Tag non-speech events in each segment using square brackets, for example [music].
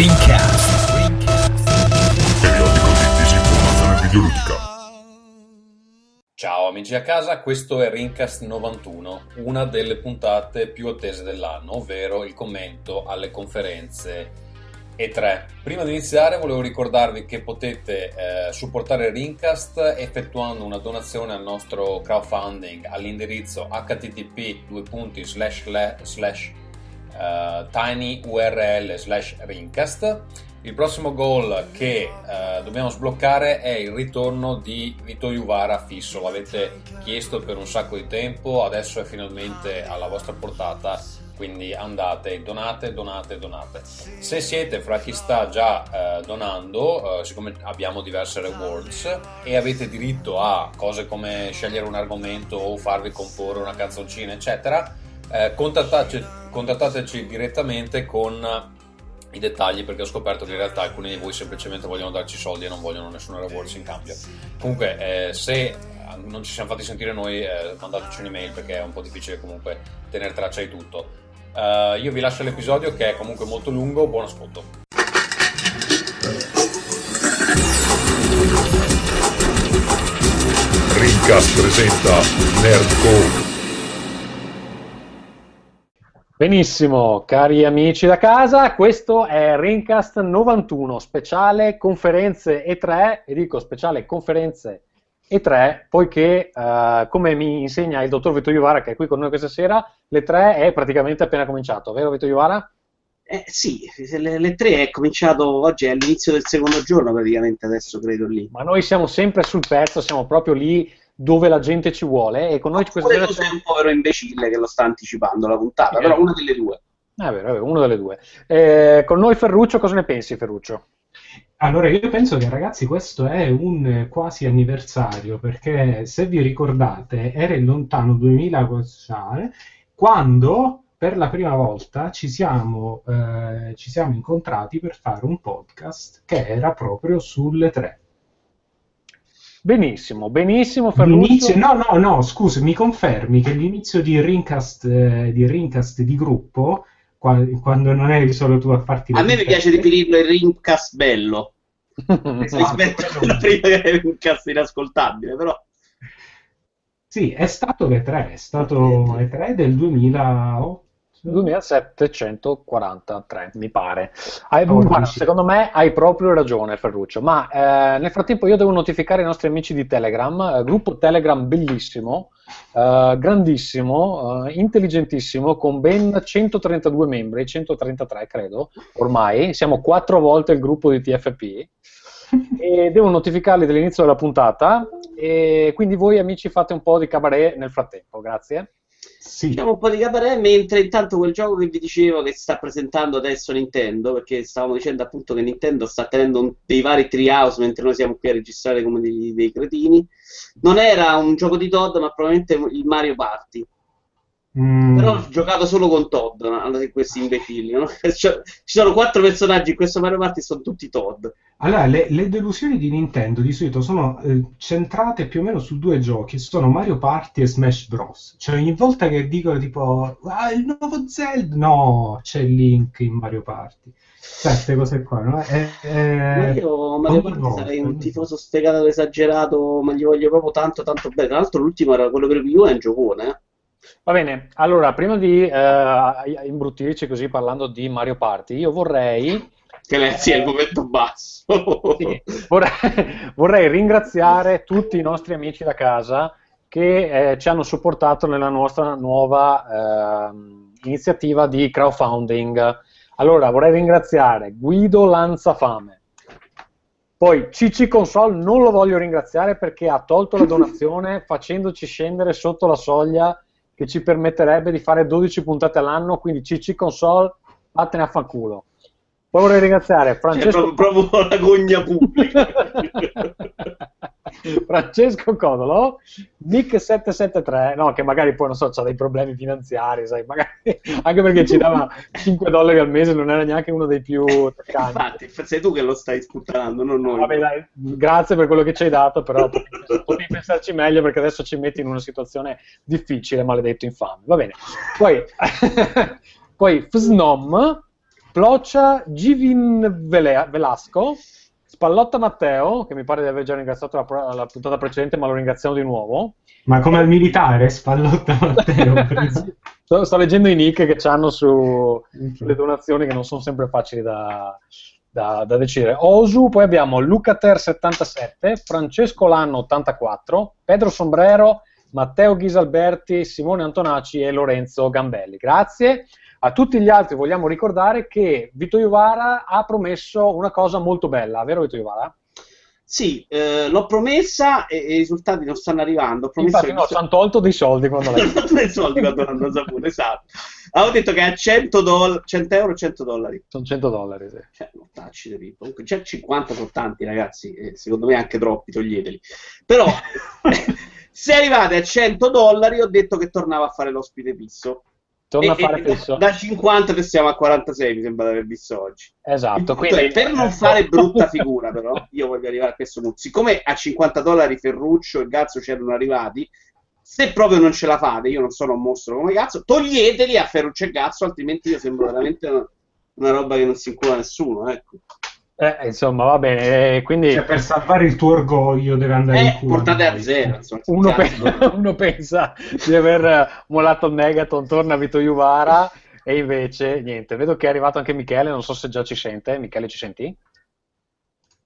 Rincast. Periodico di disinformazione videoludica. Ciao amici a casa, questo è Rincast 91, una delle puntate più attese dell'anno, ovvero il commento alle conferenze E3. Prima di iniziare volevo ricordarvi che potete eh, supportare Rincast effettuando una donazione al nostro crowdfunding all'indirizzo http uh, tinyurl slash rincast. Il prossimo goal che uh, dobbiamo sbloccare è il ritorno di Vito Juvara fisso. L'avete chiesto per un sacco di tempo, adesso è finalmente alla vostra portata. Quindi andate, donate, donate, donate. Se siete fra chi sta già uh, donando, siccome abbiamo diverse rewards e avete diritto a cose come scegliere un argomento o farvi comporre una canzoncina, eccetera, eh, contattateci, contattateci direttamente con i dettagli perché ho scoperto che in realtà alcuni di voi semplicemente vogliono darci soldi e non vogliono nessun rewards in cambio. Comunque, eh, se non ci siamo fatti sentire noi, eh, mandateci un'email perché è un po' difficile comunque tenere traccia di tutto. Uh, io vi lascio l'episodio che è comunque molto lungo, buon ascolto. Rincast presenta Nerdcore Benissimo, cari amici da casa, questo è Rincast 91, speciale conferenze E3, e dico speciale conferenze E3, poiché, uh, come mi insegna il dottor Vito Iuvara, che è qui con noi questa sera, l'E3 è praticamente appena cominciato, vero Vito Iuvara? Eh, sì, le, 3 è cominciato oggi, è all'inizio del secondo giorno praticamente, adesso credo lì. Ma noi siamo sempre sul pezzo, siamo proprio lì dove la gente ci vuole e con noi questa sera c'è un povero imbecille che lo sta anticipando la puntata, eh. però una delle due. È vero, è vero, una delle due. Eh, con noi Ferruccio, cosa ne pensi Ferruccio? Allora, io penso che ragazzi questo è un quasi anniversario, perché se vi ricordate era il lontano 2000 quando per la prima volta ci siamo, eh, ci siamo incontrati per fare un podcast che era proprio sulle tre. Benissimo, benissimo Ferruccio. No, no, no, scusa, mi confermi che l'inizio di Rincast, eh, di, Rincast di gruppo, quando, quando non eri solo tu a farti... A me mi piace definirlo il Rincast bello, [laughs] rispetto a prima che era il Rincast inascoltabile, però... Sì, è stato l'E3, è stato l'E3 del 2008. 2743, mi pare. Hai, oh, guarda, secondo me hai proprio ragione, Ferruccio. Ma eh, nel frattempo io devo notificare i nostri amici di Telegram, eh, gruppo Telegram bellissimo, eh, grandissimo, eh, intelligentissimo, con ben 132 membri, 133 credo, ormai. Siamo quattro volte il gruppo di TFP. [laughs] e devo notificarli dall'inizio della puntata e quindi voi amici fate un po' di cabaret nel frattempo, grazie. Sì. Diciamo un po' di cabaret mentre intanto quel gioco che vi dicevo che sta presentando adesso Nintendo, perché stavamo dicendo appunto che Nintendo sta tenendo un, dei vari treehouse mentre noi siamo qui a registrare come dei, dei cretini, non era un gioco di Todd ma probabilmente il Mario Party. Mm. Però ho giocato solo con Todd, no? questi imbecilli. No? [laughs] Cioè, ci sono quattro personaggi in questo Mario Party, sono tutti Todd. Allora, le, le delusioni di Nintendo di solito sono eh, centrate più o meno su due giochi: sono Mario Party e Smash Bros. Cioè, ogni volta che dicono tipo ah, il nuovo Zelda, no, c'è Link in Mario Party. Queste cose qua, no? Eh, eh, ma io Mario Party volta, sarei un tifoso sfegato esagerato, ma gli voglio proprio tanto, tanto bene. Tra l'altro, l'ultimo era quello per Wii U, è un giocone, eh. Va bene, allora prima di eh, imbruttirci così parlando di Mario Party, io vorrei... Che lei sia il momento basso. sì, vorrei, vorrei, ringraziare tutti i nostri amici da casa che eh, ci hanno supportato nella nostra nuova eh, iniziativa di crowdfunding. Allora, vorrei ringraziare Guido Lanzafame. Poi Cici Console non lo voglio ringraziare perché ha tolto la donazione [laughs] facendoci scendere sotto la soglia che ci permetterebbe di fare 12 puntate all'anno, quindi CC Console, vattene a fanculo. Poi vorrei ringraziare Francesco... Cioè, proprio, proprio la [laughs] gogna pubblica. [laughs] [laughs] Francesco Codolo, Nick773, no, che magari poi non so, ha dei problemi finanziari, sai, magari, [laughs] anche perché ci dava 5 dollari al mese, non era neanche uno dei più Infatti, sei tu che lo stai sputtanando, non noi. Vabbè, dai, grazie per quello che ci hai dato, però [laughs] potevi pensarci meglio perché adesso ci metti in una situazione difficile, maledetto infame. Va bene. Poi, poi Fsnom, Ploccia Givin Velasco, Spallotta Matteo, che mi pare di aver già ringraziato la, la puntata precedente, ma lo ringraziamo di nuovo. Ma come al militare, spallotta Matteo. [laughs] Sto, sto leggendo i nick che hanno sulle donazioni che non sono sempre facili da, da, da decidere. Osu, poi abbiamo Lucater77, Francesco Lanno 84, Pedro Sombrero, Matteo Ghisalberti, Simone Antonacci e Lorenzo Gambelli. Grazie. A tutti gli altri vogliamo ricordare che Vito Iuvara ha promesso una cosa molto bella, vero Vito Iuvara? Sì, eh, l'ho promessa e, e i risultati non stanno arrivando. Infatti no, ci hanno tolto dei soldi quando l'hai detto. [laughs] dei soldi quando l'hanno saputo, esatto. Avevo detto che a 100, doll- 100 euro 100 dollari. Sono 100 dollari, sì. Cioè, non tacci Pippo. Comunque, già 50 sono tanti, ragazzi. e secondo me anche troppi, toglieteli. Però, [laughs] [laughs] se arrivate a 100 dollari, ho detto che tornavo a fare l'ospite fisso. Torna a fare e fisso. Da 50 passiamo a 46, mi sembra di aver visto oggi. Esatto, punto quindi... per non fare [laughs] brutta figura, però, io voglio arrivare a questo punto. Siccome a 50 dollari Ferruccio e Gazzo c'erano arrivati, se proprio non ce la fate, io non sono un mostro come Gazzo, toglieteli a Ferruccio e Gazzo, altrimenti io sembro veramente una, una roba che non si incula nessuno. Ecco. Eh, insomma, va bene, eh, quindi Cioè, per salvare il tuo orgoglio deve andare in Eh, culo. portate a zero. Insomma, uno, pe- [laughs] uno pensa di aver mollato il Megaton, torna Vito Iuvara e invece niente. Vedo che è arrivato anche Michele, non so se già ci sente. Michele, ci senti?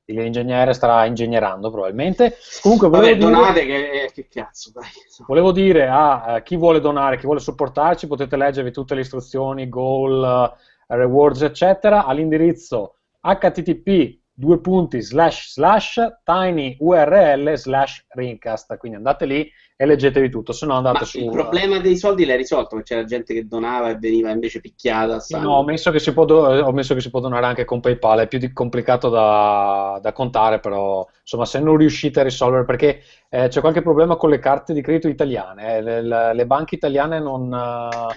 L'ingegnere starà ingegnerando probabilmente. Comunque, volevo Vabbè, dire... donate che, eh, che cazzo, dai. Volevo dire a eh, chi vuole donare, chi vuole supportarci, potete leggervi tutte le istruzioni, goal, eh, rewards, eccetera, all'indirizzo http due punti slash slash tinyurl slash ringcast. Quindi andate lì e leggetevi tutto, se no andate Ma su. il problema dei soldi l'hai risolto, c'era gente che donava e veniva invece picchiata. Sì, no, ho messo, che si può do- ho messo che si può donare anche con PayPal, è più complicato da, da contare, però insomma, se non riuscite a risolvere, perché eh, c'è qualche problema con le carte di credito italiane, eh, le, le- le banche italiane non, eh,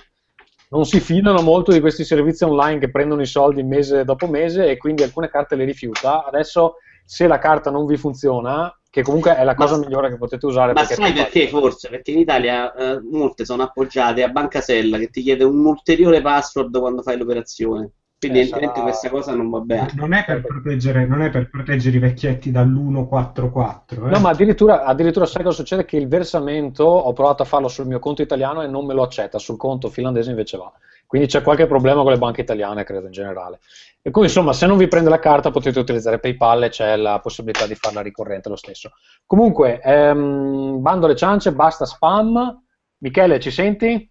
non si fidano molto di questi servizi online che prendono i soldi mese dopo mese e quindi alcune carte le rifiuta. Adesso, se la carta non vi funziona, che comunque è la Ma- cosa migliore che potete usare, Ma perché sai perché forse? Perché in Italia eh, molte sono appoggiate a Bancasella che ti chiede un ulteriore password quando fai l'operazione. Quindi Eh, evidentemente sarà- questa cosa non va bene. Non è, per proteggere, non è per proteggere i vecchietti dall'144. Eh? No, ma addirittura, addirittura sai cosa succede? Che il versamento ho provato a farlo sul mio conto italiano e non me lo accetta, sul conto finlandese invece va. Quindi c'è qualche problema con le banche italiane, credo in generale. E quindi, insomma, se non vi prende la carta potete utilizzare PayPal e c'è la possibilità di farla ricorrente lo stesso. Comunque, ehm, bando alle ciance, basta spam. Michele, ci senti?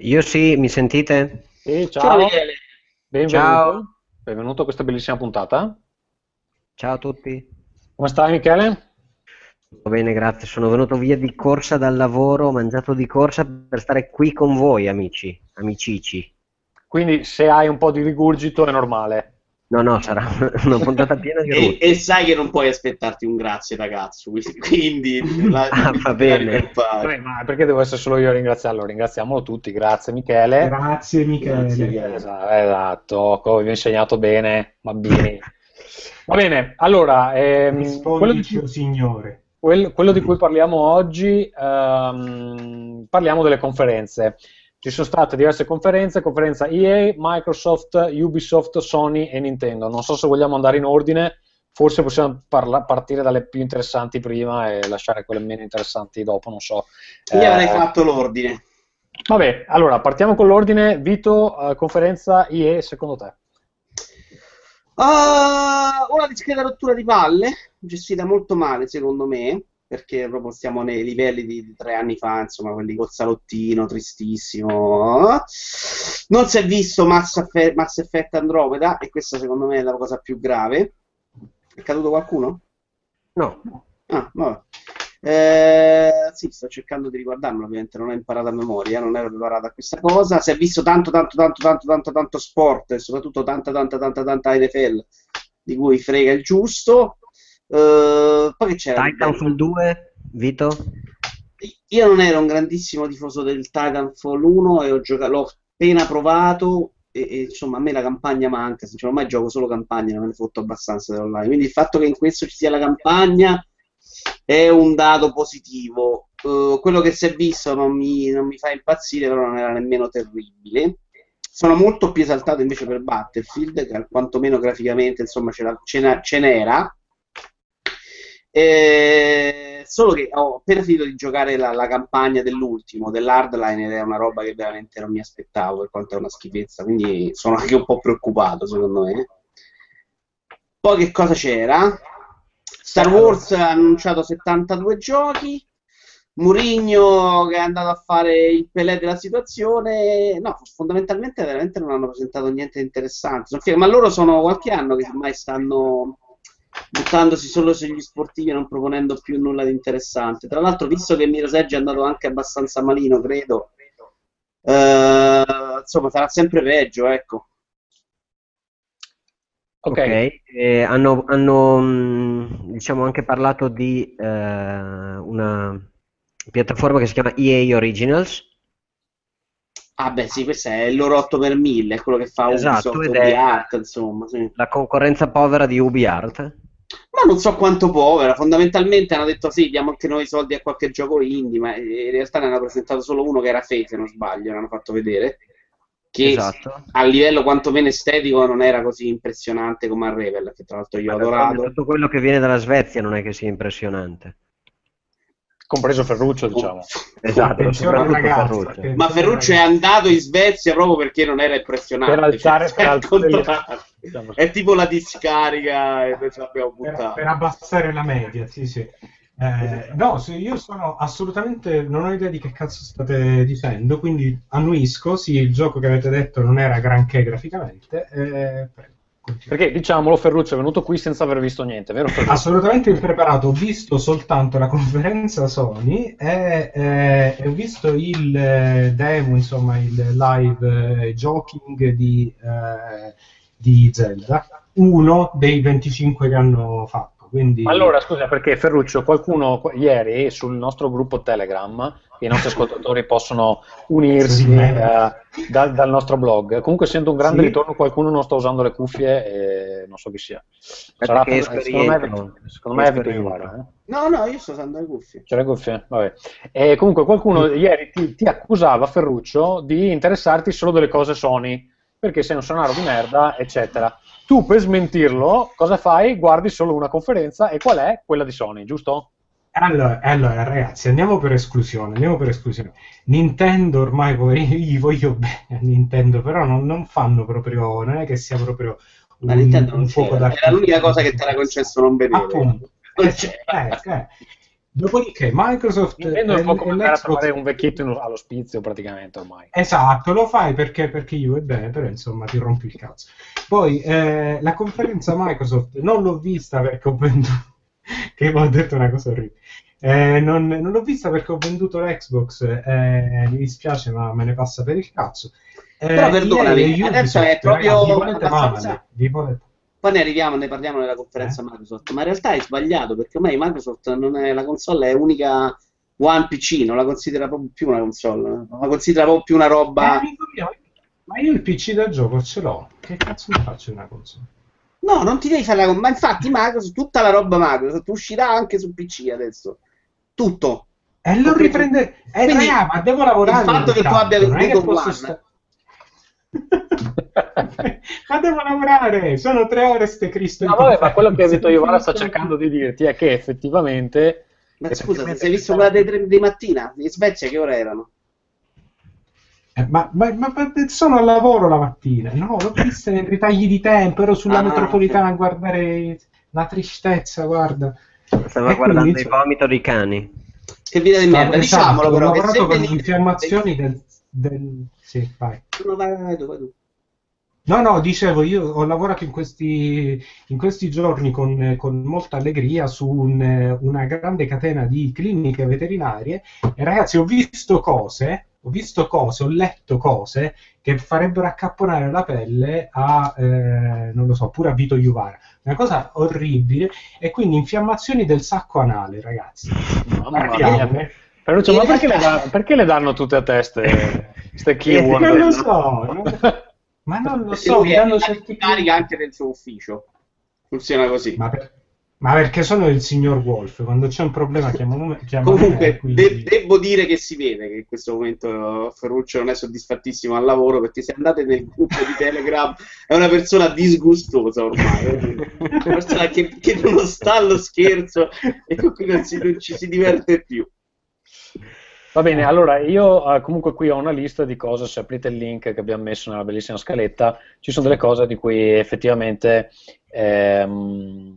Io sì, mi sentite? Sì, ciao. Ciao Michele. Benvenuto. Ciao. Benvenuto a questa bellissima puntata. Ciao a tutti. Come stai, Michele? Tutto bene, grazie. Sono venuto via di corsa dal lavoro, ho mangiato di corsa per stare qui con voi, amici, amicici. Quindi, se hai un po' di rigurgito è normale. No, no, sarà [laughs] una puntata piena di E, e sai che non puoi aspettarti un grazie ragazzo, [laughs] quindi la- Ah, va bene. Vabbè, ma perché devo essere solo io a ringraziarlo? Ringraziamolo tutti, grazie Michele. Grazie Michele. Grazie, Michele. Esatto, esatto, come vi ho insegnato bene, bambini. Va bene, allora, ehm, quello, di cui, signore. quel- quello di cui parliamo oggi, ehm, parliamo delle conferenze. Ci sono state diverse conferenze, conferenza EA, Microsoft, Ubisoft, Sony e Nintendo. Non so se vogliamo andare in ordine, forse possiamo parla- partire dalle più interessanti prima e lasciare quelle meno interessanti dopo, non so. Io avrei Eh, fatto l'ordine. Vabbè, allora partiamo con l'ordine. Vito, eh, conferenza IE, secondo te? Ah, una discreta rottura di palle, gestita molto male secondo me, perché proprio stiamo nei livelli di, di tre anni fa, insomma, quelli col salottino, tristissimo. Non si è visto Mass Effect, Mass Effect Andromeda, e questa secondo me è la cosa più grave. È caduto qualcuno? No, Ah, vabbè. Eh, sì, sto cercando di riguardarmelo, ovviamente non ho imparato a memoria, non ero preparato a questa cosa. Si è visto tanto, tanto, tanto, tanto, tanto, tanto sport, e soprattutto tanta, tanta, tanta, tanta NFL, di cui frega il giusto. Eh, poi c'era? Titanfall 2, Vito? Io non ero un grandissimo tifoso del Titanfall 1 e ho giocato, l'ho appena provato e, e, insomma a me la campagna manca, sinceramente ormai gioco solo campagna, non me ne fotto abbastanza dell'online, quindi il fatto che in questo ci sia la campagna è un dato positivo. Eh, quello che si è visto non mi, non mi fa impazzire, però non era nemmeno terribile. sono molto più esaltato invece per Battlefield, che quantomeno graficamente insomma ce, la, ce, n'era, ce n'era. Eh, solo che ho appena finito di giocare la, la campagna dell'ultimo, dell'Hardline, ed è una roba che veramente non mi aspettavo, per quanto è una schifezza, quindi sono anche un po' preoccupato, secondo me. Poi che cosa c'era? Star Wars ha annunciato 72 giochi, Murigno che è andato a fare il pelé della situazione, no, fondamentalmente veramente non hanno presentato niente di interessante. Ma loro sono qualche anno che ormai stanno buttandosi solo sugli sportivi e non proponendo più nulla di interessante. Tra l'altro, visto che Miro Sergio è andato anche abbastanza malino, credo, eh, insomma, sarà sempre peggio, ecco. Ok, okay. Eh, hanno, hanno mm, diciamo anche parlato di eh, una piattaforma che si chiama EA Originals. Ah beh sì, questo è il loro 8 per 1000, è quello che fa esatto, Ubisoft, UbiArt, insomma. Sì. La concorrenza povera di UbiArt. Ma non so quanto povera, fondamentalmente hanno detto sì, diamo anche noi soldi a qualche gioco indie, ma in realtà ne hanno presentato solo uno che era Fe, se non sbaglio, l'hanno fatto vedere, che esatto. a livello quantomeno estetico non era così impressionante come a Revel, che tra l'altro io ho adorato. Tutto quello che viene dalla Svezia non è che sia impressionante. Compreso Ferruccio, diciamo. Esatto, Ferruccio. Ma Ferruccio è andato in Svezia proprio perché non era impressionante. Per alzare, cioè, per alzare diciamo. È tipo la discarica e noi ce l'abbiamo buttata. Per, per abbassare la media, sì, sì. Eh, no, io sono assolutamente non ho idea di che cazzo state dicendo, quindi annuisco, sì, il gioco che avete detto non era granché graficamente, eh, prego. Perché diciamolo, Ferruccio è venuto qui senza aver visto niente, vero Ferruccio? Assolutamente impreparato, ho visto soltanto la conferenza Sony e, eh, ho visto il eh, demo, insomma il live eh, joking di, eh, di Zelda, uno dei 25 che hanno fatto. Quindi... Allora, scusa, perché Ferruccio, qualcuno ieri sul nostro gruppo Telegram, i nostri [laughs] ascoltatori possono unirsi sì, eh, da, dal nostro blog. Comunque sento un grande sì. ritorno, qualcuno non sta usando le cuffie e non so chi sia. Sarà, secondo me, secondo me è Vito Iuvara. Eh? No, no, io sto usando le cuffie. C'è le cuffie? Vabbè. E comunque qualcuno sì. ieri ti, ti accusava, Ferruccio, di interessarti solo delle cose Sony, perché sei un sonaro di merda, eccetera. Tu per smentirlo, cosa fai? Guardi solo una conferenza e qual è? Quella di Sony, giusto? Allora, allora, ragazzi, andiamo per esclusione, andiamo per esclusione. Nintendo ormai, gli voglio bene a Nintendo, però non, non, fanno proprio, non è che sia proprio un, un fuoco da... Era l'unica cosa che te l'ha concesso non vedere. Appunto. C'è. Eh, eh. Dopodiché Microsoft Nintendo è un po' come andare a trovare un vecchietto all'ospizio praticamente ormai. Esatto, lo fai perché, perché io è bene, però insomma ti rompi il cazzo. Poi eh, la conferenza Microsoft non l'ho vista perché ho venduto, [laughs] che ho detto una cosa orribile. Eh, non, non, l'ho vista perché ho venduto l'Xbox, eh, mi dispiace ma me ne passa per il cazzo. Eh, però perdonami, adesso è proprio... Ragazzi, vi volete male, vi volete... Poi ne arriviamo, ne parliamo nella conferenza eh? Microsoft, ma in realtà è sbagliato perché ormai Microsoft non è la console, è unica One PC, non la considera proprio più una console, la considera proprio più una roba... Eh, ma io il PC da gioco ce l'ho, che cazzo mi faccio una console? No, non ti devi fare la console, ma infatti Microsoft, tutta la roba Microsoft uscirà anche su PC adesso, tutto. E lo riprende, eh, Quindi, raga, ma devo lavorare. Il fatto che tu abbia venduto One... Sta... [laughs] [laughs] ma devo lavorare, sono tre ore ste Cristo. No, vabbè, ma quello che ha detto Ivara sta [laughs] cercando di dirti è che effettivamente. Ma scusa, effettivamente... sei visto quella dei tre di mattina? In Svezia che ore erano? Eh, ma, ma, ma, sono al lavoro la mattina, no, l'ho vista nei ritagli di tempo, ero sulla ah, metropolitana okay. a guardare la tristezza, guarda. Stava e guardando quindi, il vomito dei cani. Che vita di merda, diciamolo però. Ho lavorato con le infiammazioni del, del... Sì, vai. No, vai, vai, vai, vai. No, no, dicevo, io ho lavorato in questi, in questi giorni con, con, molta allegria su un, una grande catena di cliniche veterinarie e ragazzi ho visto cose, ho visto cose, ho letto cose che farebbero accapponare la pelle a, eh, non lo so, pure a Vito Iuvara. Una cosa orribile e quindi infiammazioni del sacco anale, ragazzi. Mamma mia. Ferruccio, ma perché le, danno, perché le danno tutte a teste queste [laughs] keyword? Non lo so. Non... Ma non lo so, mi hanno certificato carica anche del suo ufficio. Funziona così. Ma, per... Ma perché sono il signor Wolf, quando c'è un problema chiamo, chiamo Comunque, me, quindi- de- devo dire che si vede che in questo momento Ferruccio non è soddisfattissimo al lavoro perché se andate nel gruppo di Telegram è una persona disgustosa ormai, è una persona che, che non sta allo scherzo e con cui non, si- non ci si diverte più. Va bene, allora io eh, comunque qui ho una lista di cose, se aprite il link che abbiamo messo nella bellissima scaletta, ci sono delle cose di cui effettivamente ehm,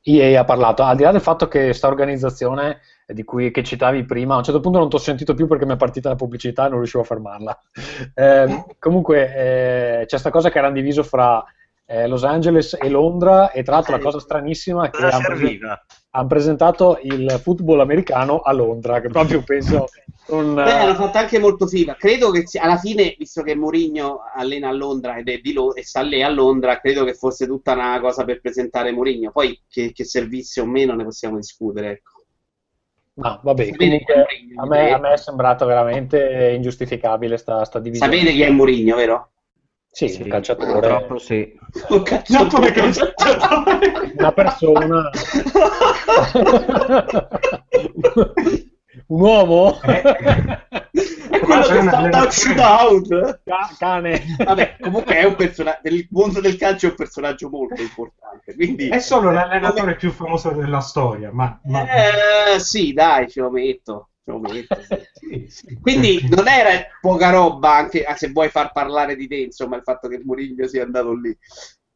EA ha parlato, al di là del fatto che sta organizzazione di cui che citavi prima, a un certo punto non ti ho sentito più perché mi è partita la pubblicità e non riuscivo a fermarla. [laughs] Ehm, comunque eh, c'è questa cosa che era diviso fra eh, Los Angeles e Londra e tra l'altro la cosa stranissima è che Cosa serviva? Hanno presentato il football americano a Londra, che proprio penso un, Beh, hanno fatto anche molto figa. Credo che alla fine, visto che Mourinho allena a Londra ed è di Lo- e sta lì a Londra, credo che fosse tutta una cosa per presentare Mourinho. Poi che, che servisse o meno ne possiamo discutere. Ecco. No, vabbè, comunque Mourinho? a me, a me è sembrata veramente ingiustificabile sta, sta divisione. Sapete chi è Mourinho, vero? Sì, Sì, un calciatore, Purtroppo sì. Un calciatore. calciatore. una persona, un uomo, Eh. È quello C'è che un fa allenatore. touch shootout. Ca- cane. Vabbè, comunque è un personaggio del mondo del calcio è un personaggio molto importante. Quindi È solo l'allenatore più famoso della storia, ma... ma- Eh, sì, dai, ce lo metto. [laughs] Quindi non era poca roba anche ah, se vuoi far parlare di te, insomma, il fatto che Mourinho sia andato lì.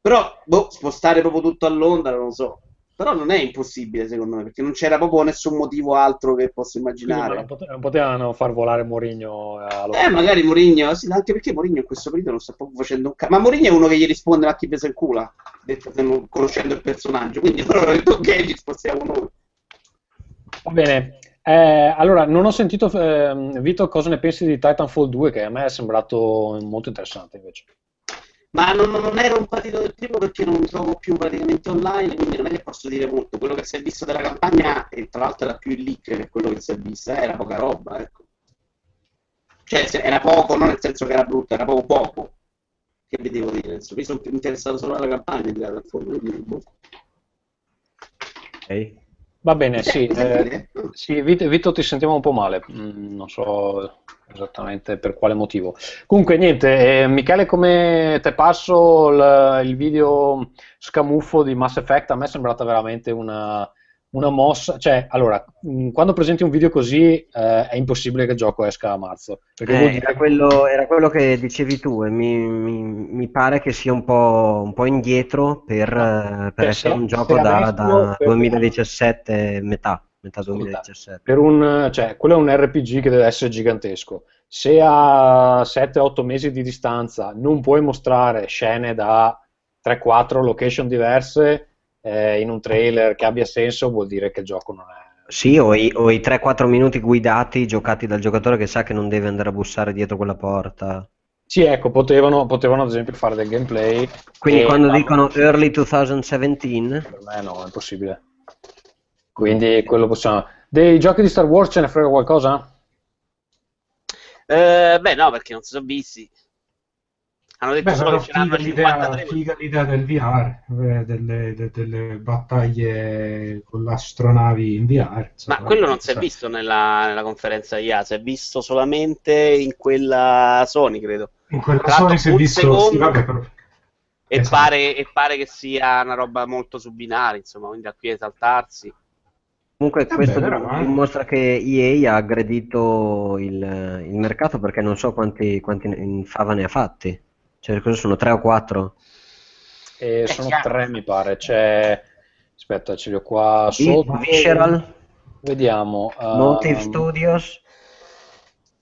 Però, boh, spostare proprio tutto a Londra, non lo so. Però non è impossibile, secondo me, perché non c'era proprio nessun motivo altro che posso Scusa, ma immaginare. non pote- non potevano far volare Mourinho a Londra. Eh, magari Mourinho, sì, anche perché Mourinho in questo periodo non sta proprio facendo un cazzo. Ma Mourinho è uno che gli risponde a chi pesa il culo, detto conoscendo il personaggio. Quindi allora ho detto ok, ci spostiamo noi. Va bene. Eh, allora, non ho sentito, ehm, Vito, cosa ne pensi di Titanfall 2, che a me è sembrato molto interessante invece. Ma non, non ero un patito del primo perché non gioco più praticamente online, quindi non è che posso dire molto. Quello che si è visto della campagna, e tra l'altro era più il leak che quello che si è visto, era poca roba, ecco. Cioè, era poco, non nel senso che era brutto, era proprio poco. Che vi devo dire? Insomma, Io sono più interessato solo alla campagna di Titanfall, quindi, boh. Ok. Va bene, sì. Eh, sì, Vito, Vito, ti sentiamo un po' male, Mm, non so esattamente per quale motivo. Comunque, niente, eh, Michele, come te passo il, il video scamuffo di Mass Effect? A me è sembrata veramente una, una mossa. Cioè, allora, mm, quando presenti un video così eh, è impossibile che il gioco esca a marzo. Perché Eh, era, quello, era quello che dicevi tu e mi, mi- mi pare che sia un po', un po' indietro per, eh, per Eh, essere se- un gioco da, da per- 2017, metà, metà 2017. Per un, cioè, quello è un RPG che deve essere gigantesco. Se a 7-8 mesi di distanza non puoi mostrare scene da 3-4 location diverse eh, in un trailer che abbia senso, vuol dire che il gioco non è. Sì, o i, o i 3-4 minuti guidati giocati dal giocatore che sa che non deve andare a bussare dietro quella porta. Sì, ecco, potevano, potevano ad esempio fare del gameplay. Quindi quando dicono early 2017, Per me no, è impossibile. Quindi quello possiamo. Dei giochi di Star Wars ce ne frega qualcosa? Eh, beh, no, perché non si sono visti. Hanno detto Beh, solo però che figa l'idea, 53. figa l'idea del VR, eh, delle, de- delle battaglie con le astronavi in VR. insomma, Ma quello non si è sa- visto nella, nella conferenza IA, si è visto solamente in quella Sony, credo. In quella Tra Sony si è visto, secondo- sì, vabbè, però- E, Esatto. pare, e pare che sia una roba molto su binari, insomma, quindi a qui esaltarsi. comunque Vabbè, questo però, eh. dimostra che EA ha aggredito il, il mercato perché non so quanti, quanti in fava ne ha fatti. Cioè, cosa sono 3 o 4? E Eh, sono chiaro. tre, mi pare. C'è. Aspetta, ce li ho qua sotto. Visceral, Vediamo. Motive ehm, Studios,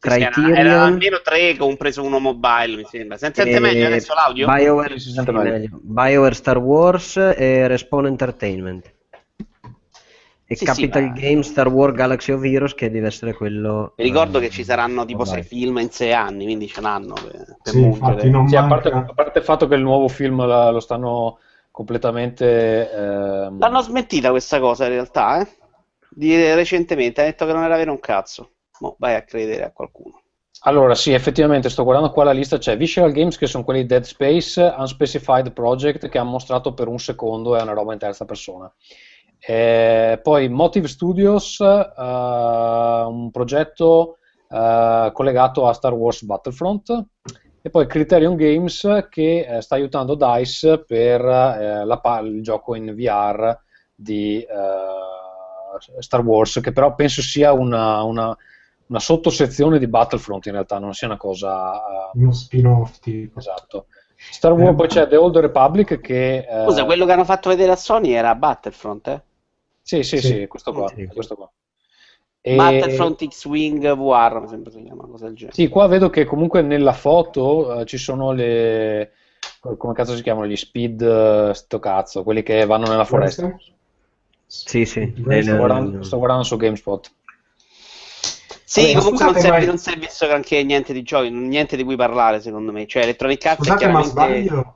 era, Criterion era almeno tre, compreso uno mobile, mi sembra. Si sente e meglio adesso l'audio? BioWare, si sente meglio. BioWare Star Wars e Respawn Entertainment. E Sì, sì, Capital ma- Games Star Wars Galaxy of Heroes che deve essere quello... Vi ricordo eh, che ci saranno tipo sei film in sei anni, quindi ce l'hanno per, per Sì, infatti non Sì, a parte, manca- a parte il fatto che il nuovo film la- lo stanno completamente. ehm, L'hanno smentita questa cosa in realtà, eh? Di, recentemente, ha detto che non era vero un cazzo. Mo vai a credere a qualcuno. Allora, sì, effettivamente sto guardando qua la lista, c'è Visceral Games che sono quelli di Dead Space, Unspecified Project che hanno mostrato per un secondo è una roba in terza persona. Eh, poi Motive Studios, eh, un progetto eh, collegato a Star Wars Battlefront e poi Criterion Games che eh, sta aiutando DICE per eh, la il gioco in VR di eh, Star Wars che però penso sia una, una, una sottosezione di Battlefront in realtà, non sia una cosa... eh, Uno spin-off tipo. esatto. Star Wars, Eh, poi c'è The Old Republic che... eh, Scusa, quello che hanno fatto vedere a Sony era Battlefront, eh? Sì, sì, Sì. sì, questo qua. Sì. questo qua. E- Battlefront X-Wing VR, mi sembra si chiama, una cosa del genere. Sì, qua vedo che comunque nella foto eh, ci sono le... come cazzo si chiamano? Gli speed, eh, sto cazzo, quelli che vanno nella foresta. Sì, sì. Sto guardando, sto guardando su GameSpot. Sì, ma comunque non è, ma- non si è visto granché niente di giochi, niente di cui parlare secondo me. Cioè, Electronic Arts è Scusate, ma chiaramente... sbaglio?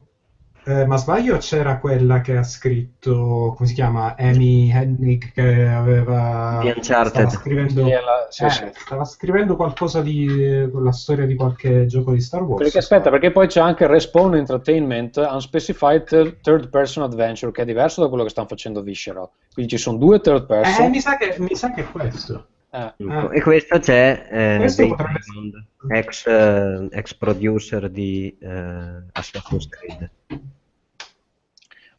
Eh, ma sbaglio c'era quella che ha scritto, come si chiama, Amy Hennig che aveva... Di Uncharted. Stava scrivendo, Sì, la- sì, eh, sì. stava scrivendo qualcosa di... la storia di qualche gioco di Star Wars. Perché aspetta, perché poi c'è anche Respawn Entertainment Unspecified Thir- Third Person Adventure, che è diverso da quello che stanno facendo Visceral. Quindi ci sono due third person. Eh, mi sa che, mi sa che è questo. Eh, Ecco, E questo c'è eh, Questo potrebbe Diamond, ex, eh, ex producer di eh, Assassin's Creed.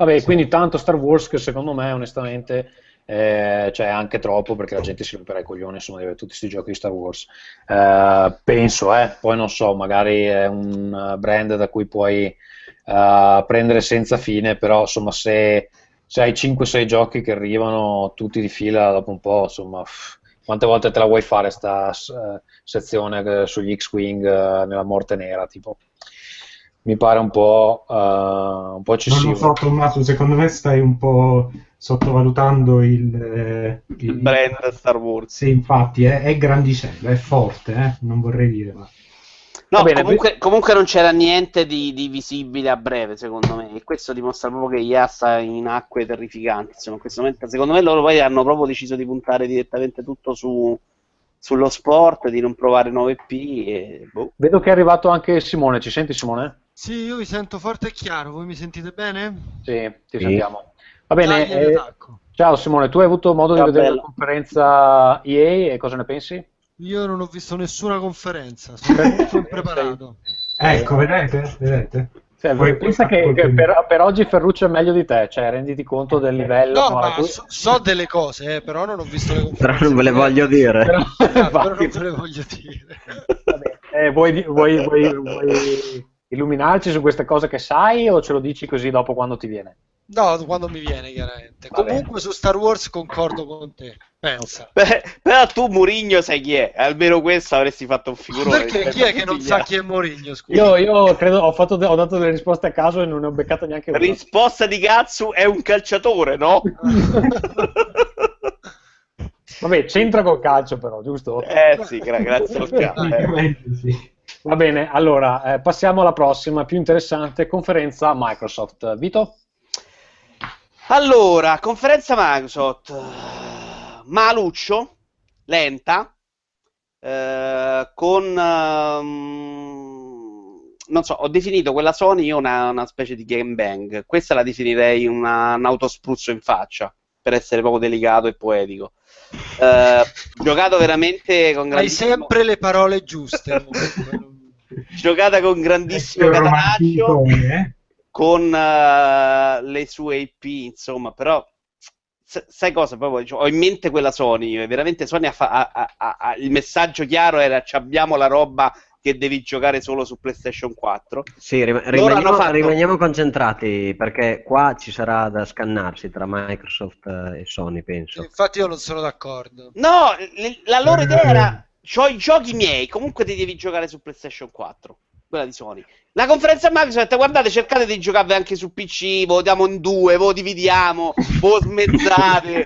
Vabbè, quindi tanto Star Wars che secondo me, onestamente, eh, cioè anche troppo perché la gente si romperà i coglioni insomma, di avere tutti questi giochi di Star Wars. Eh, penso, eh, poi non so, magari è un brand da cui puoi eh, prendere senza fine, però insomma se, se hai 5-6 giochi che arrivano tutti di fila dopo un po', insomma, pff, quante volte te la vuoi fare sta eh, sezione eh, sugli X-Wing eh, nella morte nera, tipo? Mi pare un po', eh, un po' Non eccessivo. lo so, Tommaso, secondo me stai un po' sottovalutando il... eh, Il brand Star Wars. Sì, infatti, è, è grandicello, è forte, eh? non vorrei dire, ma... No, bene, comunque, comunque non c'era niente di, di visibile a breve, secondo me, e questo dimostra proprio che IA sta in acque terrificanti. Insomma, in questo momento, secondo me loro poi hanno proprio deciso di puntare direttamente tutto su, sullo sport, di non provare nuove P e boh. Vedo che è arrivato anche Simone, ci senti Simone? Sì, io vi sento forte e chiaro, voi mi sentite bene? Sì, ti Sì. sentiamo. Va bene, Dai, eh, ciao Simone, tu hai avuto modo di Ciao, vedere bello. la conferenza EA e cosa ne pensi? Io non ho visto nessuna conferenza, sono [laughs] tutto impreparato. Ecco, vedete? Vedete? Cioè, Poi- pensa che, che per, per oggi Ferruccio è meglio di te, cioè renditi conto del livello. No, ma cui- so, so delle cose, eh, però non ho visto le Però conferenze. non ve le voglio dire. Però- [laughs] Ah, però non ve le voglio dire. Vabbè, eh, vuoi, di- vuoi- vuoi- vuoi illuminarci su queste cose che sai o ce lo dici così dopo quando ti viene? No, quando mi viene, chiaramente. Va bene. Comunque su Star Wars concordo con te. Pensa. Beh, però tu Murigno sai chi è, almeno questo avresti fatto un figurone. Perché chi è che non sa chi è Mourinho, scusa? Io, io credo ho, fatto ho dato delle risposte a caso e non ne ho beccato neanche una. Risposta di Gatsu è un calciatore, no? [laughs] Vabbè, c'entra col calcio però, giusto? eh sì, gra- grazie al cazzo. eh. Sì. Va bene, allora eh, passiamo alla prossima, più interessante, conferenza Microsoft. Vito? Allora, conferenza Microsoft. Maluccio, lenta, eh, con... ehm, non so, ho definito quella Sony una, una specie di game bang. Questa la definirei una- un autospruzzo in faccia, per essere proprio delicato e poetico. Eh, giocato veramente con Hai grandissimo... sempre le parole giuste. [laughs] Giocata con grandissimo catenaccio. eh? con eh, le sue IP, insomma, però sai cosa? Proprio, cioè, ho in mente quella Sony, veramente Sony ha fa- ha- ha- ha- ha- il messaggio chiaro era "Ci abbiamo la roba che devi giocare solo su PlayStation 4. Sì, rim- rimaniamo, fatto- rimaniamo concentrati perché qua ci sarà da scannarsi tra Microsoft e Sony, penso. Infatti io non sono d'accordo. No, l- la loro idea era [laughs] c'ho i giochi miei, comunque ti devi giocare su PlayStation 4. Quella di Sony. La conferenza Microsoft, guardate, cercate di giocarvi anche su PC, votiamo in due, voi dividiamo, voi smezzate.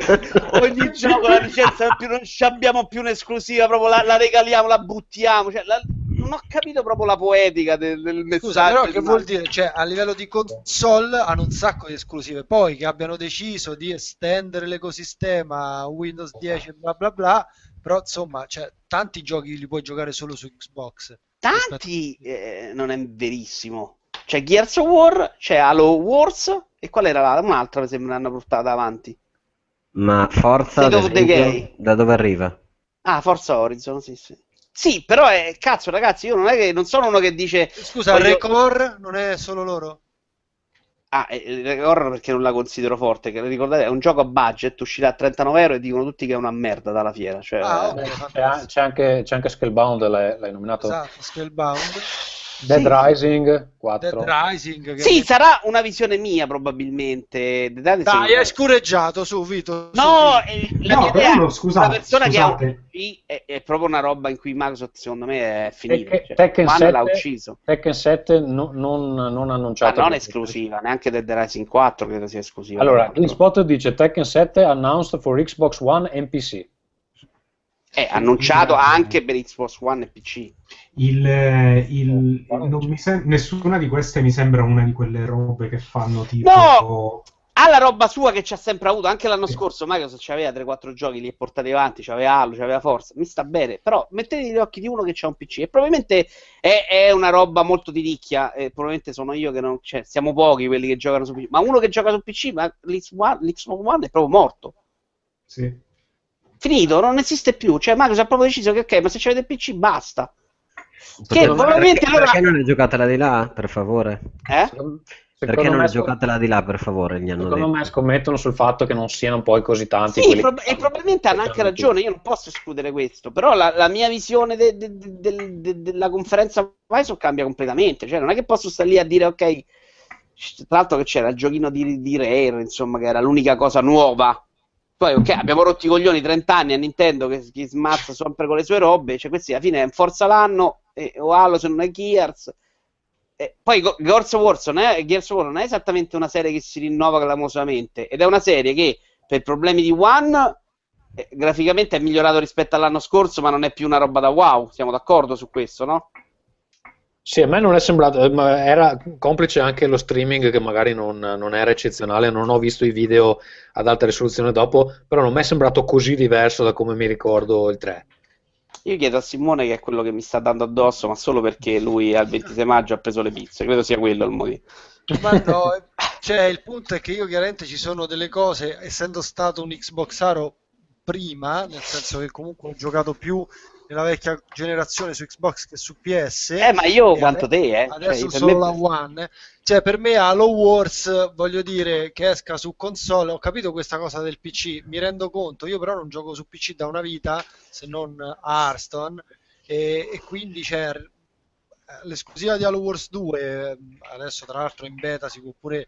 [laughs] Ogni gioco la licenza più, non ci abbiamo più un'esclusiva, proprio la, la regaliamo, la buttiamo. Cioè, la- non ho capito proprio la poetica del, del messaggio. Scusa, però che vuol dire? Cioè, a livello di console hanno un sacco di esclusive. Poi che abbiano deciso di estendere l'ecosistema Windows 10 e bla bla bla, però insomma, cioè, tanti giochi li puoi giocare solo su Xbox. Tanti eh, non è verissimo. C'è Gears of War, c'è Halo Wars e qual era la- un'altra mi sembra hanno portata avanti. Ma Forza, esempio, da dove arriva? Ah, Forza Horizon, sì, sì. Sì, però è cazzo, ragazzi, io non è che non sono uno che dice Scusa, Voglio- Record non è solo loro? Ah, eh, horror perché non la considero forte, che ricordate, è un gioco a budget, uscirà a 39 euro e dicono tutti che è una merda dalla fiera. Cioè, Ah, eh, ok, C'è, c'è anche, c'è anche Scalebound, l'hai, l'hai nominato. Esatto, Scalebound, Dead Sì. Rising 4. Dead Rising. Che Sì, sarà una visione mia probabilmente. Dai, hai scureggiato su Vito. su, No, Vito. eh, la No, mia però idea no, è scusate, persona che ha un scusate. PC è, è proprio una roba in cui Microsoft secondo me è finita. Tekken- Cioè, Tekken One 7 l'ha ucciso. Tekken 7 no- non, non Ma annunciato. non è esclusiva, neanche Dead Rising 4 credo sia esclusiva. Allora, GameSpot dice Tekken 7 announced for Xbox One and PC. È annunciato anche per Xbox One e PC. Il, eh, il- non mi sem- nessuna di queste mi sembra una di quelle robe che fanno tipo. No! Ha la roba sua che ci ha sempre avuto, anche l'anno Sì. scorso Microsoft c'aveva 3-4 giochi, li è portati avanti, c'aveva Halo, c'aveva Forza, mi sta bene, però mettete negli occhi di uno che c'ha un PC e probabilmente è, è una roba molto di nicchia, e probabilmente sono io che non, cioè, siamo pochi quelli che giocano su PC, ma uno che gioca su PC, ma l'Xbox l'Xbox One è proprio morto. Sì. Finito, non esiste più, cioè Microsoft ha proprio deciso che ok, ma se c'avete il PC basta. Me- probabilmente perché, allora... perché non è giocatela di là, per favore? Eh? Secondo, Perché non è giocatela di là, per favore? Gli hanno secondo detto. me scommettono sul fatto che non siano poi così tanti. Sì, prob- e probabilmente hanno anche ragione, io non posso escludere questo, però la, la mia visione de- de- de- del- de- della conferenza Microsoft cambia completamente, cioè non è che posso stare lì a dire ok, tra l'altro che c'era il giochino di, di Rare, insomma, che era l'unica cosa nuova. Poi, ok, abbiamo rotto i coglioni 30 anni a Nintendo che, che smazza sempre con le sue robe. Cioè, questi alla fine è un Forza l'anno, e, o Halo se non è Gears. E poi Go- Gears of War non è, Gears of War non è esattamente una serie che si rinnova clamorosamente, ed è una serie che per problemi di One eh, graficamente è migliorato rispetto all'anno scorso, ma non è più una roba da wow. Siamo d'accordo su questo, no? Sì, a me non è sembrato, eh, ma era complice anche lo streaming che magari non, non era eccezionale, non ho visto i video ad alta risoluzione dopo, però non mi è sembrato così diverso da come mi ricordo il 3. Io chiedo a Simone che è quello che mi sta dando addosso, ma solo perché lui al 26 maggio ha preso le pizze. Credo sia quello il motivo. Ma no, eh, cioè il punto è che io chiaramente ci sono delle cose, essendo stato un Xboxaro prima, nel senso che comunque ho giocato più nella vecchia generazione su Xbox che su PS. Eh, ma io quanto te, eh? Adesso Cioè, solo me- la One. Cioè, per me Halo Wars, voglio dire, che esca su console, ho capito questa cosa del PC, mi rendo conto, io però non gioco su PC da una vita, se non a Hearthstone, e, e quindi c'è eh, l'esclusiva di Halo Wars 2, eh, adesso tra l'altro in beta si può pure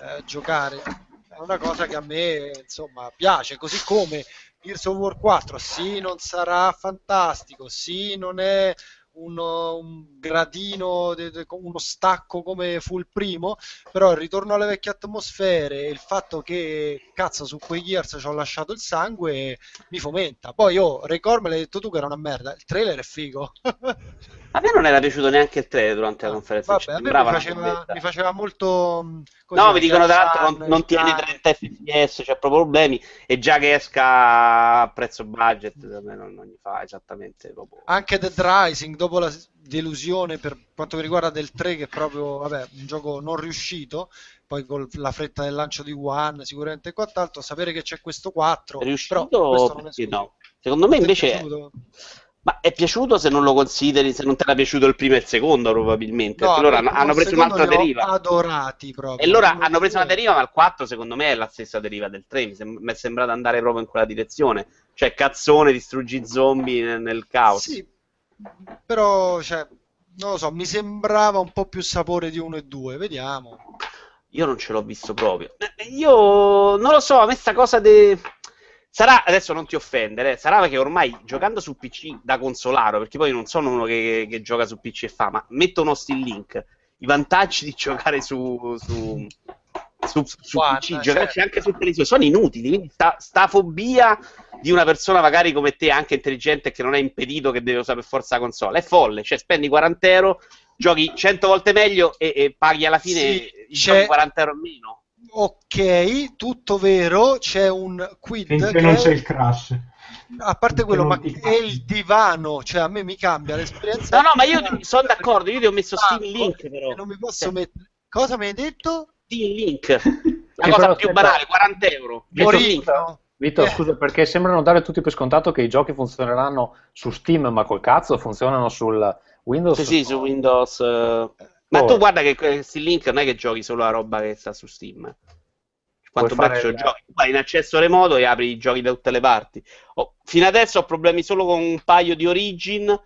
eh, giocare, è una cosa che a me insomma piace, così come Gears of War 4, sì, non sarà fantastico, sì, non è uno- un gradino, de- de- uno stacco come fu il primo, però il ritorno alle vecchie atmosfere e il fatto che cazzo su quei Gears ci ho lasciato il sangue mi fomenta. Poi io, Record me l'hai detto tu che era una merda, il trailer è figo. [laughs] A me non era piaciuto neanche il 3 durante la conferenza. Vabbè, cioè, mi faceva, mi faceva molto... mh, così, No, mi dicono tra l'altro non, non tiene Sun. 30 fps, c'è proprio problemi e già che esca a prezzo budget a me non, non gli fa esattamente proprio. Anche Dead Rising, dopo la delusione per quanto mi riguarda del 3, che è proprio vabbè, un gioco non riuscito, poi con la fretta del lancio di One, sicuramente e quant'altro, sapere che c'è questo 4, È riuscito però questo non è no? Secondo me è invece piaciuto? Ma è piaciuto se non lo consideri, se non ti era piaciuto il primo e il secondo probabilmente, No, perché loro a me hanno, hanno preso un'altra deriva. adorati proprio. E loro hanno preso una deriva, ma il 4 secondo me è la stessa deriva del 3, mi, sem- mi è sembrato andare proprio in quella direzione. Cioè cazzone, distruggi zombie nel, nel caos. Sì, però, cioè, non lo so, mi sembrava un po' più sapore di 1 e 2, vediamo. Io non ce l'ho visto proprio. Eh, Io non lo so, a me sta cosa de... Sarà, adesso non ti offendere, sarà che ormai giocando su PC da consolaro, perché poi non sono uno che, che gioca su PC e fa, ma metto uno still link, i vantaggi di giocare su, su, su, su One, PC, eh, giocarci certo. anche su televisione, sono inutili, quindi sta, sta fobia di una persona magari come te, anche intelligente, che non è impedito che deve usare per forza la console, è folle, cioè spendi 40 euro, giochi 100 volte meglio e, e paghi alla fine Sì, i c'è- giochi 40 euro in meno. Ok, tutto vero, c'è un quid Finché che non c'è il crash. A parte quello, ma è il divano, cioè a me mi cambia l'esperienza. No, no, ma io sono d'accordo, io ti ho messo Steam Link però. Non mi posso Cioè, mettere. Cosa mi hai detto? Steam Link. [laughs] La Sì, cosa più aspetta. banale, 40 euro. Morino. Vito, Eh. scusa, perché sembrano dare tutti per scontato che i giochi funzioneranno su Steam, ma col cazzo funzionano sul Windows. Sì, sì, su Windows. eh. Ma Oh. tu guarda che que- Steam Link non è che giochi solo la roba che sta su Steam. Quanto il- giochi. Vai in accesso remoto e apri i giochi da tutte le parti. Oh, fino adesso ho problemi solo con un paio di Origin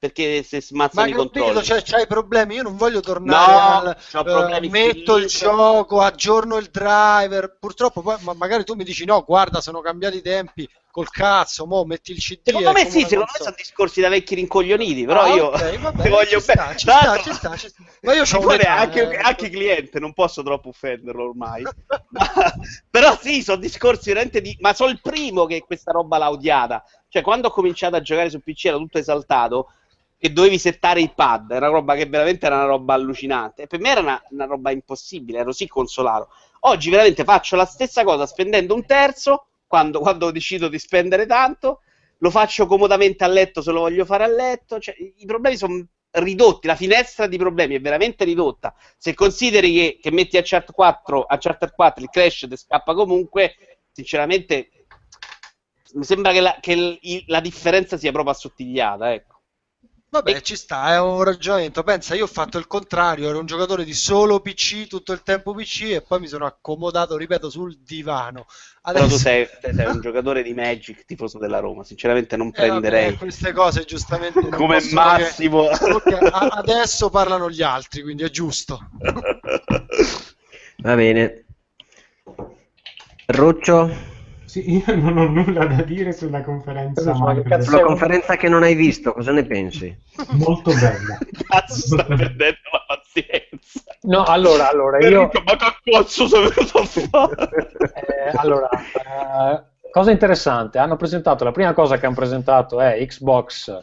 perché Ma smazzano i capito, controlli. cioè, c'hai problemi, io non voglio tornare No, al eh, metto il gioco, aggiorno il driver, purtroppo poi ma magari tu mi dici no, guarda, sono cambiati i tempi, col cazzo, mo metti il CD Secondo me sì, secondo me sono discorsi da vecchi rincoglioniti, però Ah, io ok, [laughs] vabbè, voglio bene. ci sta, ci sta, ci sta. Ma io [laughs] vuole un'età, anche, eh. anche cliente, non posso troppo offenderlo ormai. [laughs] Ma- però sì, sono discorsi veramente di... Ma sono il primo che questa roba l'ha odiata. Cioè, quando ho cominciato a giocare su PC ero tutto esaltato che dovevi settare il pad, era una roba che veramente era una roba allucinante. E per me era una, una roba impossibile, ero sì consolato. Oggi veramente faccio la stessa cosa spendendo un terzo, quando, quando decido di spendere tanto, lo faccio comodamente a letto se lo voglio fare a letto. Cioè, i problemi sono ridotti, la finestra di problemi è veramente ridotta. Se consideri che, che metti a Chart 4, a Charter 4 il crash ti scappa comunque, sinceramente mi sembra che la, che la differenza sia proprio assottigliata, ecco. Vabbè, E- ci sta, è un ragionamento. Pensa, io ho fatto il contrario, ero un giocatore di solo PC tutto il tempo PC e poi mi sono accomodato, ripeto, sul divano. Però tu Adesso- sei, sei un giocatore di Magic, tifoso della Roma, sinceramente non Eh, vabbè, prenderei queste cose giustamente come massimo. che- adesso parlano gli altri, quindi è giusto. [laughs] Va bene. Ruccio, Sì, [laughs] io non ho nulla da dire sulla conferenza Ma che sulla conferenza che non hai visto, cosa ne pensi? molto bella. [laughs] Cazzo, sta perdendo [laughs] la pazienza. No, allora, allora io... Ma che cazzo sei venuto a fare? Eh, allora, eh, cosa interessante, hanno presentato, la prima cosa che hanno presentato è Xbox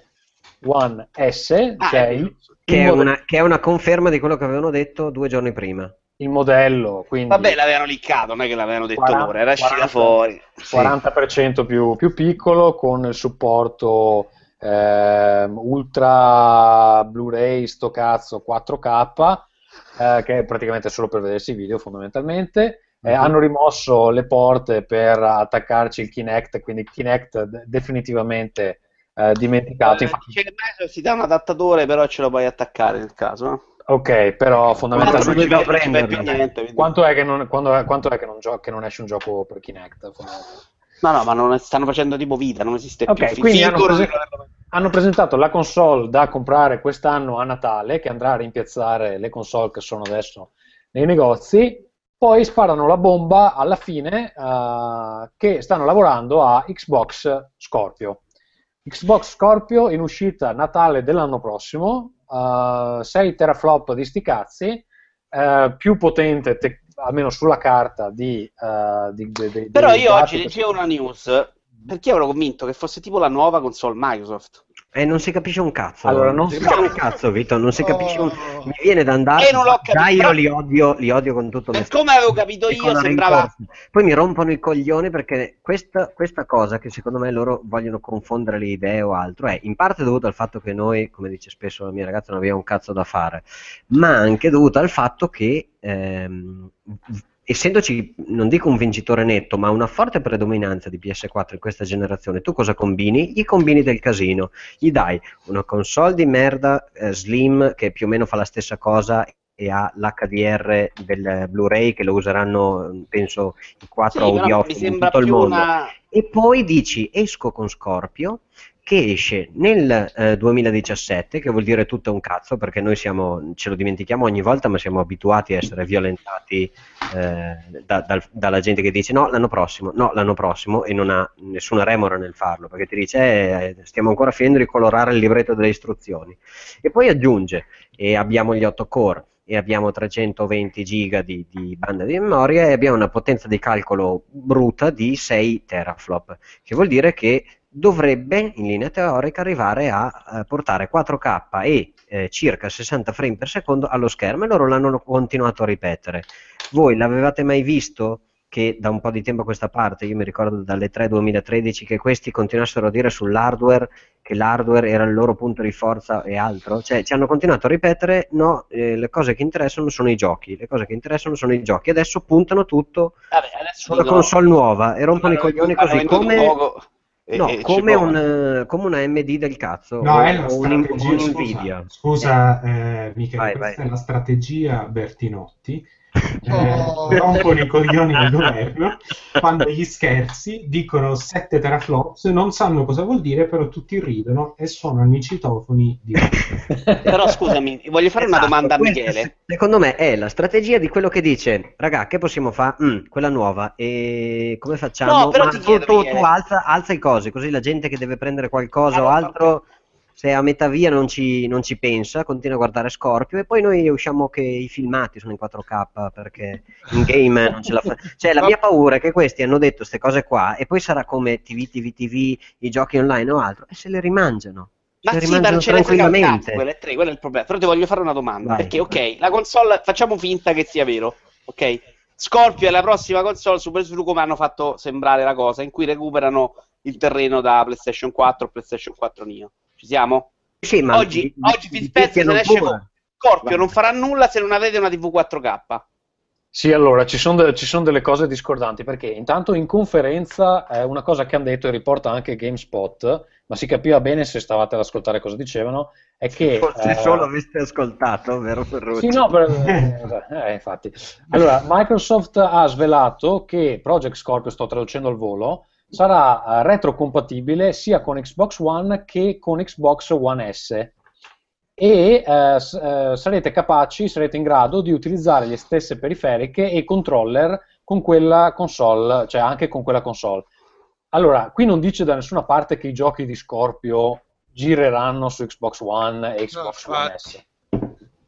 One S, Ah, cioè è il. Che è, una, che è una conferma di quello che avevano detto due giorni prima. Il modello, quindi Vabbè, l'avevano liccato, non è che l'avevano detto 40, loro, era uscita 40. fuori. 40% più, più piccolo con il supporto ehm, ultra Blu-ray sto cazzo 4K eh, che è praticamente solo per vedersi i video fondamentalmente Eh, Mhm. hanno rimosso le porte per attaccarci il Kinect quindi il Kinect de- definitivamente eh, dimenticato Eh, Infatti- dice che Microsoft si dà un adattatore, però ce lo puoi attaccare nel caso. Ok però fondamentalmente non ci niente, quanto è che non, quando è- quanto è che non, gio- che non esce un gioco per Kinect? No, no, ma non stanno facendo tipo vita, non esiste Ok, più. quindi hanno, prese- hanno presentato la console da comprare quest'anno a Natale, che andrà a rimpiazzare le console che sono adesso nei negozi. Poi sparano la bomba alla fine eh, che stanno lavorando a Xbox Scorpio. Xbox Scorpio in uscita Natale dell'anno prossimo, eh, 6 teraflop di sti cazzi, eh, più potente, te- almeno sulla carta, di, eh, di- di- di- Però io oggi leggevo una news perché ero convinto che fosse tipo la nuova console Microsoft. E non si capisce un cazzo. Allora, non si capisce un cazzo, Vito, non si capisce un... Oh. Mi viene da andare... E non l'ho capito, Già io li odio, li odio con tutto Per come avevo capito io, sembrava. Poi mi rompono i coglioni perché questa, questa cosa che secondo me loro vogliono confondere le idee o altro è in parte dovuto al fatto che noi, come dice spesso la mia ragazza, non abbiamo un cazzo da fare, ma anche dovuto al fatto che ehm, essendoci, non dico un vincitore netto, ma una forte predominanza di PS4 in questa generazione, tu cosa combini? Gli combini del casino, gli dai una console di merda eh, slim che più o meno fa la stessa cosa e ha l'HDR del Blu-ray che lo useranno penso i Sì, quattro però mi audiofili in tutto il mondo una. e poi dici esco con Scorpio che esce nel eh, 2017 che vuol dire tutto un cazzo perché noi siamo, ce lo dimentichiamo ogni volta ma siamo abituati a essere violentati eh, da- dal- dalla gente che dice no l'anno prossimo, no l'anno prossimo e non ha nessuna remora nel farlo perché ti dice eh, stiamo ancora finendo di colorare il libretto delle istruzioni e poi aggiunge e abbiamo gli 8 core e abbiamo 320 giga di, di banda di memoria e abbiamo una potenza di calcolo bruta di 6 teraflop, che vuol dire che dovrebbe in linea teorica arrivare a eh, portare 4K e eh, circa 60 frame per secondo allo schermo e loro l'hanno continuato a ripetere. Voi l'avevate mai visto che da un po' di tempo a questa parte, io mi ricordo dalle 3 2013, che questi continuassero a dire sull'hardware che l'hardware era il loro punto di forza e altro, cioè ci hanno continuato a ripetere no, eh, le cose che interessano sono i giochi, le cose che interessano sono i giochi, adesso puntano tutto Vabbè, adesso sulla dico- console nuova. E rompono i coglioni così. come... poco e- No, e come, un, come una MD del cazzo No, o, è la strategia, o un scusa, Nvidia. scusa eh, Michele, Vai, questa vai. è la strategia Bertinotti. Eh, Oh. rompono i coglioni al governo quando gli scherzi dicono 7 teraflops non sanno cosa vuol dire però tutti ridono e suonano i citofoni di [laughs] Però scusami, voglio fare una Esatto, domanda a Michele. se- Secondo me è la strategia di quello che dice, raga, che possiamo fare? Mm, quella nuova. E come facciamo? No, però Ma ti tu, chiedo, tu- tu alza, alza i cosi, così la gente che deve prendere qualcosa o Allora, altro, se a metà via non ci, non ci pensa, continua a guardare Scorpio e poi noi usciamo che i filmati sono in 4K perché in game non ce la fa. Cioè, la mia paura è che questi hanno detto queste cose qua e poi sarà come TV, TV, TV, i giochi online o altro, e se le rimangiano. Ma se sì, ma rimangiano tranquillamente. quello è tre, quello è il problema. Però ti voglio fare una domanda. Vai. Perché, ok, la console, facciamo finta che sia vero, ok? Scorpio è la prossima console, Super Slu come hanno fatto sembrare la cosa, in cui recuperano il terreno da PlayStation 4 PlayStation 4 Neo. Ci siamo? Sì, ma oggi, di- oggi di- Spencer se ne esce con Scorpio non farà nulla se non avete una TV 4K. Sì, allora ci sono, de- ci sono delle cose discordanti perché intanto in conferenza eh, una cosa che hanno detto e riporta anche GameSpot, ma si capiva bene se stavate ad ascoltare cosa dicevano, è che... Forse eh, solo aveste ascoltato, vero Ferruccio? Sì, no, per- eh, infatti. Allora, Microsoft ha svelato che Project Scorpio, sto traducendo al volo, sarà eh, retrocompatibile sia con Xbox One che con Xbox One S e eh, eh, sarete capaci, sarete in grado di utilizzare le stesse periferiche e controller con quella console, cioè anche con quella console. Allora, qui non dice da nessuna parte che i giochi di Scorpio gireranno su Xbox One e Xbox No, One. S.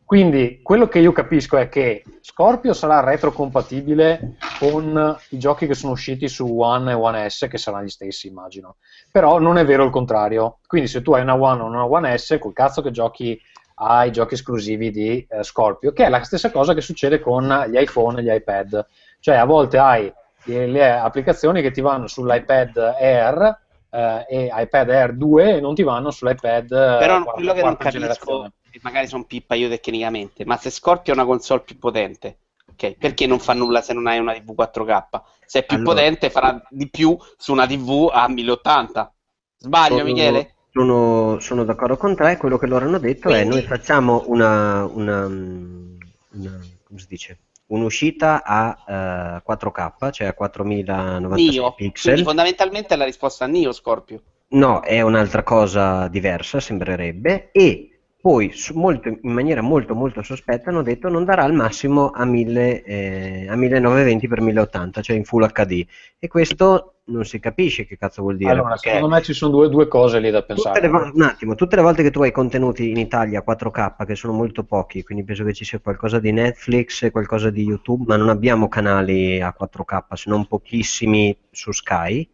Quindi quello che io capisco è che Scorpio sarà retrocompatibile con i giochi che sono usciti su One e One S, che saranno gli stessi, immagino. Però non è vero il contrario. Quindi se tu hai una One o una One S, col cazzo che giochi ai giochi esclusivi di eh, Scorpio, che è la stessa cosa che succede con gli iPhone e gli iPad. Cioè a volte hai le, applicazioni che ti vanno sull'iPad Air eh, e iPad Air 2 e non ti vanno sull'iPad eh, Però quarta- quello che non capisco, magari sono pippa io tecnicamente, ma se Scorpio è una console più potente, ok, perché non fa nulla se non hai una TV 4K? Se è più Allora- potente farà di più su una TV a 1080. Sbaglio, Sono- Michele? Sono, sono d'accordo con te, quello che loro hanno detto è Quindi- noi facciamo una, una, una- come si dice? un'uscita a eh, 4K, cioè a 4096 Nio. pixel. Quindi fondamentalmente è la risposta a Nio Scorpio. No, è un'altra cosa diversa, sembrerebbe, e poi molto- in maniera molto molto sospetta hanno detto non darà al massimo a, 1000, eh, a 1920x1080, cioè in Full HD, e questo non si capisce che cazzo vuol dire. Allora, secondo me ci sono due, due cose lì da pensare. vo- un attimo, tutte le volte che tu hai contenuti in Italia 4K, che sono molto pochi, quindi penso che ci sia qualcosa di Netflix qualcosa di YouTube, ma non abbiamo canali a 4K, se non pochissimi su Sky.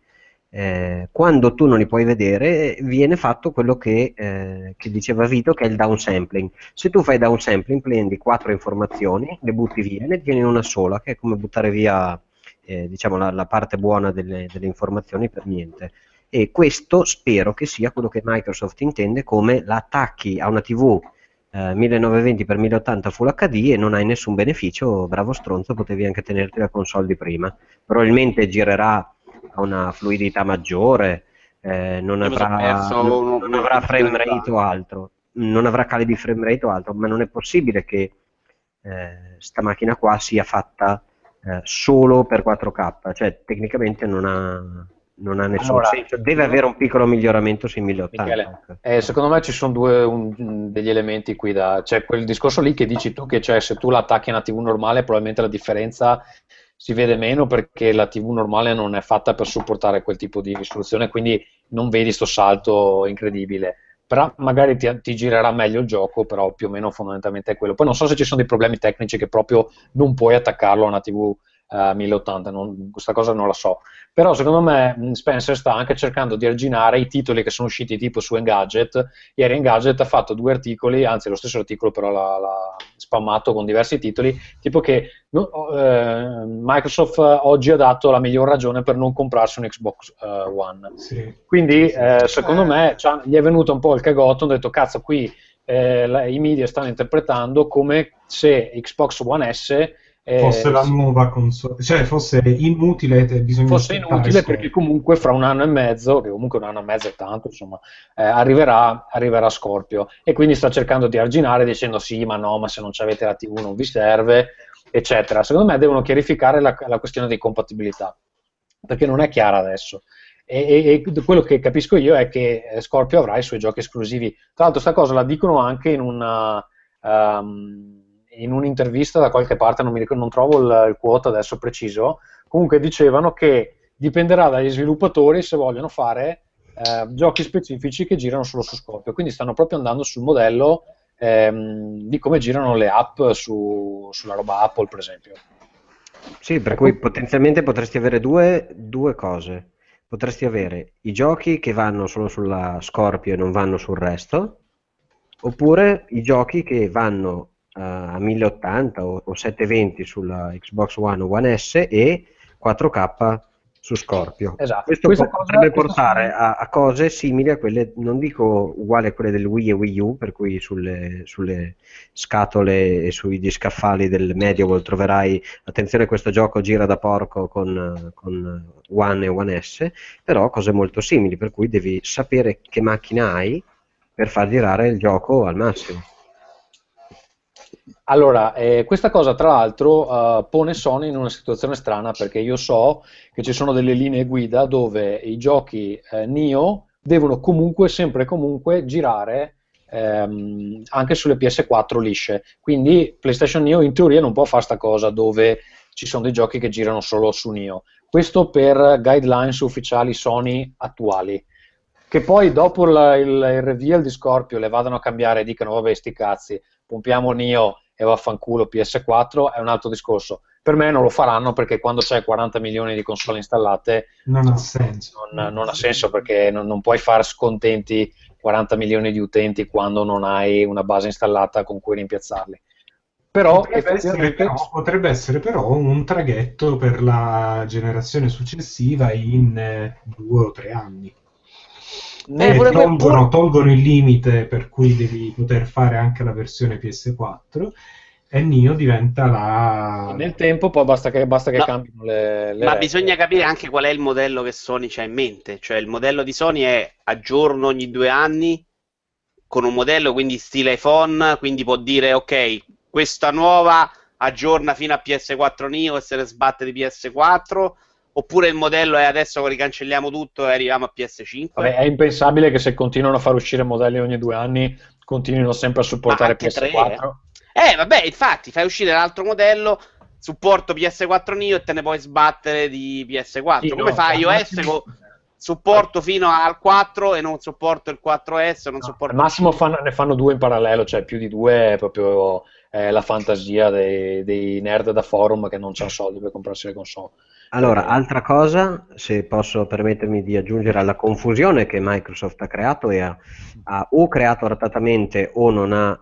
Eh, quando tu non li puoi vedere, viene fatto quello che, eh, che diceva Vito, che è il downsampling. Se tu fai downsampling, prendi quattro informazioni, le butti via e ne tieni una sola, che è come buttare via eh, diciamo, la, la parte buona delle, delle informazioni per niente. E questo spero che sia quello che Microsoft intende come l'attacchi a una TV eh, 1920x1080 Full HD e non hai nessun beneficio, bravo stronzo, potevi anche tenerti la console di prima. Probabilmente girerà una fluidità maggiore, eh, non, avrà, non- non avrà frame rate o altro, non avrà cali di frame rate o altro, ma non è possibile che eh, sta macchina qua sia fatta eh, solo per 4K, cioè tecnicamente non ha, non ha nessun Allora, senso, deve avere un piccolo miglioramento sui 1080. Michele, ecco. eh, secondo me ci sono due, un- degli elementi qui da... C'è quel discorso lì che dici tu che cioè, se tu l'attacchi a una TV normale probabilmente la differenza si vede meno perché la TV normale non è fatta per supportare quel tipo di risoluzione, quindi non vedi sto salto incredibile. Però magari ti, ti girerà meglio il gioco, però più o meno fondamentalmente è quello. Poi non so se ci sono dei problemi tecnici che proprio non puoi attaccarlo a una TV a 1080, non- questa cosa non la so. Però secondo me mh, Spencer sta anche cercando di arginare i titoli che sono usciti tipo su Engadget. Ieri Engadget ha fatto due articoli, anzi lo stesso articolo però l'ha, l'ha spammato con diversi titoli, tipo che no- eh, Microsoft eh, oggi ha dato la miglior ragione per non comprarsi un Xbox eh, One. Sì. Quindi eh, secondo me c'ha- gli è venuto un po' il cagotto, hanno detto cazzo qui eh, la- i media stanno interpretando come se Xbox One S eh, Fosse la nuova console, cioè fosse inutile, fosse inutile perché comunque fra un anno e mezzo, che comunque un anno e mezzo è tanto, insomma, eh, arriverà, arriverà Scorpio e quindi sta cercando di arginare dicendo sì, ma no, ma se non avete la TV non vi serve, eccetera. Secondo me devono chiarificare la, la questione di compatibilità, perché non è chiara adesso. E, e- e quello che capisco io è che eh, Scorpio avrà i suoi giochi esclusivi. Tra l'altro, sta cosa la dicono anche in una. ehm, in un'intervista da qualche parte, non, mi ricordo, non trovo il, il quote adesso preciso, comunque dicevano che dipenderà dagli sviluppatori se vogliono fare eh, giochi specifici che girano solo su Scorpio, quindi stanno proprio andando sul modello ehm, di come girano le app su- sulla roba Apple, per esempio. Sì, per cui potenzialmente potresti avere due, due cose. Potresti avere i giochi che vanno solo sulla Scorpio e non vanno sul resto, oppure i giochi che vanno a 1080 o, o 720 sulla Xbox One o One S e 4K su Scorpio. Esatto. Questo Questa po- cosa- potrebbe questa portare sono- a, a cose simili a quelle, non dico uguali a quelle del Wii e Wii U, per cui sulle, sulle scatole e sugli scaffali del Medieval troverai, attenzione questo gioco gira da porco con, con One e One S, però cose molto simili, per cui devi sapere che macchina hai per far girare il gioco al massimo. Allora, eh, questa cosa tra l'altro eh, pone Sony in una situazione strana perché io so che ci sono delle linee guida dove i giochi eh, Nio devono comunque, sempre e comunque, girare ehm, anche sulle PS4 lisce. Quindi PlayStation Neo in teoria non può fare sta cosa dove ci sono dei giochi che girano solo su Nio. Questo per guidelines ufficiali Sony attuali. Che poi dopo il, il- il reveal di Scorpio le vadano a cambiare e dicano vabbè sti cazzi, pompiamo Nio e vaffanculo PS4 è un altro discorso. Per me non lo faranno perché quando c'è 40 milioni di console installate Non ha senso. non, non ha senso perché non, non puoi far scontenti 40 milioni di utenti quando non hai una base installata con cui rimpiazzarli. Però Potrebbe essere, però, potrebbe essere però un traghetto per la generazione successiva in eh, due o tre anni. Ne- E volevo- tolgono, tolgono il limite per cui devi poter fare anche la versione PS4 e Nio diventa la... nel tempo poi basta che, basta che No. cambino le, le Ma bisogna capire anche qual è il modello che Sony ha in mente. Cioè, il modello di Sony è aggiorno ogni due anni con un modello quindi stile iPhone, quindi può dire ok, questa nuova aggiorna fino a PS4 Neo e se ne sbatte di PS4, oppure il modello è adesso ricancelliamo tutto e arriviamo a PS5. Vabbè, è impensabile che se continuano a far uscire modelli ogni due anni continuino sempre a supportare anche tre, PS4. Eh, vabbè, infatti, fai uscire l'altro modello, supporto PS4 Neo e te ne puoi sbattere di PS4. Sì, Come no, fa iOS con supporto fino al 4 e non supporto il 4S, non No, supporto al massimo fanno- ne fanno due in parallelo, cioè più di due è proprio eh, la fantasia dei, dei nerd da forum che non hanno soldi per comprarsi le console. Allora, Eh, altra cosa, se posso permettermi di aggiungere alla confusione che Microsoft ha creato e ha, ha o creato artatamente o non ha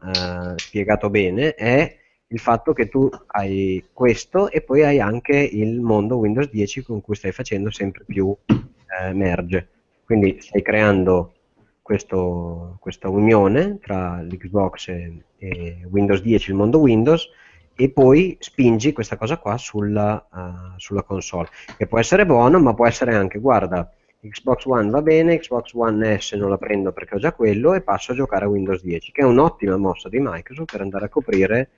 eh, spiegato bene, è il fatto che tu hai questo e poi hai anche il mondo Windows 10 con cui stai facendo sempre più eh, merge. Quindi stai creando questo- questa unione tra l'Xbox e, e Windows 10, il mondo Windows, e poi spingi questa cosa qua sulla, eh, sulla console, che può essere buono, ma può essere anche, guarda, Xbox One va bene, Xbox One S non la prendo perché ho già quello e passo a giocare a Windows 10, che è un'ottima mossa di Microsoft per andare a coprire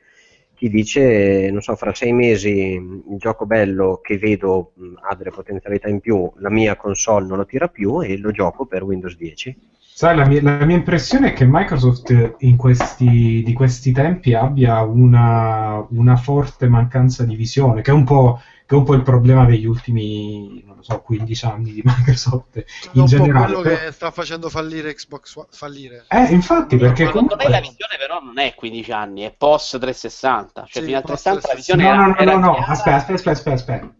chi dice, non so, fra sei mesi mh, il gioco bello che vedo mh, ha delle potenzialità in più, la mia console non lo tira più e lo gioco per Windows 10. Sai, la mia, la mia impressione è che Microsoft in questi, di questi tempi abbia una, una forte mancanza di visione, che è un po' che è un po' il problema degli ultimi, non lo so, 15 anni di [laughs] Microsoft È in un po' generale. quello però- che sta facendo fallire Xbox fallire. Eh, infatti, perché Secondo comunque... me la visione però non è 15 anni, è post 360. Cioè Sì, fino al post 360 la 360. visione No, era, no, no, era no, no, aspetta, aspetta, aspetta, aspetta.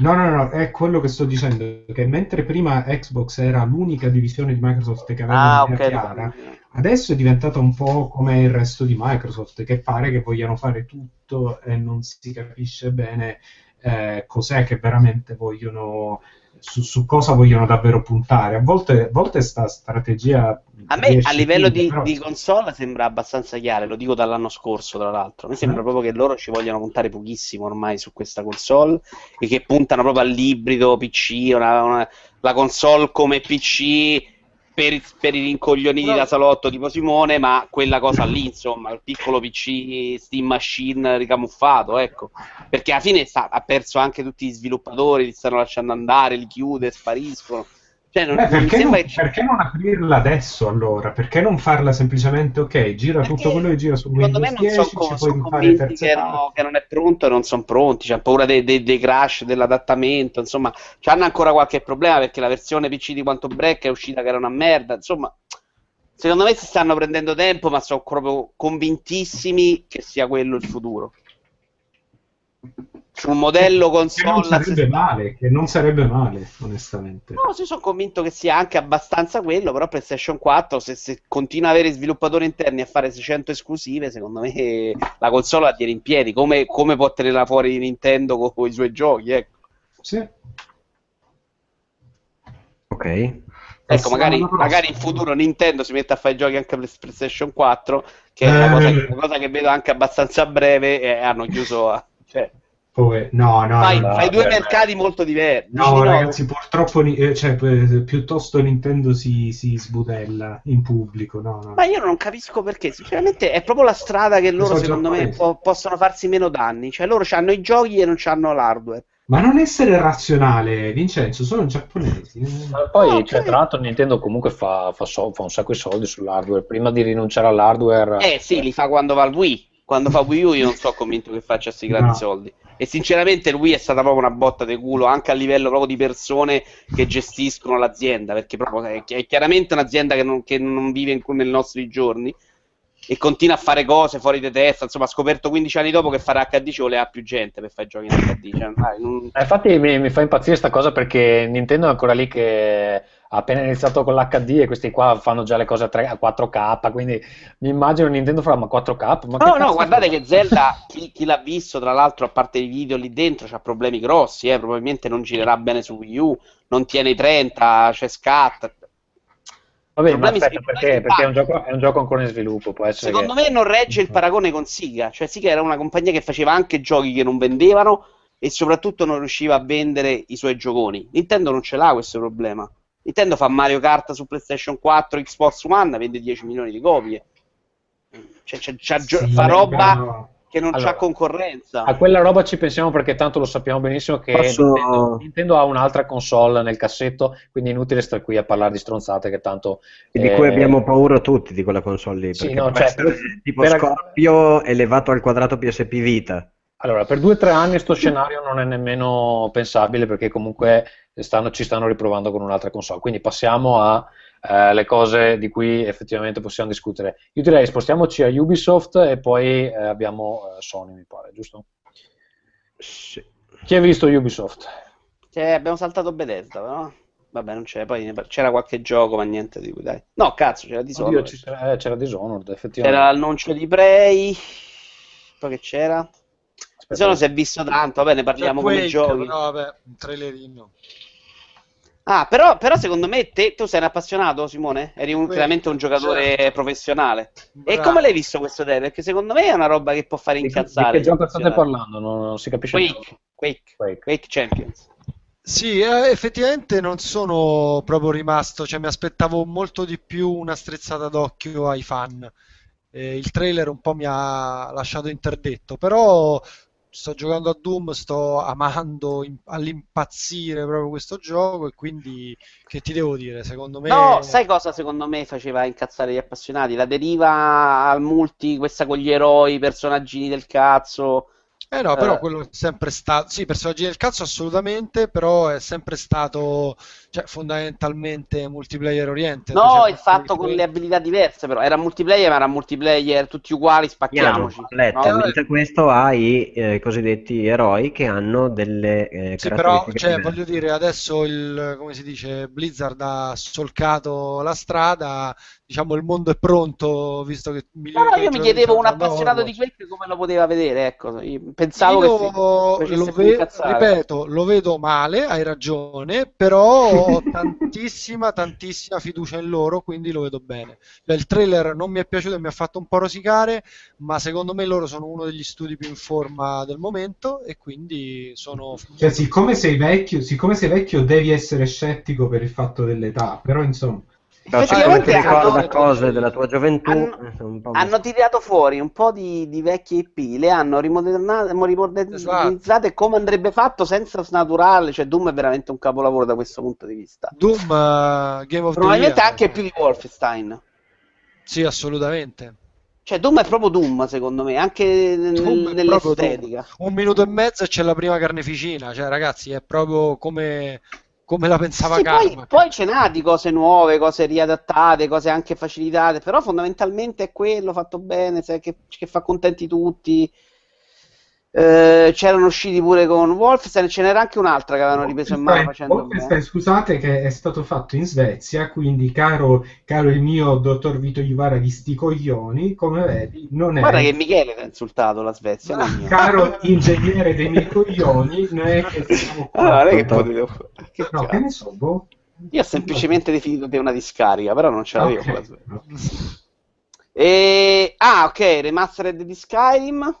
No, no, no, è quello che sto dicendo, che mentre prima Xbox era l'unica divisione di Microsoft che aveva Ah, un'idea ok. chiara, adesso è diventata un po' come il resto di Microsoft, che pare che vogliano fare tutto e non si capisce bene eh, cos'è che veramente vogliono, su, su cosa vogliono davvero puntare. A volte, a volte sta strategia... A me a livello di, però- di console sembra abbastanza chiaro, lo dico dall'anno scorso tra l'altro. Mi sembra Eh. proprio che loro ci vogliono puntare pochissimo ormai su questa console e che puntano proprio all'ibrido PC, una- una- la console come PC per, i- per i rincoglioniti Però- da salotto tipo Simone, ma quella cosa lì, insomma, il piccolo PC Steam Machine ricamuffato, ecco. Perché alla fine sta- ha perso anche tutti gli sviluppatori, li stanno lasciando andare, li chiude, spariscono. Cioè, non, Eh, mi perché, non, ci- perché non aprirla adesso allora? Perché non farla semplicemente ok, gira Perché tutto quello che gira su secondo Windows me non 10, sono sono convinti che, no- che non è pronto e non sono pronti, c'hanno paura dei, dei- dei crash, dell'adattamento, insomma, hanno ancora qualche problema perché la versione PC di Quantum Break è uscita che era una merda, insomma, secondo me si stanno prendendo tempo, ma sono proprio convintissimi che sia quello il futuro. Sul modello Che non console sarebbe 60 male, che non sarebbe male, onestamente. No, sì, sono convinto che sia anche abbastanza quello, però PlayStation 4, se, se continua ad avere sviluppatori interni a fare 600 esclusive, secondo me la console la tiene in piedi, come, come può tenerla fuori Nintendo con, con i suoi giochi, ecco. Sì. Ok. Ecco, magari, magari in futuro Nintendo si mette a fare i giochi anche per PlayStation 4, che è una cosa, Eh. una cosa che vedo anche abbastanza breve e hanno chiuso a... Cioè, Poi, no, no, fai, no, fai due mercati molto diversi. No, ragazzi, purtroppo eh, cioè, eh, piuttosto Nintendo si, si sbudella in pubblico. No, no. Ma io non capisco perché, sinceramente è proprio la strada che loro sono secondo me po- possono farsi meno danni, cioè loro hanno i giochi e non hanno l'hardware. Ma non essere razionale, Vincenzo, sono giapponesi. eh. Ma poi, Ah, ok. cioè, tra l'altro, Nintendo comunque fa, fa so- fa un sacco di soldi sull'hardware. Prima di rinunciare all'hardware, Eh sì, li fa quando va al Wii, quando fa Wii U io non sono convinto che faccia questi grandi No. soldi. E sinceramente Wii è stata proprio una botta di culo anche a livello proprio di persone che gestiscono l'azienda, perché proprio è, è chiaramente un'azienda che non, che non vive in, nei nostri giorni e continua a fare cose fuori di testa, insomma ha scoperto 15 anni dopo che fare HD ci voleva più gente per fare giochi in HD. Cioè, non- Eh, Infatti mi, mi fa impazzire sta cosa perché Nintendo è ancora lì che appena iniziato con l'HD e questi qua fanno già le cose a, 3 a 4K, quindi mi immagino Nintendo farà ma 4K? Ma No, no, guardate che Zelda, chi, chi l'ha visto, tra l'altro, a parte i video lì dentro, c'ha problemi grossi, eh, probabilmente non girerà bene su Wii U, non tiene i 30, c'è scat. Vabbè, ma aspetta, perché, perché è, un gioco, è un gioco ancora in sviluppo, può essere Secondo che... me non regge il paragone con Sega, cioè Sega era una compagnia che faceva anche giochi che non vendevano e soprattutto non riusciva a vendere i suoi gioconi. Nintendo non ce l'ha questo problema. Nintendo fa Mario Kart su PlayStation 4, Xbox One, vende 10 milioni di copie. Cioè, c'ha gio- Sì, fa roba no. che non Allora, c'ha concorrenza. A quella roba ci pensiamo perché tanto lo sappiamo benissimo che Posso- Nintendo, Nintendo ha un'altra console nel cassetto, quindi è inutile stare qui a parlare di stronzate che tanto... E di eh, cui abbiamo paura tutti di quella console lì. Sì, no, cioè, tipo per- Scorpio elevato al quadrato PSP Vita. Allora, per due o tre anni sto scenario non è nemmeno pensabile perché comunque stanno- ci stanno riprovando con un'altra console. Quindi passiamo alle cose di cui effettivamente possiamo discutere. Io direi spostiamoci a Ubisoft e poi eh, abbiamo eh, Sony, mi pare, giusto? Sì. Chi ha visto Ubisoft? Cioè, abbiamo saltato Bethesda, no? Vabbè, non c'è, poi c'era qualche gioco, ma niente di cui, dai. No, cazzo, c'era Oddio, Dishonored. ci- eh, c'era Dishonored, effettivamente. C'era l'annuncio di Prey, poi che c'era? Aspetta, Dishonored si è visto tanto, vabbè, ne C'è parliamo come Quake, giochi. però vabbè, un trailerino. Ah, però, però secondo me te, tu sei un appassionato, Simone? Eri un- Quake, chiaramente un giocatore certo. professionale. E Bravo. come l'hai visto questo trailer? Perché secondo me è una roba che può fare di, che- incazzare. di che gioco state parlando? Non, non si capisce Quake. Quake, Quake. Quake Champions. Sì, eh, effettivamente non sono proprio rimasto, cioè mi aspettavo molto di più una strizzata d'occhio ai fan. Eh, il trailer un po' mi ha lasciato interdetto, però sto giocando a Doom, sto amando im- all'impazzire proprio questo gioco e quindi che ti devo dire, secondo me No, sai cosa secondo me faceva incazzare gli appassionati? La deriva al multi, questa con gli eroi, i personaggini del cazzo. Eh no, però Eh. quello è sempre stato. Sì, personaggi del cazzo assolutamente, però è sempre stato cioè, fondamentalmente multiplayer oriented. No, cioè, il fatto con le abilità diverse, però era multiplayer, ma era multiplayer tutti uguali, spacchiamoci. complete, no? mentre questo ha i eh, cosiddetti eroi che hanno delle eh, Sì, però, cioè, voglio dire, adesso il, come si dice, Blizzard ha solcato la strada, diciamo il mondo è pronto, visto che No, no, io mi chiedevo un appassionato di questo come lo poteva vedere, ecco. Io pensavo Io che si lo ve- ripeto, lo vedo male, hai ragione, però ho [laughs] tantissima, tantissima fiducia in loro, quindi lo vedo bene. Cioè, il trailer non mi è piaciuto e mi ha fatto un po' rosicare, ma secondo me loro sono uno degli studi più in forma del momento e quindi sono... Cioè, siccome sei vecchio, siccome sei vecchio devi essere scettico per il fatto dell'età, però insomma... Però siccome ti Effettivamente ricorda hanno- cose della tua gioventù, hanno- eh, sono un po' Hanno tirato fuori un po' di, di vecchie IP, le hanno rimodernizzate Esatto. come andrebbe fatto senza snaturarle, cioè Doom è veramente un capolavoro da questo punto di vista. Doom, eh, Game of Probabilmente Year. anche più di Wolfenstein. Sì, assolutamente. Cioè Doom è proprio Doom secondo me, anche Doom nell'estetica. Un minuto e mezzo e c'è la prima carneficina, cioè ragazzi, è proprio come, come la pensava Sì, poi, poi ce n'ha di cose nuove, cose riadattate, cose anche facilitate, però fondamentalmente è quello fatto bene, sai, che, che fa contenti tutti. Eh, c'erano usciti pure con Wolfenstein, ce n'era anche un'altra che avevano ripreso in mano facendo Wolfenstein, scusate, che è stato fatto in Svezia, quindi caro, caro il mio dottor Vito Iuvara di sti coglioni, come vedi, non è... Guarda che Michele ti ha insultato la Svezia, non io. Caro ingegnere dei miei coglioni, non è che siamo qua... Allora, che potevo... che No, che ne so, boh. Io ho semplicemente definito te una discarica, però non ce l'avevo Ok, con la Svezia. ok. E... Ah, ok, Remastered di Skyrim.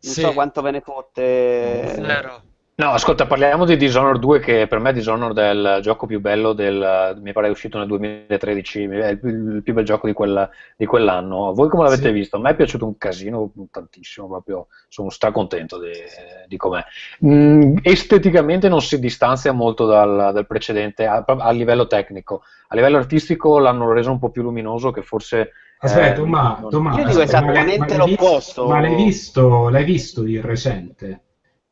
Non Sì. so quanto ve ne fotte. Zero. No, ascolta, parliamo di Dishonored 2 che per me Dishonored è il gioco più bello del, mi pare è uscito nel 2013, è il, più- il più bel gioco di, quel- di quell'anno. Voi come l'avete Sì. visto? A me è piaciuto un casino, tantissimo, proprio sono stracontento di, di com'è. Mm, esteticamente non si distanzia molto dal, dal precedente a, a livello tecnico, a livello artistico l'hanno reso un po' più luminoso che forse... Aspetta, eh, non- Tommaso, Io dico ma esattamente ma l'hai l'opposto. visto- Ma l'hai visto, l'hai visto di recente?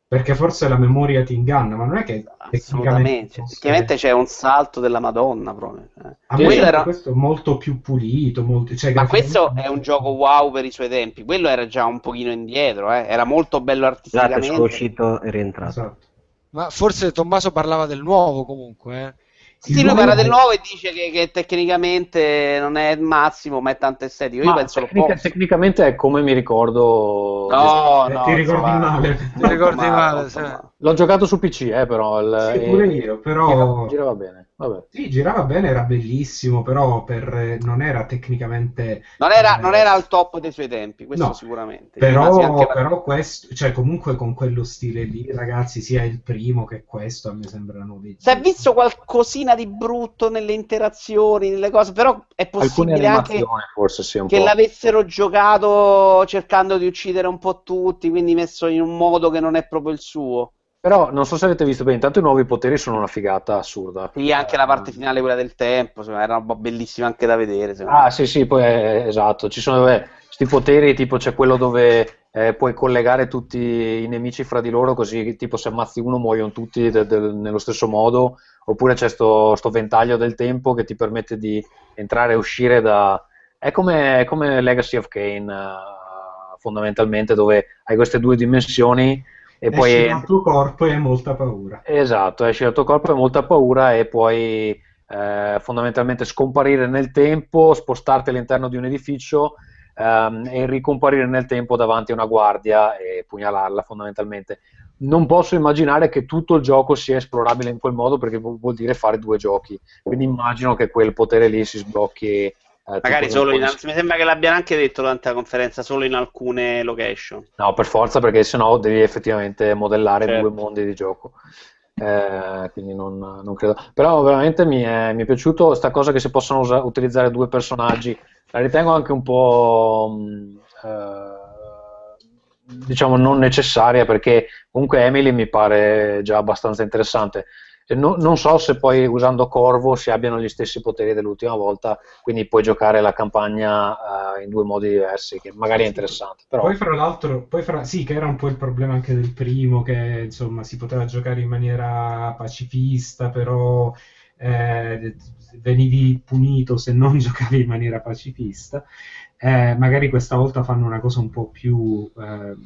Perché forse la memoria ti inganna, ma non è che Assolutamente. Effettivamente c'è un salto della Madonna proprio. eh. A Sì, me Quello era- questo molto più pulito, molto, cioè, Ma questo è un gioco wow per i suoi tempi. Quello era già un pochino indietro, eh. era molto bello Scusate, sono artisticamente. uscito e rientrato. Esatto. Ma forse Tommaso parlava del nuovo comunque, eh. Sì, lui parla del nuovo e dice che, che tecnicamente non è il massimo, ma è tanto estetico. Io Ma penso tecnica- l'opposto. tecnicamente è come mi ricordo... No, Eh, no, ti ricordi male. Ti ricordi male, sì. male. L'ho giocato su PC, eh, però... il- Sì, e- pure io, però- Girava, girava bene, vabbè. Sì, girava bene, era bellissimo, però per- non era tecnicamente... Non era, eh, non era al top dei suoi tempi, questo No, sicuramente. Però, anche- però questo, cioè comunque con quello stile lì, ragazzi, sia il primo che questo, a me sembrano dei... Si è visto qualcosina di brutto nelle interazioni, nelle cose, però è possibile anche forse sì, un che po'. l'avessero giocato cercando di uccidere un po' tutti, quindi messo in un modo che non è proprio il suo. Però non so se avete visto bene, intanto i nuovi poteri sono una figata assurda. Sì, anche la parte finale, quella del tempo, era una bellissima anche da vedere. Ah, me. sì, sì, poi è, esatto, ci sono questi poteri, tipo c'è quello dove eh, puoi collegare tutti i nemici fra di loro, così tipo se ammazzi uno muoiono tutti de- del- nello stesso modo, oppure c'è sto, sto ventaglio del tempo che ti permette di entrare e uscire da... È come, è come Legacy of Kane, eh, fondamentalmente, dove hai queste due dimensioni e poi... Esci dal tuo corpo e molta paura. Esatto, esci dal tuo corpo, hai molta paura e puoi eh, fondamentalmente scomparire nel tempo, spostarti all'interno di un edificio ehm, e ricomparire nel tempo davanti a una guardia e pugnalarla fondamentalmente. Non posso immaginare che tutto il gioco sia esplorabile in quel modo perché vu- vuol dire fare due giochi, quindi immagino che quel potere lì si sblocchi. Eh, Magari solo in, mi sembra che l'abbiano anche detto durante la conferenza, solo in alcune location. No, per forza, perché sennò devi effettivamente modellare Certo. due mondi di gioco. Eh, quindi non, non credo. Però veramente mi è, mi è piaciuto sta cosa che si possono usa- utilizzare due personaggi. La ritengo anche un po', mh, eh, diciamo, non necessaria perché comunque Emily mi pare già abbastanza interessante. E no- non so se poi usando Corvo si abbiano gli stessi poteri dell'ultima volta, quindi puoi giocare la campagna in due modi diversi, che magari è interessante. Però... Poi fra l'altro, poi fra... sì, che era un po' il problema anche del primo, che insomma si poteva giocare in maniera pacifista, però eh, venivi punito se non [laughs] giocavi in maniera pacifista. Eh, magari questa volta fanno una cosa un po' più, eh,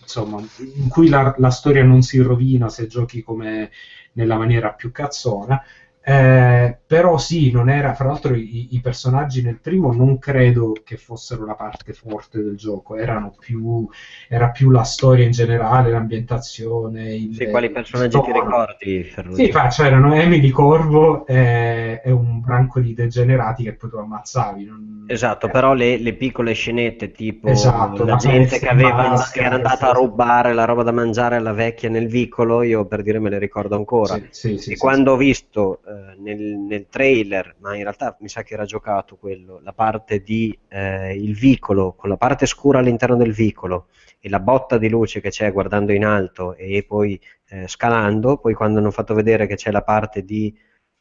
insomma, in cui la, la storia non si rovina se giochi come nella maniera più cazzona. Eh, però sì, non era, fra l'altro i, i, personaggi nel primo non credo che fossero la parte forte del gioco, erano più, era più la storia in generale, l'ambientazione. Il, sì, quali personaggi ti ricordi? Ferruccio? Sì, fa, c'erano Emily Corvo e, e, un branco di degenerati che poi tu ammazzavi. Non... Esatto, eh. però le, le, piccole scenette tipo esatto, la gente che, aveva, che era andata a rubare la roba da mangiare alla vecchia nel vicolo, io per dire me le ricordo ancora. Sì, sì, sì, e quando ho visto eh, nel, nel, trailer, ma in realtà mi sa che era giocato quello, la parte di eh, il vicolo, con la parte scura all'interno del vicolo e la botta di luce che c'è guardando in alto e poi eh, scalando, poi quando hanno fatto vedere che c'è la parte di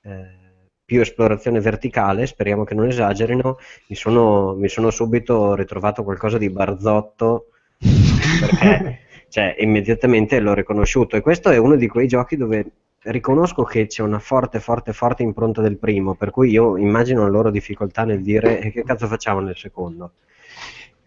eh, più esplorazione verticale, speriamo che non esagerino, mi sono, mi sono subito ritrovato qualcosa di barzotto [laughs] perché cioè, immediatamente l'ho riconosciuto. E questo è uno di quei giochi dove riconosco che c'è una forte, forte, forte impronta del primo, per cui io immagino la loro difficoltà nel dire e che cazzo facciamo nel secondo.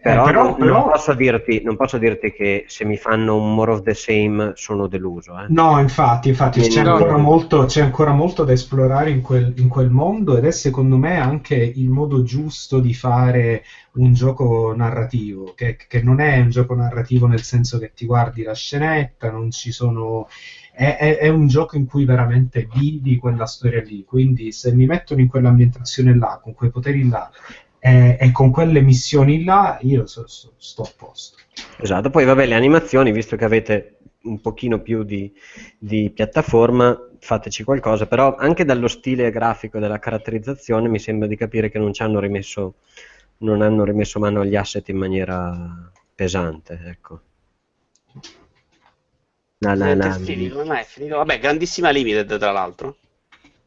Però, eh, però, non, però... Non, posso dirti, non, posso dirti, che se mi fanno un more of the same sono deluso. Eh. No, infatti, infatti c'è, ancora molto, c'è, ancora molto, da esplorare in quel, in quel, mondo ed è secondo me anche il modo giusto di fare un gioco narrativo, che, che non è un gioco narrativo nel senso che ti guardi la scenetta, non ci sono è, è, è, un gioco in cui veramente vivi quella storia lì. Quindi, se mi mettono in quell'ambientazione là, con quei poteri là e, e con quelle missioni là, io so, so, sto a posto. Esatto, poi vabbè, le animazioni, visto che avete un pochino più di, di piattaforma, fateci qualcosa, però anche dallo stile grafico dalla caratterizzazione mi sembra di capire che non ci hanno rimesso, non hanno rimesso mano agli asset in maniera pesante, ecco. No, no, no, come mai è finito? Vabbè, grandissima limited tra l'altro.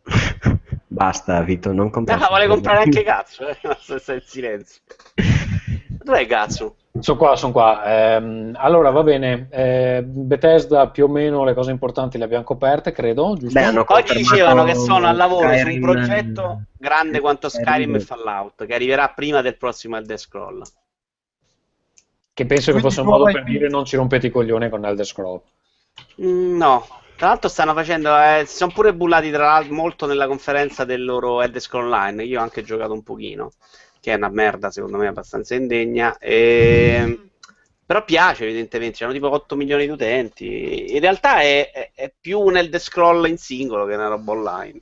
[laughs] Basta, Vito, non comprare. No, vuole comprare anche cazzo, eh? sta in silenzio. [laughs] Dov'è cazzo? Sono qua, sono qua. Eh, allora, va bene. Eh, Bethesda più o meno le cose importanti le abbiamo coperte, credo. Beh, Oggi dicevano che sono al lavoro Skyrim... su un progetto grande quanto Skyrim e Fallout, che arriverà prima del prossimo Elder Scroll. Che penso Quindi che fosse un modo per dire non ci rompete i coglioni con Elder Scroll. Mm, no, tra l'altro stanno facendo, eh, si sono pure bullati tra l'altro molto nella conferenza del loro Elder Scrolls Online, io ho anche giocato un pochino, che è una merda secondo me abbastanza indegna, e... però piace evidentemente, hanno tipo 8 milioni di utenti, in realtà è, è, è più un Elder Scroll in singolo che una roba online.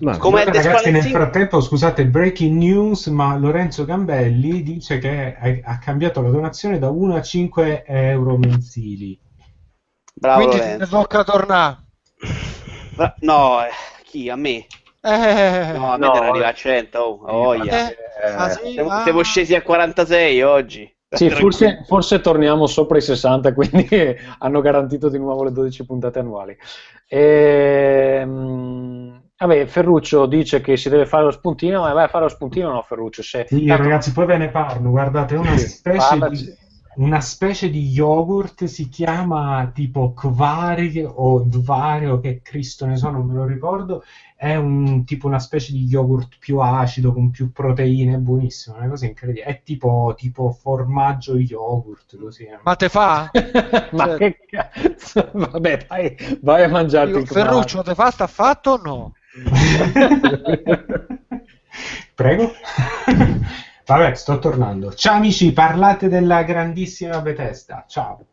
Ma, Come ragazzi, nel frattempo, scusate, breaking news, ma Lorenzo Gambelli dice che ha cambiato la donazione da 1 a 5 euro mensili. Bravo Quindi Lorenzo. ti tocca tornare. Bra- no, eh, chi? A me? Eh, no, a me no, te ne arriva a 100. Oh, oh yeah. eh, ah, sì? siamo, ah. siamo, scesi a 46 oggi. Sì, forse, forse, torniamo sopra i 60, [laughs] quindi hanno garantito di nuovo le 12 puntate annuali. E, ehm, vabbè, Ferruccio dice che si deve fare lo spuntino, ma vai a fare lo spuntino no, Ferruccio? Se, sì, tanto... ragazzi, poi ve ne parlo, guardate, è una specie di una specie di yogurt si chiama tipo Kvari o Dvario, che Cristo ne so, non me lo ricordo. È un tipo una specie di yogurt più acido con più proteine, buonissimo, una cosa incredibile. È tipo, tipo formaggio yogurt. Così. Ma te fa? [laughs] Ma cioè... che cazzo? Vabbè, dai, vai a mangiarti Io, il Ferruccio, te fa sta fatto o no? [laughs] [laughs] Prego. Vabbè, sto tornando. Ciao amici, parlate della grandissima Bethesda. Ciao.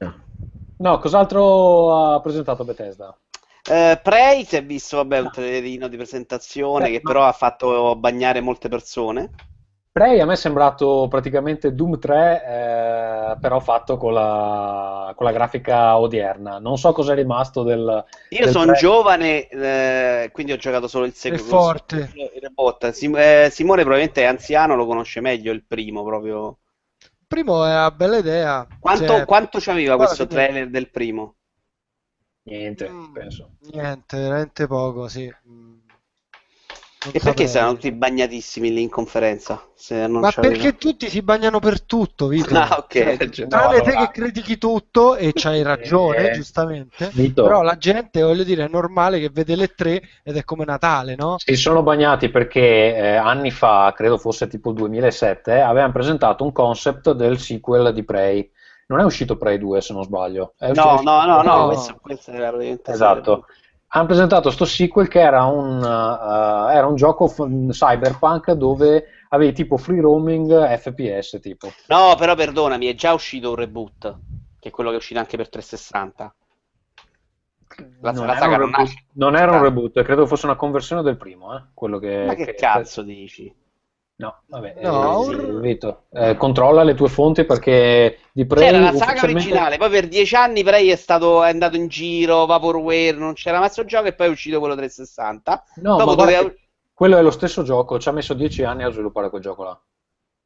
No, cos'altro ha presentato Bethesda? Eh, Prey si è visto, vabbè, un trailerino di presentazione che però ha fatto bagnare molte persone. Prey a me è sembrato praticamente Doom 3, eh, però fatto con la, con la, grafica odierna. Non so cosa è rimasto del. Io del sono giovane, eh, quindi ho giocato solo il secondo. È forte. Sim- eh, Simone probabilmente è anziano, lo conosce meglio il primo proprio. Il primo è una bella idea. Quanto, cioè... quanto ci aveva questo trailer del primo? Niente, mm, penso. Niente, veramente poco, sì. Non E perché saranno tutti bagnatissimi lì in conferenza? Se non Ma perché tutti si bagnano per tutto, Vito? Ah, ok, Cioè, tranne No, te allora- che critichi tutto e c'hai ragione, Eh, giustamente. Vito. Però la gente, voglio dire, è normale che vede le tre ed è come Natale, no? Si sono bagnati perché eh, anni fa, credo fosse tipo il 2007, avevano presentato un concept del sequel di Prey. Non è uscito Prey 2 se non sbaglio. È No, no, no, no, No. questo, questo era Esatto. Hanno presentato sto sequel che era un, eh, era un gioco f- cyberpunk dove avevi tipo free roaming FPS tipo. No, però perdonami, è già uscito un reboot, che è quello che è uscito anche per 360. La, non, la era non reboot, nasce. non era un reboot, credo fosse una conversione del primo. eh, quello che, Ma che cazzo dici? No, vabbè, No, eh, un- Vito, eh, controlla le tue fonti perché di Prey C'era la saga ufficialmente- originale, poi per dieci anni Prey è stato è andato in giro, Vaporware, non c'era mazzo gioco e poi è uscito quello 360. No, Dopo ma doveva- quello è lo stesso gioco, ci ha messo dieci anni a sviluppare quel gioco là.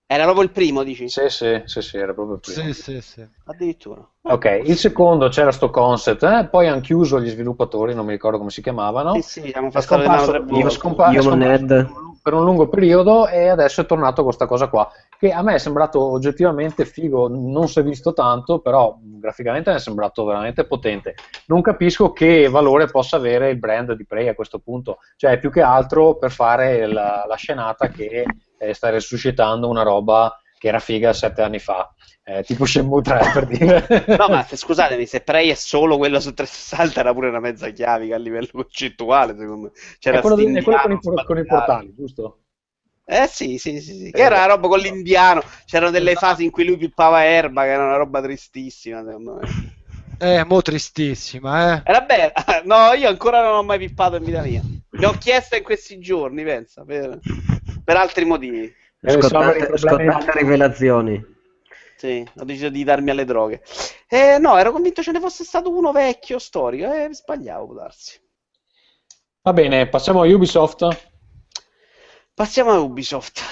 Era proprio il primo, dici? Sì, sì, sì, sì, era proprio il primo. Sì, sì, sì. Addirittura. Ok, il secondo c'era sto concept, eh, poi hanno chiuso gli sviluppatori, non mi ricordo come si chiamavano. Sì, sì, abbiamo fatto scomparso, volte. scompa- Human scomparso. Per un- lungo periodo e adesso è tornato questa cosa qua, che a me è sembrato oggettivamente figo, non si è visto tanto, però graficamente mi è sembrato veramente potente. Non capisco che valore possa avere il brand di Prey a questo punto, cioè più che altro per fare la, la scenata che eh, sta resuscitando una roba che era figa sette anni fa, eh, tipo Shenmue 3 [laughs] per dire. No, ma se- scusatemi, se Prey è solo quello su 360 [laughs] era pure una mezza chiavica a livello concettuale, secondo me. C'era è quello, di- è quello con, i, con i portali, giusto? Eh sì, sì, sì, sì. Che era una roba con l'indiano. C'erano delle Esatto. fasi in cui lui pippava erba, che era una roba tristissima, secondo me. Eh, mo tristissima, eh. Era bella. [laughs] No, io ancora non ho mai pippato in vita mia. Ne ho chiesto in questi giorni, pensa, per, per altri motivi. Scottate, problemi- scottate rivelazioni. Sì, ho deciso di darmi alle droghe. Eh, no, ero convinto ce ne fosse stato uno vecchio, storico. Eh, sbagliavo, può darsi. Va bene, passiamo a Ubisoft. Passiamo a Ubisoft.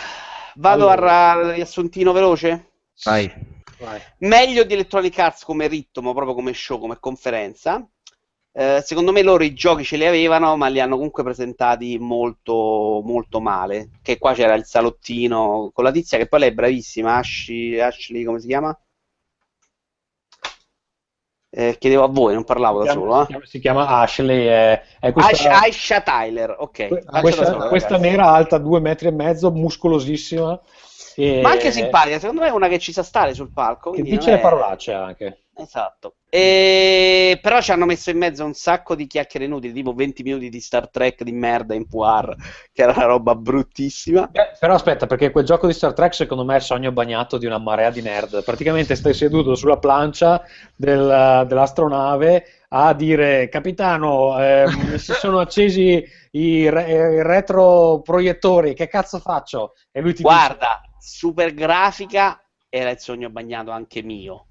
Vado Allora. al riassuntino veloce? Vai. Vai. Meglio di Electronic Arts come ritmo, proprio come show, come conferenza. Eh, secondo me loro i giochi ce li avevano, ma li hanno comunque presentati molto, molto male. Che qua c'era il salottino con la tizia, che poi lei è bravissima, Ashley, Ashley come si chiama? Eh, chiedevo a voi, non parlavo da Si chiama- solo. si eh. chiama, si chiama Ashley, è, è Aisha, questa, Aisha Tyler, ok. que- da questa- solo, questa nera alta due metri e mezzo, muscolosissima. e- Ma anche simpatica, secondo me è una che ci sa stare sul palco. Che dice non le è- parolacce anche. Esatto. E... Però ci hanno messo in mezzo un sacco di chiacchiere inutili, tipo 20 minuti di Star Trek di merda in VR, che era una roba bruttissima. Beh, però aspetta, perché quel gioco di Star Trek secondo me è il sogno bagnato di una marea di nerd. Praticamente stai seduto sulla plancia del- dell'astronave a dire capitano, ehm, [laughs] si sono accesi i, re- i retroproiettori, che cazzo faccio? E lui ti Guarda, super grafica era il sogno bagnato anche mio.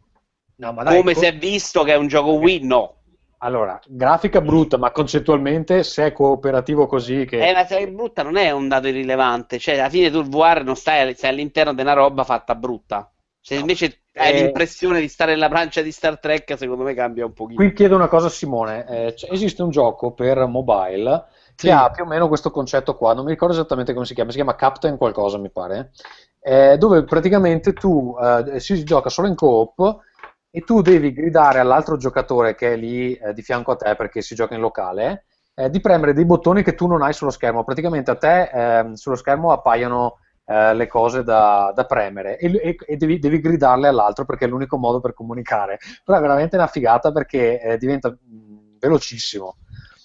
No, ma dai, Come co- si è visto che è un gioco Wii? No. Allora, grafica brutta, ma concettualmente se è cooperativo così che... È una serie brutta non è un dato irrilevante, cioè alla fine tu il VR non stai, stai all'interno di una roba fatta brutta. Se invece hai Eh. l'impressione di stare nella plancia di Star Trek, secondo me cambia un pochino. Qui chiedo una cosa a Simone, eh, c- esiste un gioco per mobile Sì. che ha più o meno questo concetto qua, non mi ricordo esattamente come si chiama, si chiama Captain qualcosa mi pare, eh, dove praticamente tu eh, si gioca solo in coop e tu devi gridare all'altro giocatore che è lì eh, di fianco a te perché si gioca in locale, eh, di premere dei bottoni che tu non hai sullo schermo, praticamente a te ehm, sullo schermo appaiono eh, le cose da, da premere e, e- e devi, devi gridarle all'altro perché è l'unico modo per comunicare. Però è veramente una figata perché eh, diventa mh, velocissimo.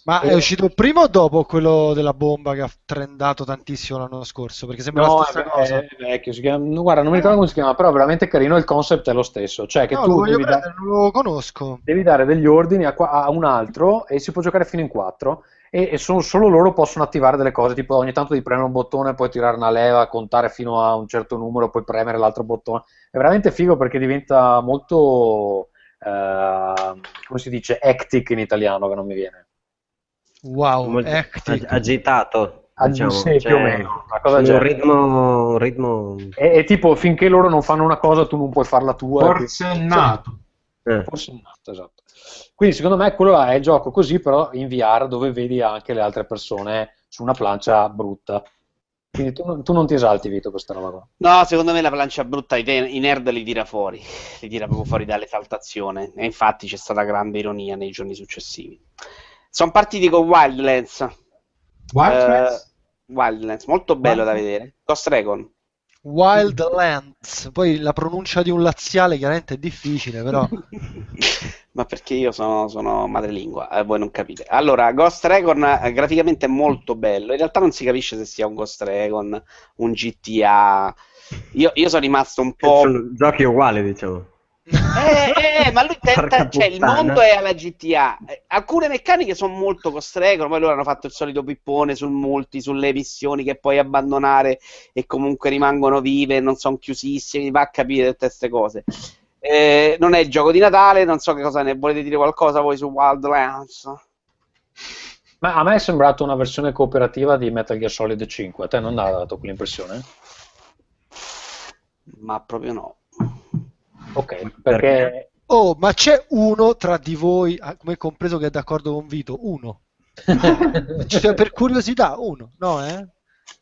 Ma Eh. è uscito prima o dopo quello della bomba che ha trendato tantissimo l'anno scorso? Perché sembra No, la è, stessa cosa. è vecchio, si chiama- no, guarda, non mi ricordo come si chiama, però è veramente carino, il concept è lo stesso, cioè che No, tu lo devi, prendere, non lo conosco. devi dare degli ordini a, a un altro e si può giocare fino in quattro e, e solo, solo loro possono attivare delle cose, tipo ogni tanto devi premere un bottone, poi tirare una leva, contare fino a un certo numero, poi premere l'altro bottone. È veramente figo perché diventa molto, eh, come si dice, hectic in italiano, che non mi viene. Wow, Molto ag- agitato. Ag- diciamo. sì, più Cioè, o meno, una cosa un ritmo, un ritmo E, e tipo, finché loro non fanno una cosa, tu non puoi farla tua. Forse è nato. eh. Forse è nato, esatto. Quindi secondo me quello là è il gioco così, però in VR dove vedi anche le altre persone su una plancia brutta. Quindi tu, non- tu non ti esalti, Vito, questa roba qua. No, secondo me la plancia brutta i, i nerd li tira fuori, li tira proprio fuori dall'esaltazione. E infatti c'è stata grande ironia nei giorni successivi. Sono partiti con Wildlands. Wildlands? Eh, Wildlands, molto bello da vedere. Ghost Recon. Wildlands, poi la pronuncia di un laziale chiaramente è difficile, però [laughs] Ma perché io sono, sono madrelingua, eh, voi non capite. Allora, Ghost Recon eh, graficamente è molto bello. In realtà non si capisce se sia un Ghost Recon, un GTA. Io, io sono rimasto un po'. Sono giochi uguali, diciamo. Eh, eh, ma lui tenta, cioè il mondo è alla GTA. Eh, Alcune meccaniche sono molto Ghost Recon, poi loro hanno fatto il solito pippone sul multi, sulle missioni che puoi abbandonare e comunque rimangono vive, non sono chiusissime, va a capire tutte queste cose. Eh, non è il gioco di Natale, non so che cosa ne volete dire qualcosa voi su Wildlands. Ma a me è sembrato una versione cooperativa di Metal Gear Solid 5. A te non ha dato quell'impressione? Ma proprio no. Ok, perché Oh, ma c'è uno tra di voi, ah, come compreso che è d'accordo con Vito? Uno. [laughs] Cioè, per curiosità, uno, no, eh?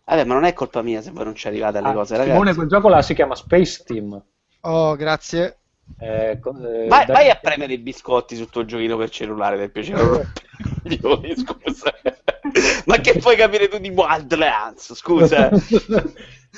Vabbè, ma non è colpa mia se voi non ci arrivate alle Ah, cose, Simone, ragazzi. quel gioco là si chiama Space Team. Oh, grazie. Eh, co- eh, Vai, da- vai a premere i biscotti sul tuo giochino per cellulare per piacere. [laughs] [laughs] Scusa. Ma che puoi capire tu di Wildlands? Scusa.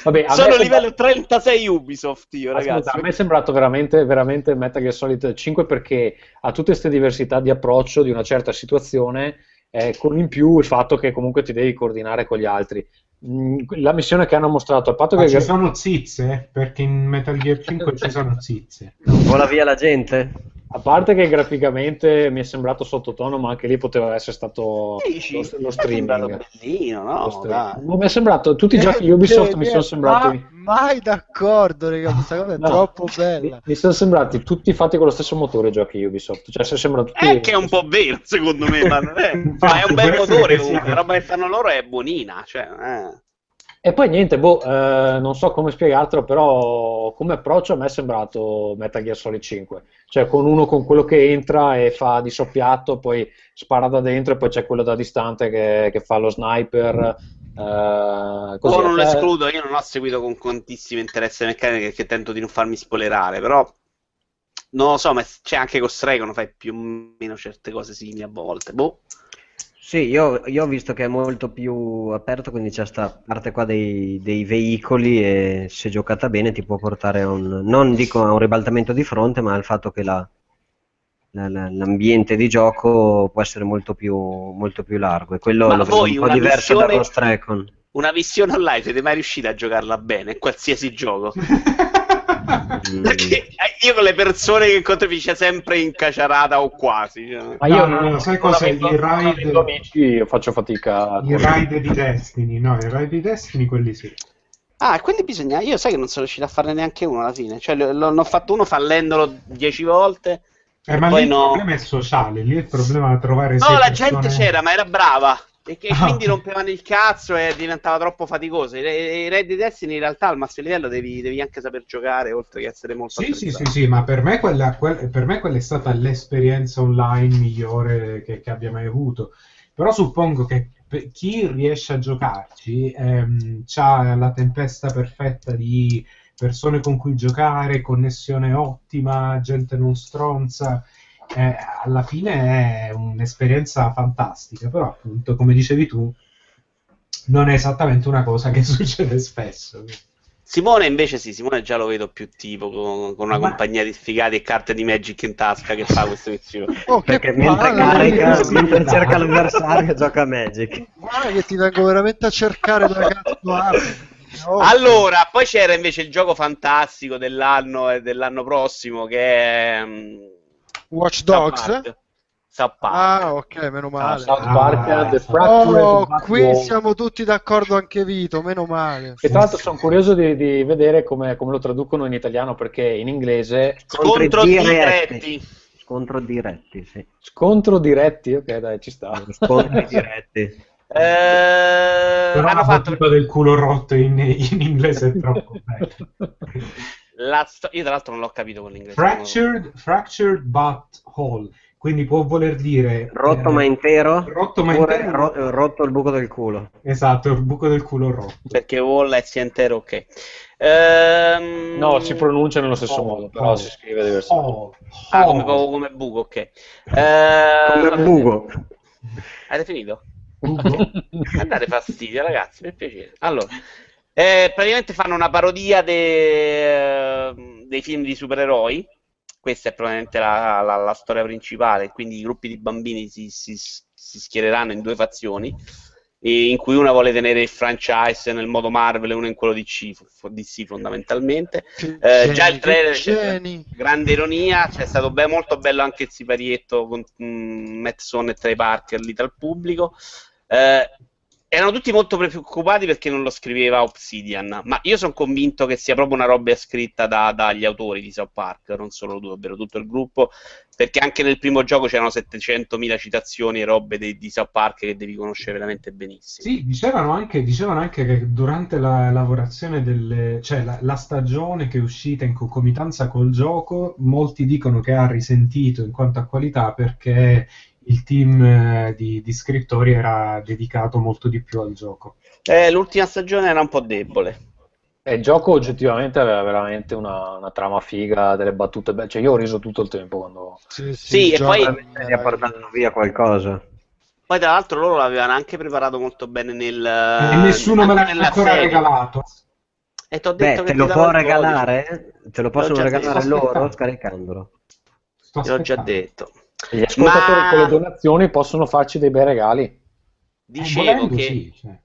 Vabbè, a Sono sembra- livello 36 Ubisoft io, Ascolta, ragazzi. a me è sembrato veramente, veramente Metal Gear Solid 5 perché ha tutte queste diversità di approccio di una certa situazione, eh, con in più il fatto che comunque ti devi coordinare con gli altri. Mm, La missione che hanno mostrato, a patto Ma che ci sono zizze? Perché in Metal Gear 5 ci sono zizze. Vola via la gente? A parte che graficamente mi è sembrato sottotono, ma anche lì poteva essere stato Dici? lo, lo Mi streaming. bellino, no? Lo streaming. No, mi è sembrato, tutti i giochi Ubisoft mi sono sembrati... Ma- mai d'accordo, raga, questa cosa è [laughs] No, troppo Mi, bella. mi sono sembrati tutti fatti con lo stesso motore i giochi Ubisoft, cioè se sembrano tutti... È che è un po' vero, secondo me, ma, è, [laughs] ma è un bel motore. [laughs] La roba che fanno loro è buonina, cioè, eh. E poi niente, boh, eh, non so come spiegartelo, però come approccio a me è sembrato Metal Gear Solid 5, cioè con uno con quello che entra e fa di soppiatto, poi spara da dentro e poi c'è quello da distante che, che fa lo sniper, eh, così. Oh, non lo Eh, escludo, io non ho seguito con tantissimo interesse le meccaniche perché tento di non farmi spoilerare, però non lo so, ma c'è anche con Recon, fai più o meno certe cose simili a volte. Boh. Sì, io, io ho visto che è molto più aperto, quindi c'è sta parte qua dei, dei veicoli e se giocata bene ti può portare a un, non dico a un ribaltamento di fronte, ma al fatto che la- la- la- l'ambiente di gioco può essere molto più, molto più largo e quello Ma lo vedo un po' diverso da missione- Ghost Recon. Una missione online, siete mai riusciti a giocarla bene? Qualsiasi gioco. [laughs] [laughs] Perché io con le persone che incontro mi c'è sempre incaciarata o quasi. cioè. Ma io No, no, no, sai cos'è? avendo- I non raid- avendo amici io faccio fatica. I raid di Destiny, no, i raid di Destiny quelli sì. Ah, quelli bisogna. Io sai che non sono riuscito a farne neanche uno alla fine. Cioè, lo- lo- ne ho fatto uno fallendolo dieci volte. Eh, ma Poi lì il no. problema è sociale, lì il problema è trovare No, la persone- gente c'era, ma era brava. E che Ah, quindi rompevano il cazzo e diventava troppo faticoso. I, Red Dead Destiny in realtà al massimo livello devi, devi anche saper giocare, oltre che essere molto Sì, sì, sì, sì, ma per me quella, quel- per me quella è stata l'esperienza online migliore che, che abbia mai avuto. Però suppongo che chi riesce a giocarci ehm, ha la tempesta perfetta di persone con cui giocare, connessione ottima, gente non stronza. Eh, alla fine è un'esperienza fantastica, però appunto, come dicevi tu, non è esattamente una cosa che [laughs] succede spesso. Simone invece sì, Simone già lo vedo più tipo con, con una Ma- compagnia di sfigati e carte di Magic in tasca che fa queste missioni. [laughs] Oh, che Perché mentre palle, carica, mentre cerca l'avversario, gioca a Magic. Guarda che ti vengo veramente a cercare dove cazzo apri. Oh. [laughs] Allora, poi c'era invece il gioco fantastico dell'anno e dell'anno prossimo che è mm, Watch Dogs? South Park. Ah, ok, meno male. South Park, Ah, The Fractured Oh, qui siamo tutti d'accordo anche Vito, meno male. E tra l'altro sono curioso di, di vedere come, come lo traducono in italiano perché in inglese Scontro diretti. Scontro diretti, sì. scontro diretti, ok dai ci sta. Scontri diretti. [laughs] Eh, Però hanno la fatto battuta del culo rotto in, in inglese è troppo [laughs] bella. La sto- io tra l'altro non l'ho capito con l'inglese. Fractured, fractured but whole. quindi può voler dire... Rotto eh, ma intero? Rotto ma intero? ro- rotto il buco del culo. Esatto, il buco del culo rotto. Perché Wall è sia intero, ok. Ehm, No, si pronuncia nello stesso Oh, modo, però oh. si scrive diversamente. Oh, Ah, oh. come, come, come buco, ok. Eh, Come buco. Avete finito? Buco? [laughs] Andate fastidio, ragazzi, per piacere. Allora, eh, praticamente fanno una parodia de- dei film di supereroi. Questa è probabilmente la, la- la storia principale. Quindi i gruppi di bambini si, si- si schiereranno in due fazioni, in cui una vuole tenere il franchise nel modo Marvel e una in quello DC, fo- DC fondamentalmente. Eh, già il trailer, grande ironia, c'è stato be- molto bello anche il siparietto con mm, Matt Stone e Trey Parker lì dal pubblico. Eh, erano tutti molto preoccupati perché non lo scriveva Obsidian, ma io sono convinto che sia proprio una roba scritta da- dagli autori di South Park, non solo lui, ovvero tutto il gruppo, perché anche nel primo gioco c'erano 700.000 citazioni e robe di, di South Park che devi conoscere veramente benissimo. Sì, dicevano anche, dicevano anche che durante la lavorazione delle, cioè la, la stagione che è uscita in concomitanza col gioco, molti dicono che ha risentito in quanto a qualità perché il team eh, di, di scrittori era dedicato molto di più al gioco. Eh, l'ultima stagione era un po' debole. E il gioco oggettivamente aveva veramente una, una trama figa, delle battute belle. Cioè, io ho riso tutto il tempo quando. Sì, Sì, il e poi- Gli ha portato via qualcosa. Poi tra l'altro loro l'avevano anche preparato molto bene nel... e nessuno me l'ha ancora serie. regalato. E t'ho Beh, detto che te ti lo può codice. regalare? Te lo possono regalare loro scaricandolo. Te l'ho già detto. E gli ascoltatori Ma- con le donazioni possono farci dei bei regali. Eh, Dicevo volendo, che, sì, cioè.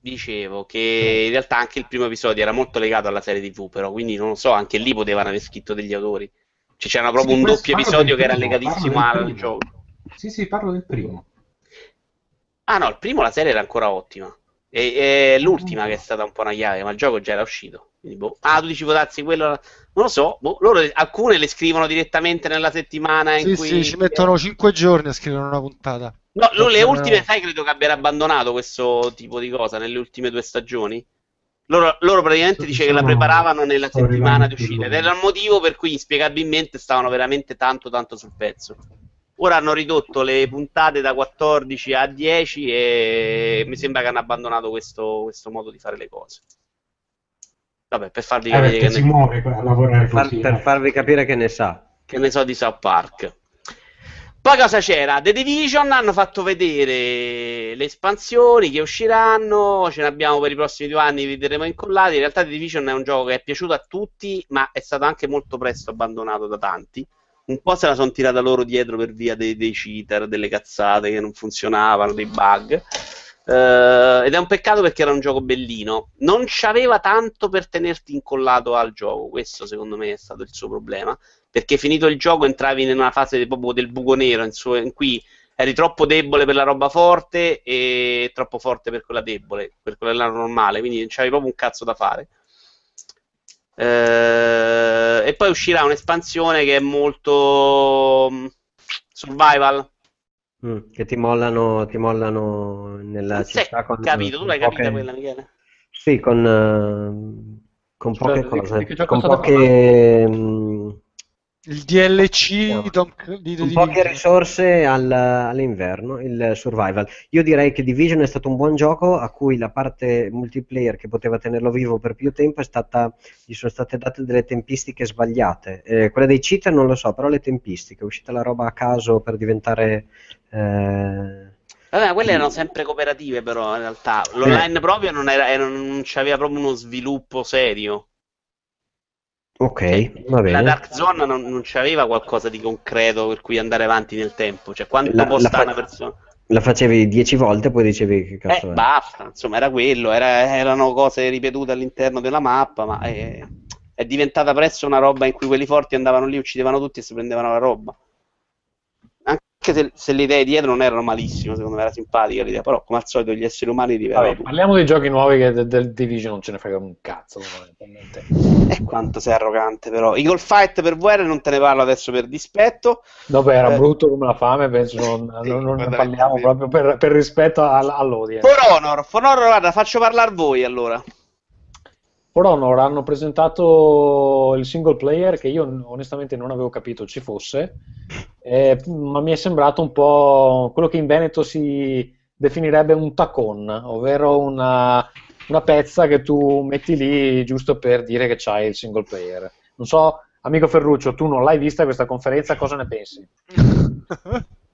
dicevo che in realtà anche il primo episodio era molto legato alla serie TV, però quindi non lo so, anche lì potevano aver scritto degli autori. Cioè, c'era proprio Sì, un doppio episodio del che era primo, legatissimo al primo. gioco. Sì, sì, parlo del primo. Ah no, il primo la serie era ancora ottima. E, e l'ultima che è stata un po' una chiave, ma il gioco già era uscito. Quindi, boh. Ah, tu dici votarsi quello. Non lo so, boh, loro alcune le scrivono direttamente nella settimana in Sì, cui sì, ci mettono 5 giorni a scrivere una puntata. No, lui le ultime, sai, credo che abbiano abbandonato questo tipo di cosa nelle ultime due stagioni. Loro, loro praticamente Sono- dice che la preparavano nella settimana di uscita ed era il motivo per cui inspiegabilmente stavano veramente tanto tanto sul pezzo. Ora hanno ridotto le puntate da 14 a 10 e mi sembra che hanno abbandonato questo, questo modo di fare le cose. Vabbè, per farvi Eh, capire perché che si ne, muore a lavorare Per, far- così. per eh. farvi capire che ne sa. che ne so di South Park. Poi cosa c'era? The Division hanno fatto vedere le espansioni che usciranno, ce ne abbiamo per i prossimi due anni, vi vedremo incollati. In realtà The Division è un gioco che è piaciuto a tutti, ma è stato anche molto presto abbandonato da tanti. Un po' se la sono tirata loro dietro per via dei, dei cheater, delle cazzate che non funzionavano, dei bug. Eh, ed è un peccato perché era un gioco bellino. Non c'aveva tanto per tenerti incollato al gioco. Questo, secondo me, è stato il suo problema perché finito il gioco entravi in una fase di- proprio del buco nero in, su- in cui eri troppo debole per la roba forte e troppo forte per quella debole, per quella normale, quindi non c'avevi proprio un cazzo da fare. Eh, e poi uscirà un'espansione che è molto mm, survival. Mm, che ti mollano, ti mollano nella Non città con capito, tu l'hai capita poche- quella, Michele? Sì, con, eh, con Cioè, poche di cose, con poche, mm, Il DLC di Tom di poche risorse al- all'inverno, il survival. Io direi che Division è stato un buon gioco a cui la parte multiplayer che poteva tenerlo vivo per più tempo è stata, gli sono state date delle tempistiche sbagliate. Eh, quelle dei cheater non lo so, però le tempistiche, è uscita la roba a caso per diventare... eh, Vabbè, ma quelle erano sempre cooperative, però in realtà l'online proprio non, era, era- non c'aveva proprio uno sviluppo serio. Ok, va La bene. Dark Zone non, non c'aveva qualcosa di concreto per cui andare avanti nel tempo. Cioè, quanto La- può la stare fa- una persona? La facevi dieci volte, poi dicevi che cazzo Eh, basta, insomma, era quello, era- erano cose ripetute all'interno della mappa, ma è, è diventata presto una roba in cui quelli forti andavano lì, uccidevano tutti e si prendevano la roba. Anche se, se le idee dietro non erano malissime, secondo me era simpatica l'idea, però come al solito gli esseri umani rivelano Vabbè, parliamo dei giochi nuovi che del, del Division non ce ne frega un cazzo, fondamentalmente. E quanto sei arrogante, però. Eagle Fight per VR non te ne parlo adesso per dispetto. Dopo era Eh. brutto come la fame, penso non, [laughs] Sì, non- non ne parliamo veramente. proprio per, per rispetto all- all'audience. For Honor, For Honor, guarda, faccio parlare voi allora. For Honor hanno presentato il single player che io onestamente non avevo capito ci fosse eh, ma mi è sembrato un po' quello che in Veneto si definirebbe un tacon, ovvero una, una pezza che tu metti lì giusto per dire che c'hai il single player. Non so, amico Ferruccio, tu non l'hai vista questa conferenza, cosa ne pensi? [laughs]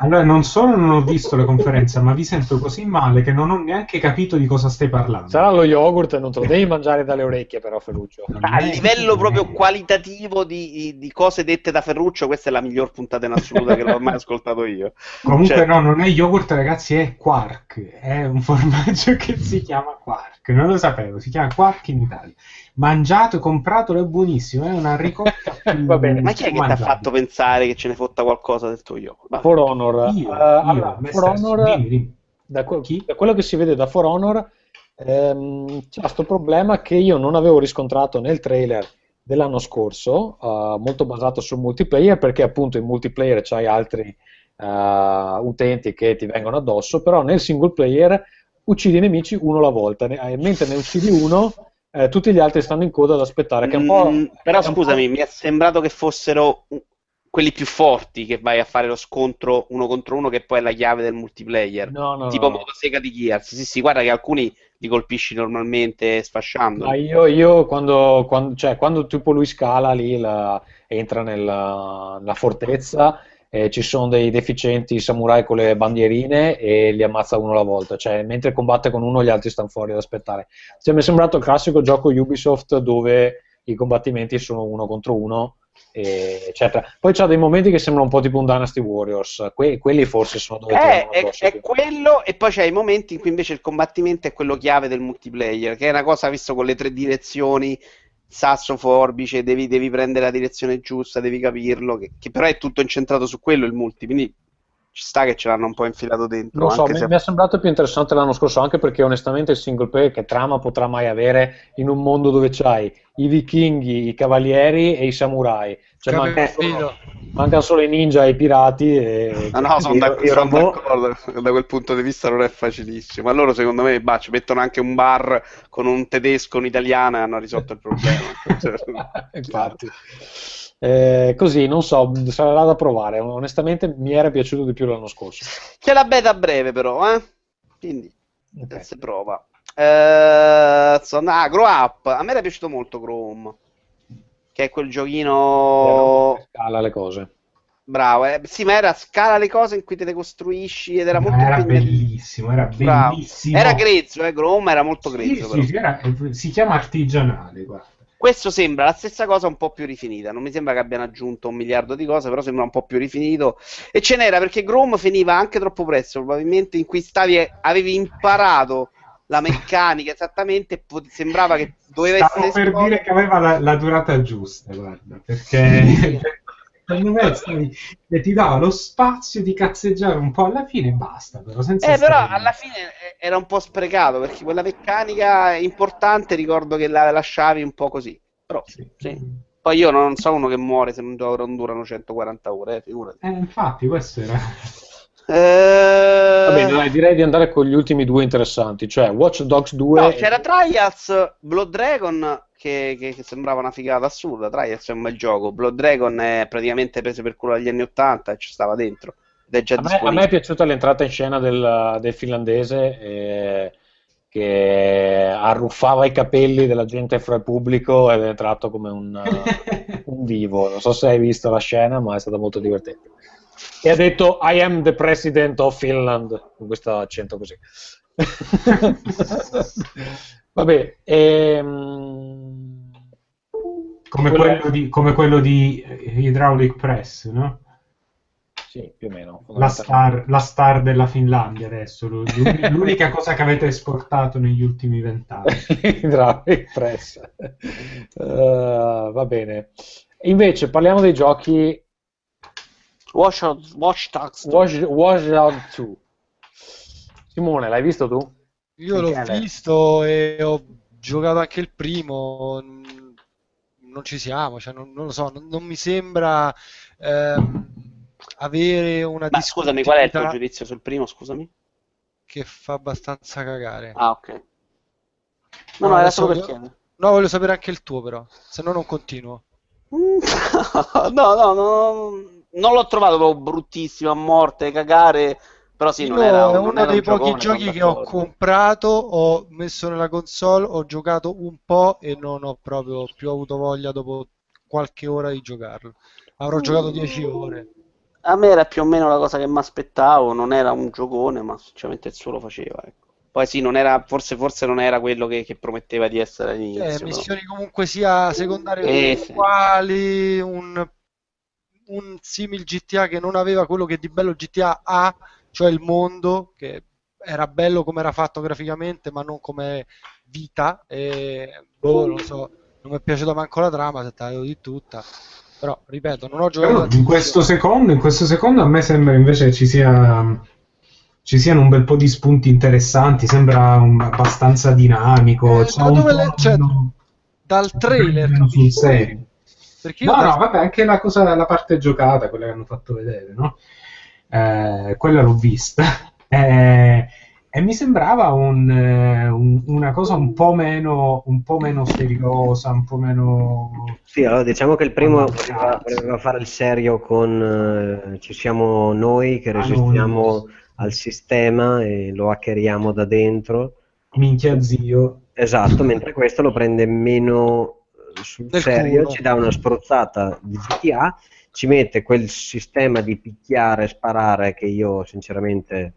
Allora, non solo non ho visto la conferenza, ma vi sento così male che non ho neanche capito di cosa stai parlando. Sarà lo yogurt e non te lo devi mangiare dalle orecchie, però, Ferruccio. A livello proprio qualitativo di, di cose dette da Ferruccio, questa è la miglior puntata in assoluto che l'ho mai ascoltato io. Comunque, Cioè- no, non è yogurt, ragazzi, è quark. È un formaggio [laughs] che si chiama quark. Non lo sapevo, si chiama quark in Italia. Mangiato, comprato, è buonissimo. È una ricotta. [laughs] Va bene. Ma chi è che ti ha fatto pensare che ce ne fotta qualcosa del tuo yogurt? Vabbè. For Honor. Io, Eh, io, allora, For. Honor, Dimmi, dimmi. da, que- Chi? da quello che si vede da For Honor, ehm, c'è questo problema che io non avevo riscontrato nel trailer dell'anno scorso, eh, molto basato sul multiplayer, perché appunto in multiplayer c'hai altri eh, utenti che ti vengono addosso, però nel single player uccidi i nemici uno alla volta, ne- mentre ne uccidi uno, eh, tutti gli altri stanno in coda ad aspettare. Che un po', Mm, però un po'- scusami, mi è sembrato che fossero quelli più forti che vai a fare lo scontro uno contro uno, che poi è la chiave del multiplayer. No, no, tipo no. motosega di Gears. Sì, sì, guarda che alcuni li colpisci normalmente sfasciando. Ma io, io quando, quando, cioè, quando tipo lui scala lì, la- entra nella, nella fortezza, e ci sono dei deficienti samurai con le bandierine e li ammazza uno alla volta. Cioè, mentre combatte con uno, gli altri stanno fuori ad aspettare. Cioè, mi è sembrato il classico gioco Ubisoft dove i combattimenti sono uno contro uno, eccetera. Poi c'ha dei momenti che sembra un po' tipo un Dynasty Warriors. Que- quelli forse sono dove Eh, è, è quello, e poi c'è i momenti in cui invece il combattimento è quello chiave del multiplayer, che è una cosa visto con le tre direzioni, sasso, forbice, devi, devi prendere la direzione giusta, devi capirlo, che, che però è tutto incentrato su quello il multi, quindi ci sta che ce l'hanno un po' infilato dentro. Non so, anche mi, se- mi è sembrato più interessante l'anno scorso, anche perché onestamente il single player che trama potrà mai avere in un mondo dove c'hai i vichinghi, i cavalieri e i samurai. Cioè, mancano, solo, mancano solo i ninja e i pirati. E... Ah, no, sono i sono d'accordo, da quel punto di vista non è facilissimo. Allora, secondo me, bah, ci mettono anche un bar con un tedesco, un italiano e hanno risolto il problema. [laughs] Cioè, Infatti. Eh, così, non so, sarà da provare. Onestamente mi era piaciuto di più l'anno scorso. [laughs] C'è la beta a breve, però, eh? Quindi Ok. si prova. Eh, ah, Grow Up. A me era piaciuto molto Chrome, che è quel giochino Scala le cose. bravo. eh. Sì, ma era scala le cose in cui te le costruisci ed era molto era bellissimo, era Bravo. bellissimo. Era grezzo, eh? Chrome era molto Sì, grezzo, sì, però. sì, era- si chiama artigianale, guarda. Questo sembra la stessa cosa un po' più rifinita. Non mi sembra che abbiano aggiunto un miliardo di cose, però sembra un po' più rifinito. E ce n'era perché Chrome finiva anche troppo presto, probabilmente in cui stavi, avevi imparato la meccanica esattamente e sembrava che doveva Stavo essere per esploso. dire che aveva la, la durata giusta, guarda, perché [laughs] secondo me stavi- e ti dava lo spazio di cazzeggiare un po' alla fine e basta, però senza Eh, però alla fine eh, era un po' sprecato perché quella meccanica importante ricordo che la lasciavi un po' così. Però, Sì. sì. Poi io non so uno che muore se non non durano 140 ore, eh, figurati. Eh, infatti, questo era... Eh, Va bene, dai, direi di andare con gli ultimi due interessanti, cioè Watch Dogs 2. No, c'era Trials Blood Dragon che, che- che sembrava una figata assurda. Trials è un bel gioco. Blood Dragon è praticamente preso per culo dagli anni 80 e ci stava dentro. Ed è già A me, a me è piaciuta l'entrata in scena del, del finlandese eh, che arruffava i capelli della gente fra il pubblico ed è entrato come un, [laughs] un vivo. Non so se hai visto la scena, ma è stata molto divertente. E ha detto I am the president of Finland con questo accento così. [laughs] Vabbè, ehm, come, quello è- quello di, come quello di eh, Hydraulic Press, no? sì, più o meno. La star, la star della Finlandia adesso, l'u- [laughs] l'unica cosa che avete esportato negli ultimi vent'anni. [laughs] Hydraulic Press. Eh, va bene. Invece parliamo dei giochi Watch, Watch Dogs. Watch, Watch Dogs 2. Simone, l'hai visto tu? Io l'ho visto e ho giocato anche il primo. n- Non ci siamo, cioè non, non lo so, non, non mi sembra ehm, avere una Ma scusami, qual è il tuo giudizio sul primo? Scusami. che fa abbastanza cagare. Ah, ok. No, No, era adesso solo per voglio- chiedere. No, voglio sapere anche il tuo però, se no non continuo. [laughs] no, no, no, non l'ho trovato proprio bruttissimo a morte, cagare. Però sì, non era non uno era dei un pochi giocone, giochi che ho comprato, ho messo nella console, ho giocato un po' e non ho proprio più avuto voglia dopo qualche ora di giocarlo. Avrò giocato 10 ore. A me era più o meno la cosa che mi aspettavo, non era un giocone, ma sinceramente il suo lo faceva. Ecco. Poi sì, non era, forse, forse non era quello che, che prometteva di essere all'inizio. Eh, missioni comunque sia secondarie Eh, sì. uguali, un, un simil GTA che non aveva quello che di bello GTA ha, cioè il mondo, che era bello come era fatto graficamente, ma non come vita. E boh, non so, non mi è piaciuta manco la trama, se te la devo di tutta. Però, ripeto, non ho giocato in questo secondo, in questo secondo a me sembra invece ci sia ci siano un bel po' di spunti interessanti, sembra un- abbastanza dinamico. Eh, po' le- cioè, Dal trailer, sul serio. Perché io No, no, vabbè, anche la, cosa, la parte giocata, quella che hanno fatto vedere, no? Eh, quella l'ho vista. [laughs] Eh, e mi sembrava un, eh, un- una cosa un po' meno, un po' meno seriosa, un po' meno... Sì, allora diciamo che il primo voleva, voleva fare il serio con eh, ci siamo noi che resistiamo Anonymous. al sistema e lo hackeriamo da dentro. Minchia zio. Esatto, mentre questo lo prende meno sul Nel serio, culo. ci dà una spruzzata di GTA, ci mette quel sistema di picchiare e sparare che io sinceramente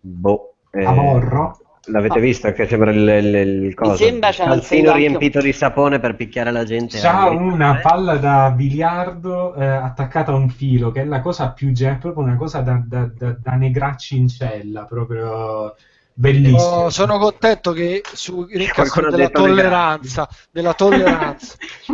boh, eh, Amorro. l'avete Ah. visto che sembra il, il, il sembra un calzino fondo anche- riempito di sapone per picchiare la gente. C'ha Eh, una palla da biliardo eh, attaccata a un filo, che è la cosa più gen- proprio una cosa da, da, da, da negracci in cella, proprio bellissima. Oh, sono contento che su ha della tolleranza, della tolleranza, [laughs]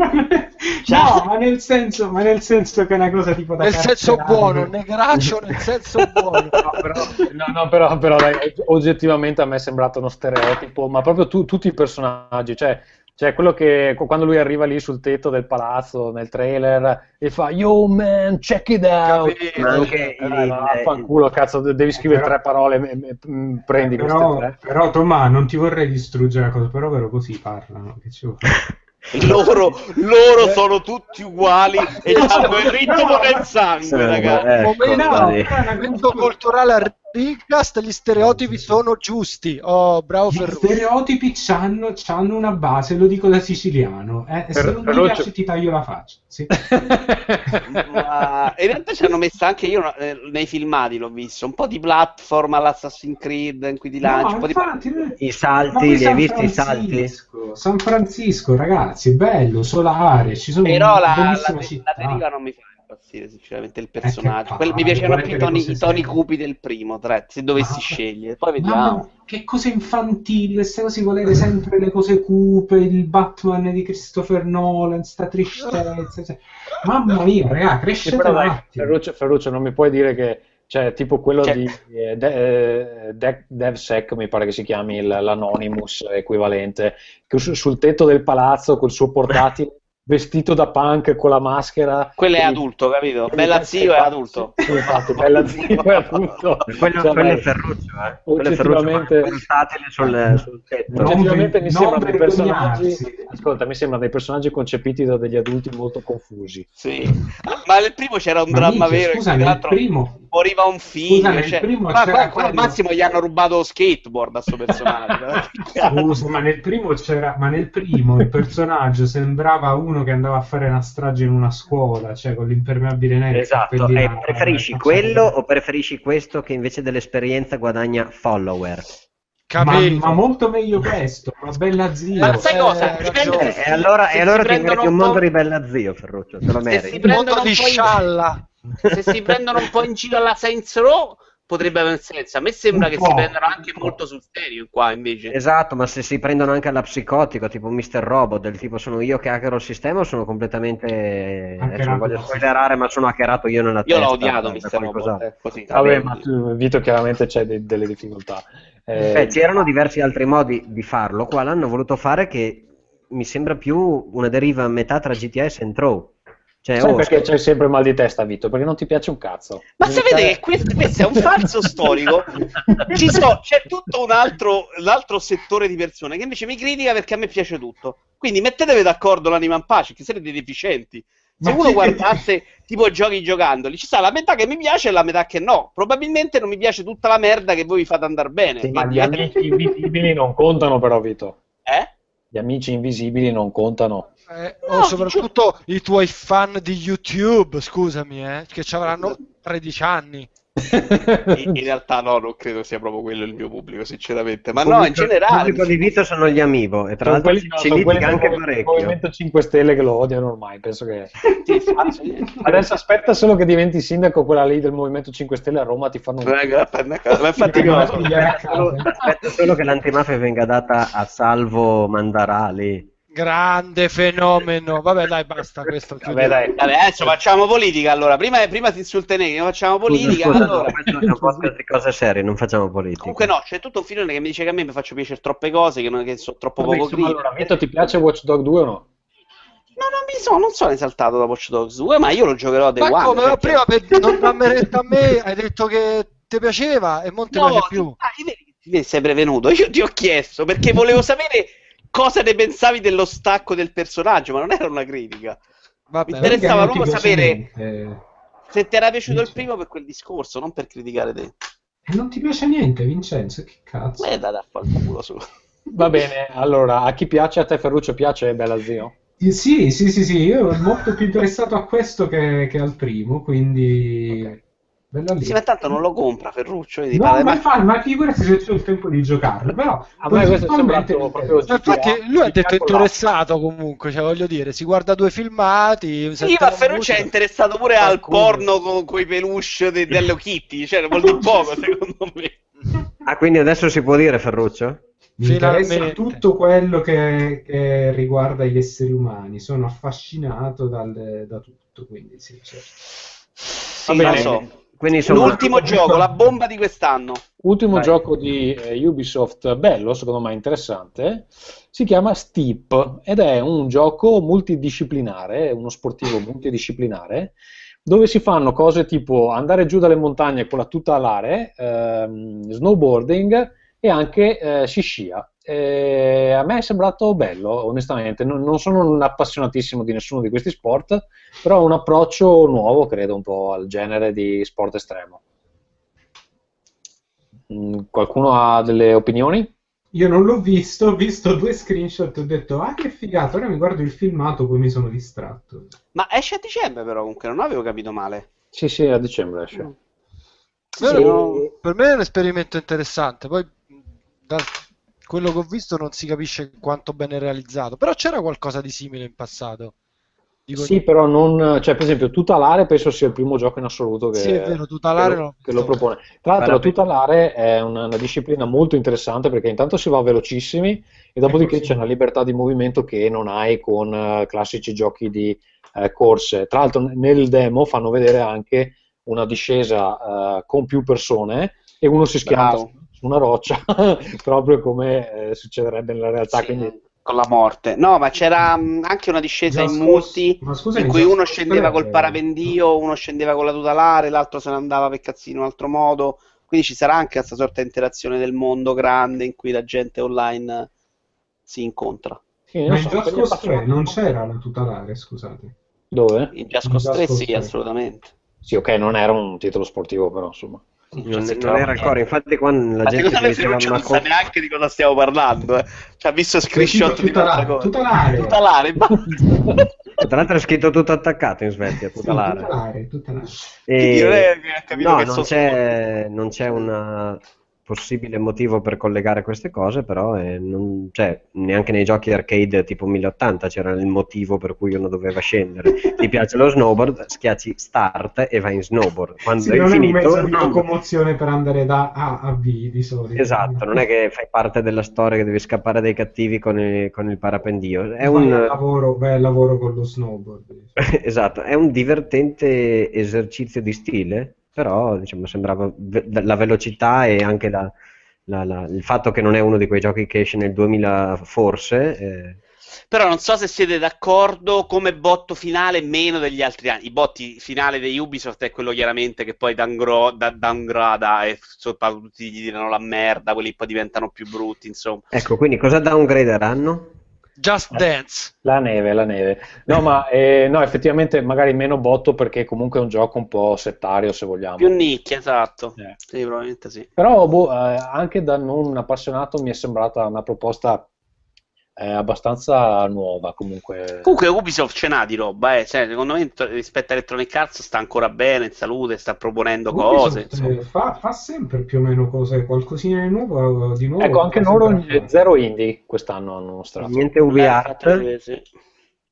no, ma nel senso, ma nel senso che è una cosa tipo da nel senso buono, negraccio nel senso [laughs] buono. No, però, no, no, però, però, dai, oggettivamente a me è sembrato uno stereotipo, ma proprio tu- tutti i personaggi, cioè, cioè quello che quando lui arriva lì sul tetto del palazzo nel trailer e fa Yo man, check it out. Capito? Ma anche Eh, il- dai, ma vaffanculo, cazzo, de- devi scrivere Però- tre parole, me- me- mm, prendi queste Però, tre. però Tomà, non ti vorrei distruggere la cosa, però vero così parlano. Che ci vuole? [laughs] Loro, loro sono tutti uguali e hanno il ritmo del sangue, ragazzi. Ecco, Momento- vedi. Momento culturale a Rincast, gli stereotipi sono giusti. Oh, bravo Gli Ferruccio. stereotipi c'hanno, c'hanno una base, lo dico da siciliano. eh, se Per- non per mi piace ti taglio la faccia. Sì. [laughs] Ma in realtà ci hanno messo anche io eh, nei filmati l'ho visto un po' di platform all'Assassin's Creed in cui ti lanci No, un po' di infatti, I salti, li hai San visti i salti? Francisco, San Francisco, ragazzi, bello, solare, ci sono però la, la, la città. deriva non mi fa impazzire sinceramente il che personaggio Quello- mi palle, piacevano più toni, i toni cupi del primo tre, se dovessi Ma- scegliere poi vediamo che cose infantili, queste cose volere sempre le cose cupe, il Batman di Christopher Nolan, sta tristezza. cioè. Mamma mia, raga, crescete. Ferruccio, Ferruccio, non mi puoi dire che cioè, tipo quello Cioè- di eh, De- eh, De- DevSec, mi pare che si chiami il- l'Anonymous equivalente, che su- sul tetto del palazzo col suo portatile vestito da punk con la maschera. quello è adulto capito bella che- zio è adulto Sì, infatti, bella zio è [laughs] adulto. Quello, Cioè, quello è Ferruccio, eh. Quello è Ferruccio con oggettivamente- il portatile sul, sul tetto. Non Oggettivamente mi non sembrano dei personaggi, ascolta, mi sembrano dei personaggi concepiti da degli adulti molto confusi. sì. ma nel primo c'era un Ma dramma minchia, vero scusa, nel primo- moriva un figlio Scusa, cioè- primo ma qua, qua al massimo gli hanno rubato lo skateboard a sto personaggio [laughs] Scusa, ma nel primo c'era, ma nel primo il personaggio sembrava uno che andava a fare una strage in una scuola, cioè con l'impermeabile nero. Esatto, e la- preferisci quello o preferisci questo che invece dell'esperienza guadagna follower? Ma, Capito? ma molto meglio questo, ma bella zia. Ma sai cosa? Eh, Dipende ragione. se E allora, e allora si ti prendono meriti un mondo di bella zio, Ferruccio, te lo se meriti. si prendono un po' in- se si prendono un po' in giro alla Saints Row potrebbe avere senso a me sembra Un che po', si prendono un anche molto sul serio qua invece Esatto, ma se si prendono anche alla psicotico, tipo Mr. Robot, del tipo sono io che hackero il sistema o sono completamente... Adesso non voglio spoilerare, ma sono hackerato io nella io testa. l'ho odiato Mr. Robot eh, così Vabbè, ma tu- Vito chiaramente c'è de- delle difficoltà. Eh, Cioè, c'erano diversi altri modi di farlo, qua l'hanno voluto fare che mi sembra più una deriva a metà tra GTA e Saint Row. Cioè, Sai oh, perché c'hai sempre mal di testa, Vito? Perché non ti piace un cazzo. Ma Devi sapete stare- che questo, questo è un falso [laughs] storico? Ci so- c'è tutto un altro, un altro settore di persone che invece mi critica perché a me piace tutto. Quindi mettetevi d'accordo l'anima in pace, che siete dei deficienti. Se uno guardasse tipo giochi giocandoli, ci sta la metà che mi piace e la metà che no. Probabilmente non mi piace tutta la merda che voi vi fate andare bene. Sì, Ma- gli amici invisibili non contano però, Vito. Eh? Gli amici invisibili non contano. Eh, No, o soprattutto i tuoi fan di YouTube, scusami, eh, che ci avranno 13 anni. In, realtà no, non credo sia proprio quello il mio pubblico, sinceramente. Ma no, in Il generale... pubblico di Vito sono gli amiibo e tra l'altro quelli, no, ci quelli litiga anche parecchio. Movimento 5 Stelle che lo odiano ormai, penso che... [laughs] Adesso aspetta solo che diventi sindaco quella lì del Movimento 5 Stelle a Roma ti fanno. Ma infatti no. Aspetta solo che l'antimafia venga data a Salvo Mandarali. Grande fenomeno. Vabbè, dai, basta questo. Vabbè, dai. Vabbè, adesso facciamo politica allora. Prima, prima ti insultenevi, facciamo politica. Scusa, allora. questo è un podcast cose serie, non facciamo politica. Comunque no, c'è tutto un filone che mi dice che a me mi faccio piacere troppe cose, che, non, che sono troppo Vabbè, poco insomma, critiche. allora, Vito, ti piace Watch Dog 2 o no? No, non mi sono, non sono esaltato da Watch Dogs 2, ma io lo giocherò dei Ma One. come? Ma perché- prima per non darmi retta a me hai detto che ti piaceva e non ti No, piace più. ah, ti sei prevenuto. Io ti ho chiesto perché volevo sapere cosa ne pensavi dello stacco del personaggio, ma non era una critica. Vabbè, Mi interessava proprio sapere niente? se ti era piaciuto il Vincenzo. primo per quel discorso, non per criticare te. E non ti piace niente, Vincenzo? Che cazzo? Eh, dai, a fare il culo su. [laughs] Va bene, allora, a chi piace, a te Ferruccio piace Bella Zio? Eh, Sì, sì, sì, sì, io ero molto più interessato a questo che, che al primo, quindi... Bella lì. Sì, ma tanto non lo compra Ferruccio. No, parla- ma, ma- fa- ma figurati se c'è il tempo di giocarlo, però... A me questo è sembrato proprio interessa. Infatti lui ha detto interessato comunque, cioè voglio dire, si guarda due filmati, Sì, ma Ferruccio è interessato pure al porno con quei peluche de- delle Kitty, cioè vuol dire poco [laughs] secondo me. Ah, quindi adesso si può dire Ferruccio? Mi interessa Finalmente. tutto quello che, che riguarda gli esseri umani, sono affascinato dal- da tutto, quindi sì, certo. Sì, lo so. Quindi insomma, L'ultimo [laughs] gioco, la bomba di quest'anno. Ultimo Vai. gioco di eh, Ubisoft bello, secondo me interessante, si chiama Steep ed è un gioco multidisciplinare, uno sportivo [laughs] multidisciplinare, dove si fanno cose tipo andare giù dalle montagne con la tuta alare, ehm, snowboarding e anche eh, si scia. E a me è sembrato bello, onestamente. Non, non sono un appassionatissimo di nessuno di questi sport, però è un approccio nuovo, credo, un po' al genere di sport estremo. Mm, Qualcuno ha delle opinioni? Io non l'ho visto, ho visto due screenshot e ho detto, ah che figata, ora mi guardo il filmato, poi mi sono distratto. Ma esce a dicembre però comunque, non avevo capito male. Sì, sì, a dicembre esce. Però Sì, no. Per me è un esperimento interessante, poi da quello che ho visto non si capisce quanto bene realizzato, però c'era qualcosa di simile in passato. Dico- Sì, però non, cioè, per esempio, Tutalare penso sia il primo gioco in assoluto che, Sì, è vero, che lo, che lo propone. Tra l'altro, la. Tutelare è una, una disciplina molto interessante perché intanto si va velocissimi e dopodiché così. c'è una libertà di movimento che non hai con eh, classici giochi di eh, corse. Tra l'altro, nel demo fanno vedere anche una discesa eh, con più persone e uno si schianta Bravo. Su una roccia, [laughs] proprio come eh, succederebbe nella realtà. Sì, Quindi con la morte. No, ma c'era mh, anche una discesa Già in multi in cui uno scendeva col eh, parapendio, uno scendeva con la tutelare, l'altro se ne andava per cazzino in un altro modo. Quindi ci sarà anche questa sorta di interazione del mondo grande in cui la gente online si incontra. sì, non Ma in so, Just quelli Cause 3 appassionati- non c'era la tutelare, scusate. Dove? In Just In Cause Just 3 Cause sì, 3. assolutamente. Sì, ok, non era un titolo sportivo, però insomma. Non, Cioè, non era ancora, infatti quando la Ma gente secondo me non sa co- neanche di cosa stiamo parlando. Eh. Cioè, ha visto screenshot di un'altra cosa. tutelare, Tutelare, basta. tra l'altro è scritto tutto attaccato in Svezia, Sì, tutelare. tutelare, tutelare. Non è che capito no, che non c'è, non c'è un possibile motivo per collegare queste cose, però eh, non, cioè, neanche nei giochi arcade tipo 1080 c'era il motivo per cui uno doveva scendere. Ti piace lo snowboard, schiacci start e vai in snowboard. Quando Sì, hai non è un finito, mezzo di locomozione per andare da A a B di solito. Esatto, non è che fai parte della storia che devi scappare dai cattivi con il, con il parapendio. È Vai, un, al lavoro, vai al lavoro con lo snowboard. [laughs] esatto, è un divertente esercizio di stile, però diciamo, sembrava ve- la velocità e anche la- la- la- il fatto che non è uno di quei giochi che esce nel 2000 forse, eh, Però non so se siete d'accordo come botto finale meno degli altri anni. I botti finale di Ubisoft è quello chiaramente che poi downgro- da- downgrada e sopra tutti gli tirano la merda, quelli poi diventano più brutti, insomma. Ecco, quindi cosa downgraderanno? Just Dance. La neve, la neve. No, ma eh, no, effettivamente magari meno botto perché comunque è un gioco un po' settario se vogliamo. Più nicchia, esatto. Eh. Sì, probabilmente sì. Però boh, eh, anche da non appassionato mi è sembrata una proposta eh, abbastanza nuova comunque. Comunque Ubisoft ce n'ha di roba, eh. Cioè, secondo me rispetto a Electronic Arts sta ancora bene, in salute, sta proponendo cose. Ubisoft, insomma. eh, fa, fa sempre più o meno cose, qualcosina di nuovo. Di nuovo Ecco, anche loro zero indie quest'anno hanno mostrato. Niente UV Eh, Art? eh, sì.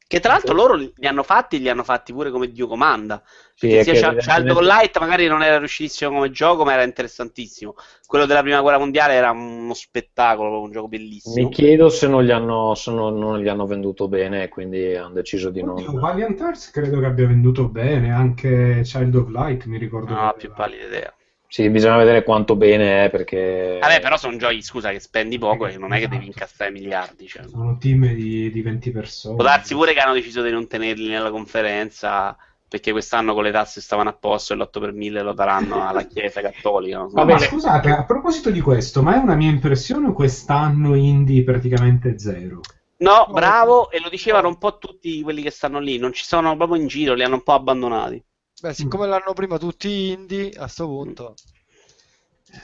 Che tra l'altro loro li hanno fatti, li hanno fatti pure come Dio comanda. Sì, Perché è sia che Child evidentemente- of Light magari non era riuscitissimo come gioco, ma era interessantissimo. Quello della prima guerra mondiale era uno spettacolo, un gioco bellissimo. Mi chiedo se non gli hanno, se non, non gli hanno venduto bene e quindi hanno deciso di non... Oddio, Valiant Arts credo che abbia venduto bene, anche Child of Light mi ricordo. Non che più pallida idea. Sì, bisogna vedere quanto bene è perché... Vabbè, però sono giochi, scusa, che spendi poco e non è che devi incastrare miliardi. Cioè. Sono team di, di 20 persone. Può darsi pure che hanno deciso di non tenerli nella conferenza perché quest'anno con le tasse stavano a posto e l'8 per 1000 lo daranno alla Chiesa Cattolica. non so. Ma scusate, a proposito di questo, ma è una mia impressione o quest'anno indie praticamente zero? No, bravo, e lo dicevano un po' tutti quelli che stanno lì, non ci sono proprio in giro, li hanno un po' abbandonati. Beh, siccome l'hanno prima tutti indie, a sto punto.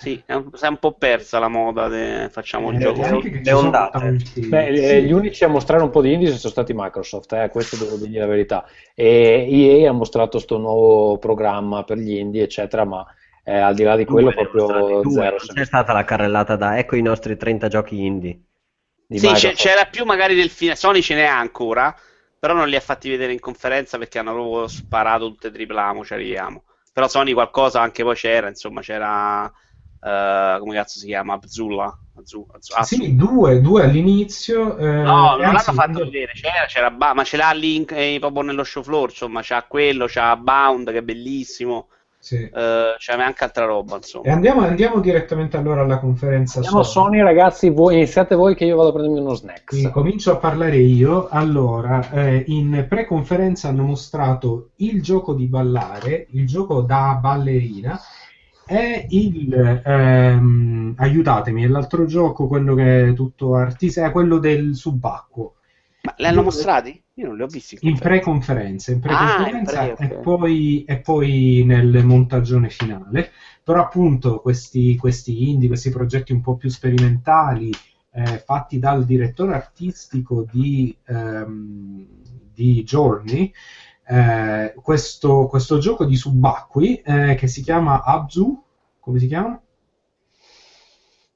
Sì, è un, si è un po' persa la moda, de- facciamo il Eh, gioco. anche che le ondate. Beh, eh, sì. gli unici a mostrare un po' di indie sono stati Microsoft, eh, questo devo dirgli la verità. E EA ha mostrato questo nuovo programma per gli indie, eccetera, ma eh, al di là di quello Due, proprio due. zero. Non C'è stata la carrellata da ecco i nostri 30 giochi indie. di Sì, c'era più magari del fine. Sony ce n'è ancora, però non li ha fatti vedere in conferenza perché hanno proprio sparato tutte tripla A, mo ci arriviamo. Però Sony qualcosa anche poi c'era, insomma, c'era eh, come cazzo si chiama? Abzullah. Azu- Azu- Azu- Sì, due, due all'inizio. eh, No, non l'hanno anzi, fatto vedere, c'era, c'era Ba- ma ce l'ha lì eh, proprio nello show floor, insomma, c'ha quello, c'ha Bound che è bellissimo, sì. eh, c'è anche altra roba, E insomma. andiamo, andiamo direttamente allora alla conferenza Andiamo a Sony, ragazzi, voi, iniziate voi che io vado a prendermi uno. Quindi comincio a parlare io. Allora, eh, in pre-conferenza hanno mostrato il gioco di ballare, il gioco da ballerina e il ehm, aiutatemi, è l'altro gioco, quello che è tutto artistico, è quello del subacqueo. Ma li hanno mostrati? Io non li ho visti. In conferenza. pre-conferenza, in Ah, pre-conferenza in pre, ok. e, poi, e poi nel montagione finale. Però appunto questi, questi indie, questi progetti un po' più sperimentali, eh, fatti dal direttore artistico di, ehm, di Journey, eh, questo, questo gioco di subacquei eh, che si chiama Abzu, come si chiama?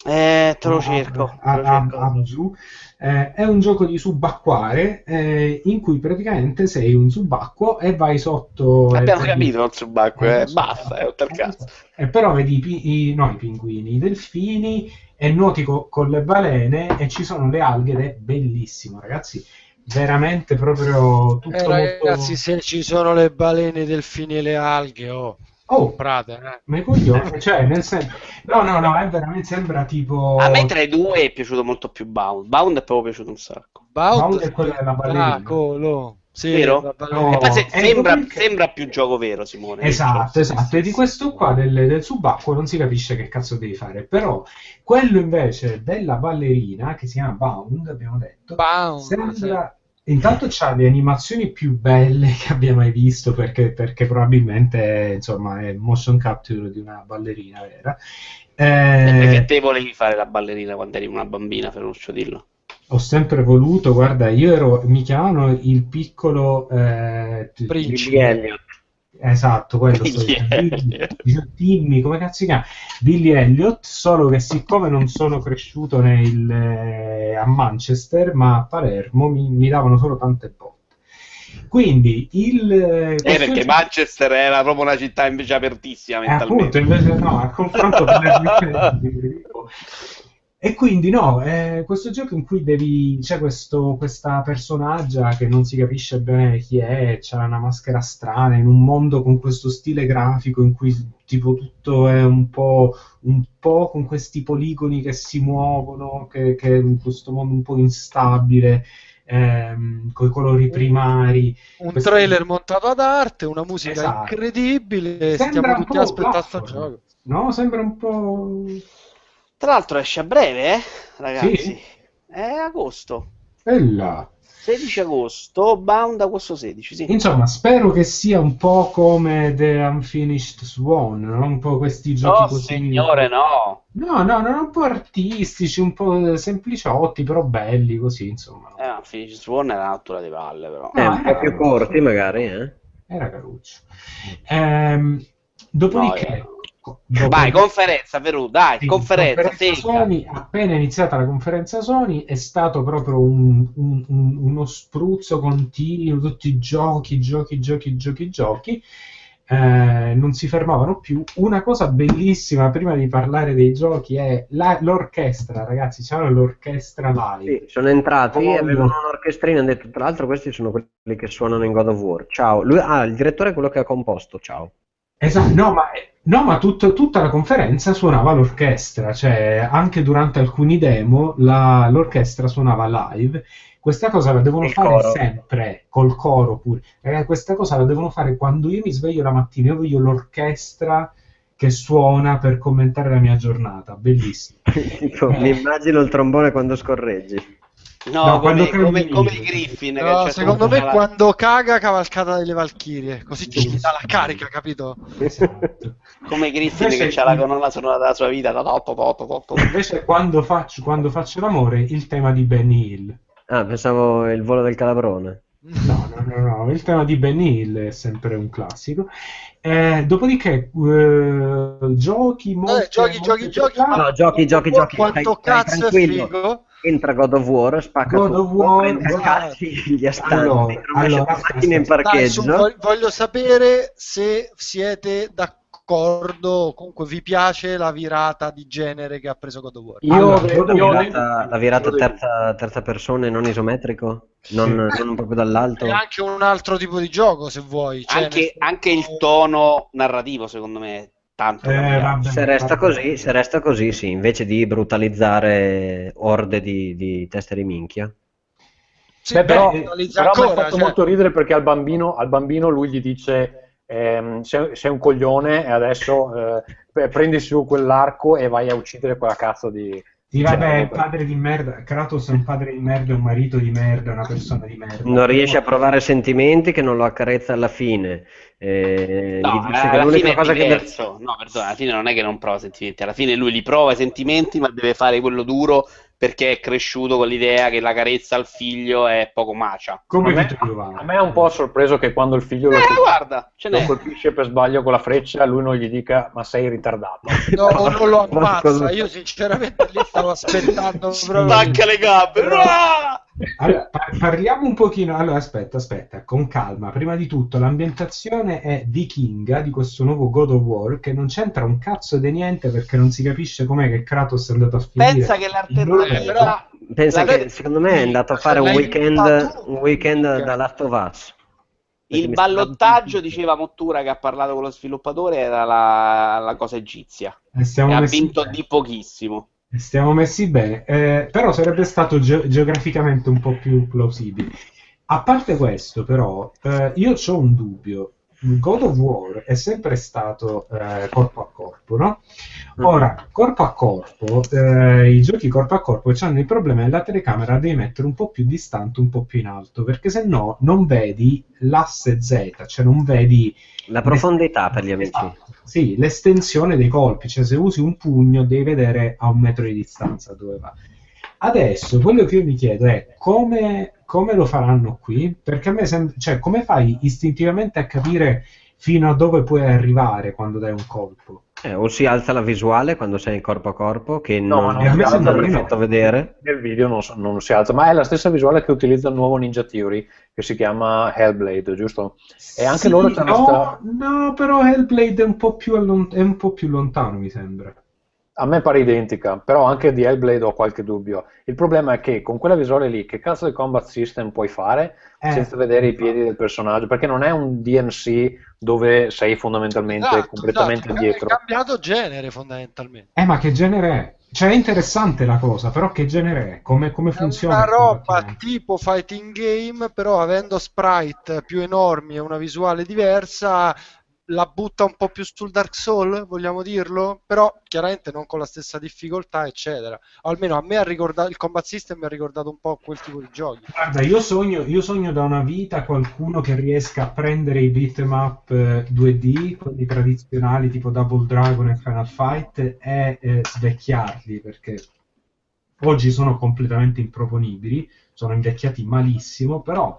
Eh, te lo cerco. Ab- cerco. Abzu. Eh, è un gioco di subacquare eh, in cui praticamente sei un subacqueo e vai sotto. Abbiamo capito il subacqueo, eh, so, basta, è un tal cazzo. E però vedi i, pi- i- no, i pinguini, i delfini e nuoti co- con le balene e ci sono le alghe ed è bellissimo, ragazzi. Veramente proprio tutto Eh, molto... ragazzi, se ci sono le balene, i delfini e le alghe, oh, Oh, comprate, eh. ma i coglioni, cioè nel senso... No, no, no, è veramente sembra tipo... A me tra i due è piaciuto molto più Bound. Bound è proprio piaciuto un sacco. Bound, Bound è quella della ballerina. spettacolo. Sì, Vero? No. E poi se- sembra, perché- sembra più gioco vero, Simone. Esatto, esatto. E di questo qua del, del subacqueo non si capisce che cazzo devi fare. Però quello invece della ballerina, che si chiama Bound, abbiamo detto, Bound, sembra... Intanto c'ha le animazioni più belle che abbia mai visto perché, perché probabilmente insomma è motion capture di una ballerina vera. Eh, Perché te volevi fare la ballerina quando eri una bambina, Ferruccio, dillo. ho sempre voluto, guarda, io ero, mi chiamavano il piccolo eh, Principe. Elliot. Esatto, quello sto Billy dicendo. Elliot. Billy- Dimmi, come cazzo si chiama? Billy Elliot, solo che siccome non sono cresciuto nel, eh, a Manchester, ma a Palermo, mi, mi davano solo tante botte. Quindi il... Eh, questo perché gioco- Manchester era proprio una città invece apertissima eh, appunto, mentalmente. invece no, a confronto con [laughs] [laughs] E quindi no, è questo gioco in cui devi, c'è questo, questa personaggia che non si capisce bene chi è, c'ha una maschera strana, in un mondo con questo stile grafico in cui tipo tutto è un po', un po' con questi poligoni che si muovono, che, che è in questo mondo un po' instabile. ehm, con i colori primari. Un Questo- trailer montato ad arte, una musica Esatto. incredibile. Sembra Stiamo tutti aspettando sto platform. gioco. No, sembra un po'... Tra l'altro esce a breve, eh, ragazzi. Sì? È agosto. Bella. 16 agosto, bound agosto 16, sì. Insomma, spero che sia un po' come The Unfinished Swan, no? un po' questi giochi No, così. signore, no. No, no, no, un po' artistici, un po' sempliciotti, però belli così, insomma. Eh, no, Finish Sworn è la natura di palle, però. Eh, No, un po' era- più corti magari, eh? Era caruccio. Ehm, dopodiché... No, dopo- Vai, conferenza, Perù, dai, Sì, conferenza, secca. Sony, appena iniziata la conferenza Sony è stato proprio un- un- un- uno spruzzo continuo, tutti i giochi, giochi, giochi, giochi, giochi. Eh, non si fermavano più. Una cosa bellissima prima di parlare dei giochi è la- l'orchestra, ragazzi. C'era l'orchestra live. Sì, sono entrati, Oh, avevano no. un'orchestrina e hanno detto, tra l'altro questi sono quelli che suonano in God of War. Ciao. Lui, ah, il direttore è quello che ha composto, ciao. Esatto, no, ma, no, ma tut- tutta la conferenza suonava l'orchestra, cioè anche durante alcuni demo la- l'orchestra suonava live. Questa cosa la devono Il fare coro. sempre, col coro pure. Eh, questa cosa la devono fare quando io mi sveglio la mattina, io voglio l'orchestra che suona per commentare la mia giornata, bellissimo. [laughs] Mi immagino il trombone quando scorreggi. No, No, come, come, come i Griffin. No, certo secondo me la- quando caga cavalcata delle Valchirie, così ci Giusto. dà la carica, capito? Esatto. Come i Griffin Invece- che c'ha la colonna sonora della sua vita. to- to- to- to- to- Invece quando faccio, quando faccio l'amore, il tema di Benny Hill. Ah, pensavo il volo del calabrone. No, no, no, no, il tema di Benny Hill è sempre un classico. Eh, dopodiché, eh, giochi, molte, giochi, molte giochi, giochi, giocate. No, giochi, giochi, giochi. Quanto cazzo è figo? Entra God of War, spacca God tutto, of War, prende God- scatti gli astanti, Allora, allora, le aspetta, macchine in aspetta. Dai, su, parcheggio. vog- voglio sapere se siete d'accordo, o comunque vi piace la virata di genere che ha preso God of War. Io, Allora, vedo- La io- virata, la virata terza, terza persona e non isometrico? Non, non proprio dall'alto? È anche un altro tipo di gioco, se vuoi. cioè, Anche, nel- anche il tono narrativo, secondo me, tanto. Eh, vabbè, Se resta vabbè. così, se resta così, sì, invece di brutalizzare orde di, di teste di minchia. Sì, Beh, però, però mi ha fatto cioè. molto ridere perché al bambino, al bambino lui gli dice ehm, sei, sei un coglione e adesso eh, pre- prendi su quell'arco e vai a uccidere quella cazzo di... Sì, vabbè, padre di merda. Kratos è un padre di merda, è un marito di merda, è una persona di merda. Non riesce a provare sentimenti che non lo accarezza alla fine. Eh, No, gli dice che alla l'unica fine è cosa che. No, perdona, alla fine non è che non prova sentimenti, alla fine lui li prova i sentimenti, ma deve fare quello duro perché è cresciuto con l'idea che la carezza al figlio è poco macia. Come a, me, a me è un po' sorpreso che quando il figlio lo, Eh, colpisce, guarda, ce lo colpisce per sbaglio con la freccia, lui non gli dica ma sei ritardato. [laughs] No, o non lo Ma ammazza. [laughs] Io sinceramente lì stavo aspettando [laughs] proprio. Stacca le gambe. Ah! Allora, par- parliamo un pochino. Allora, aspetta, aspetta, con calma. Prima di tutto, l'ambientazione è vichinga di questo nuovo God of War che non c'entra un cazzo di niente perché non si capisce com'è che Kratos è andato a finire. Pensa che l'alternativa pensa La- che secondo me è andato a fare un weekend, un weekend da Last of Us. Il ballottaggio, diceva Mottura che ha parlato con lo sviluppatore, era la, la cosa egizia. E E ha vinto bene. di pochissimo. Stiamo messi bene, Eh, però sarebbe stato ge- geograficamente un po' più plausibile. A parte questo, però, eh, io ho un dubbio. God of War è sempre stato eh, corpo a corpo, no? Ora, corpo a corpo, eh, i giochi corpo a corpo hanno il problema che la telecamera devi mettere un po' più distante, un po' più in alto, perché se no non vedi l'asse Z, cioè non vedi La profondità per gli amici. Esatto. Sì, l'estensione dei colpi, cioè se usi un pugno devi vedere a un metro di distanza dove va. Adesso quello che io mi chiedo è come, come lo faranno qui? Perché a me sembra, cioè come fai istintivamente a capire fino a dove puoi arrivare quando dai un colpo? Eh, o si alza la visuale quando sei in corpo a corpo, che No, non no, è a me abbastanza sembra di no. perfetto a vedere. Nel video non, so- non si alza, ma è la stessa visuale che utilizza il nuovo Ninja Theory che si chiama Hellblade, giusto? E anche Sì, loro no, sta- no, però Hellblade è un po' più, allon- è un po' più lontano, mi sembra. A me pare identica, però anche di Hellblade ho qualche dubbio. Il problema è che con quella visuale lì, che cazzo di combat system puoi fare Eh, senza vedere i piedi del personaggio? Perché non è un DMC dove sei fondamentalmente Esatto, completamente esatto, dietro. È cambiato genere fondamentalmente. Eh, ma che genere è? Cioè è interessante la cosa, però che genere è? Come, come È funziona? una il roba tipo fighting game, però avendo sprite più enormi e una visuale diversa, la butta un po' più sul Dark Soul, vogliamo dirlo? Però chiaramente non con la stessa difficoltà, eccetera. Almeno a me ha ricordato, il combat system mi ha ricordato un po' quel tipo di giochi. Guarda, io sogno, io sogno da una vita qualcuno che riesca a prendere i beat'em up eh, 2D, quelli tradizionali tipo Double Dragon e Final Fight, e eh, svecchiarli, perché oggi sono completamente improponibili, sono invecchiati malissimo, però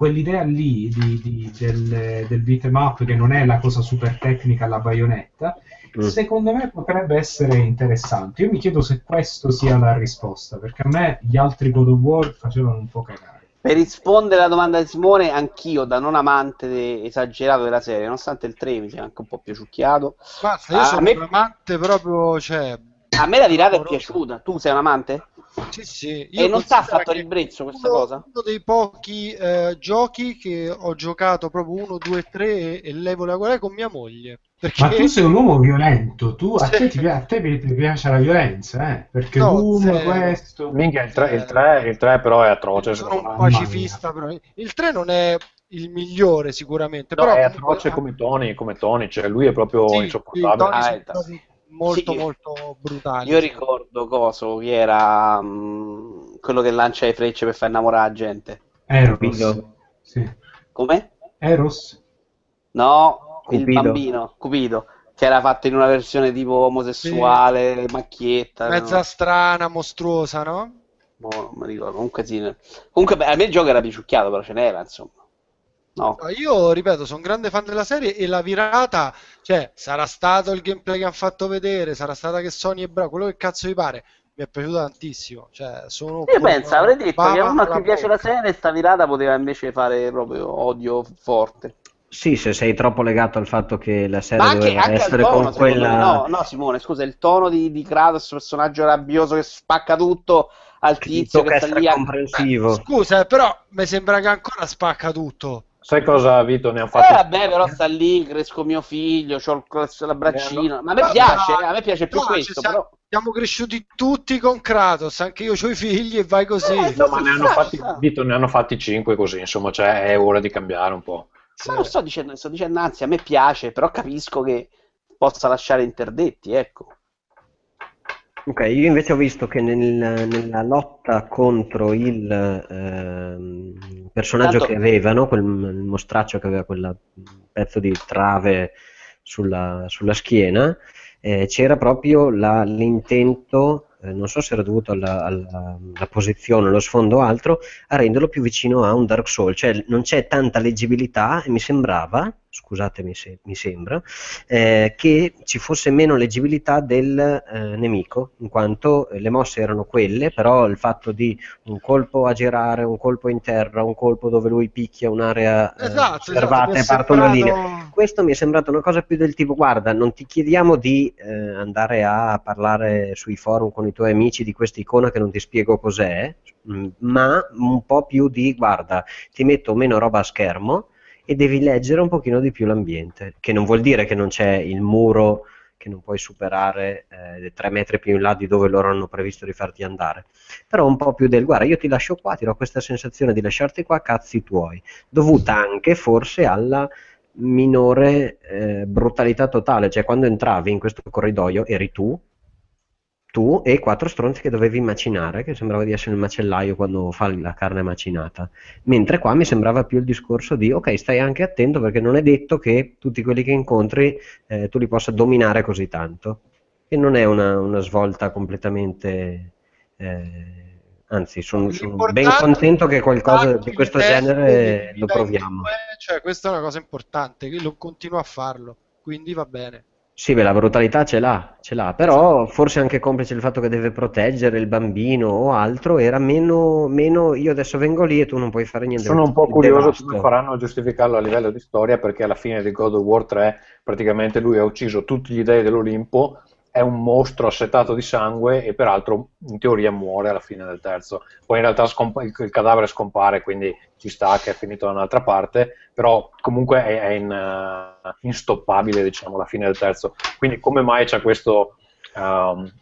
quell'idea lì di- di- del, del beat'em up che non è la cosa super tecnica alla baionetta, Mm. secondo me potrebbe essere interessante. Io mi chiedo se questo sia la risposta, perché a me gli altri God of War facevano un po' cagare. Per rispondere alla domanda di Simone, anch'io da non amante de- esagerato della serie, nonostante il 3 mi sia anche un po' piaciucchiato, Basta, io Ah, sono a me- un amante proprio, cioè... a me la tirata è piaciuta. Tu sei un amante? Sì, sì. E non ti ha fatto ribrezzo questa uno, cosa? uno dei pochi eh, giochi che ho giocato proprio 1, 2, 3 e, e levo la guerra con mia moglie. Perché Ma tu sei un uomo violento, tu, a, Sì. te, ti, a te piace la violenza, eh? Perché No, l'uno, zero. questo... Minchia, il 3, il 3 il 3 però è atroce. sono un pacifista, però. Il 3 non è il migliore sicuramente, No, però è comunque- atroce come Tony, come Tony, cioè lui è proprio Sì, sì, insopportabile. Tony Ah, eh, molto sì. molto brutali. Io ricordo coso che era mm, quello che lancia le frecce per far innamorare la gente. Eros. Cupido. Sì. Come? Eros? No, il Cupido. bambino, Cupido, che era fatto in una versione tipo omosessuale, macchietta. Mezza no? strana, mostruosa, no? Boh, non mi ricordo. Comunque sì. Comunque beh, a me il gioco era picciucchiato, però ce n'era, insomma. No. No, Io ripeto, sono un grande fan della serie e la virata, cioè, sarà stato il gameplay che hanno fatto vedere, sarà stata che Sony è bravo, quello che cazzo vi pare, mi è piaciuto tantissimo. Cioè, sono Io penso, avrei detto che a uno cui piace la serie, sta virata poteva invece fare proprio odio forte. Sì, se sei troppo legato al fatto che la serie anche, doveva anche essere tono, con quella No, no, Simone, scusa, il tono di, di Kratos, personaggio rabbioso che spacca tutto al che tizio che sta essere lì a... comprensivo. Scusa, però mi sembra che ancora spacca tutto. Sai cosa, Vito? Ne Eh fatto vabbè, però sta lì, cresco mio figlio, c'ho il l'abbraccino. Ma a me piace, dai, a me piace più no, questo, siamo, però... siamo cresciuti tutti con Kratos, anche io ho i figli e vai così. Eh, No, ma ne hanno fatti. Vito, ne hanno fatti 5 così, insomma, cioè è ora di cambiare un po'. Ma non sto dicendo, sto dicendo, anzi, a me piace, però capisco che possa lasciare interdetti, ecco. Ok, io invece ho visto che nel- nella lotta contro il ehm, personaggio Tanto- che avevano, quel mostraccio che aveva quel pezzo di trave sulla, sulla schiena, eh, c'era proprio la- l'intento, eh, non so se era dovuto alla, alla- alla posizione, lo sfondo o altro, a renderlo più vicino a un Dark Souls, cioè non c'è tanta leggibilità e mi sembrava, scusatemi se mi sembra, eh, che ci fosse meno leggibilità del eh, nemico, in quanto le mosse erano quelle, però il fatto di un colpo a girare, un colpo in terra, un colpo dove lui picchia un'area eh, Esatto, esatto, e parte una linea. Questo mi è sembrato una cosa più del tipo, guarda, non ti chiediamo di eh, andare a parlare sui forum con i tuoi amici di questa icona che non ti spiego cos'è, mm, ma un po' più di, guarda, ti metto meno roba a schermo e devi leggere un pochino di più l'ambiente, che non vuol dire che non c'è il muro che non puoi superare eh, tre metri più in là di dove loro hanno previsto di farti andare, però un po' più del, guarda, io ti lascio qua, ti do questa sensazione di lasciarti qua, cazzi tuoi, dovuta anche forse alla minore eh, brutalità totale, cioè quando entravi in questo corridoio eri tu, tu e quattro stronzi che dovevi macinare, che sembrava di essere il macellaio quando fa la carne macinata, mentre qua mi sembrava più il discorso di ok, stai anche attento perché non è detto che tutti quelli che incontri eh, tu li possa dominare così tanto, e non è una, una svolta completamente... eh, Anzi, sono, sono ben contento che qualcosa di questo genere lo proviamo. Cioè, questa è una cosa importante, che lo continuo a farlo, quindi va bene. Sì, beh, la brutalità ce l'ha, ce l'ha, però forse anche complice il fatto che deve proteggere il bambino o altro, era meno, meno io adesso vengo lì e tu non puoi fare niente. Sono un po' curioso come faranno a giustificarlo a livello di storia perché alla fine di God of War 3 praticamente lui ha ucciso tutti gli dei dell'Olimpo, è un mostro assetato di sangue e peraltro in teoria muore alla fine del terzo. Poi in realtà scompa- il il cadavere scompare, quindi ci sta che è finito da un'altra parte, però comunque è, è in, eh, instoppabile diciamo alla fine del terzo. Quindi come mai c'è questo... ehm,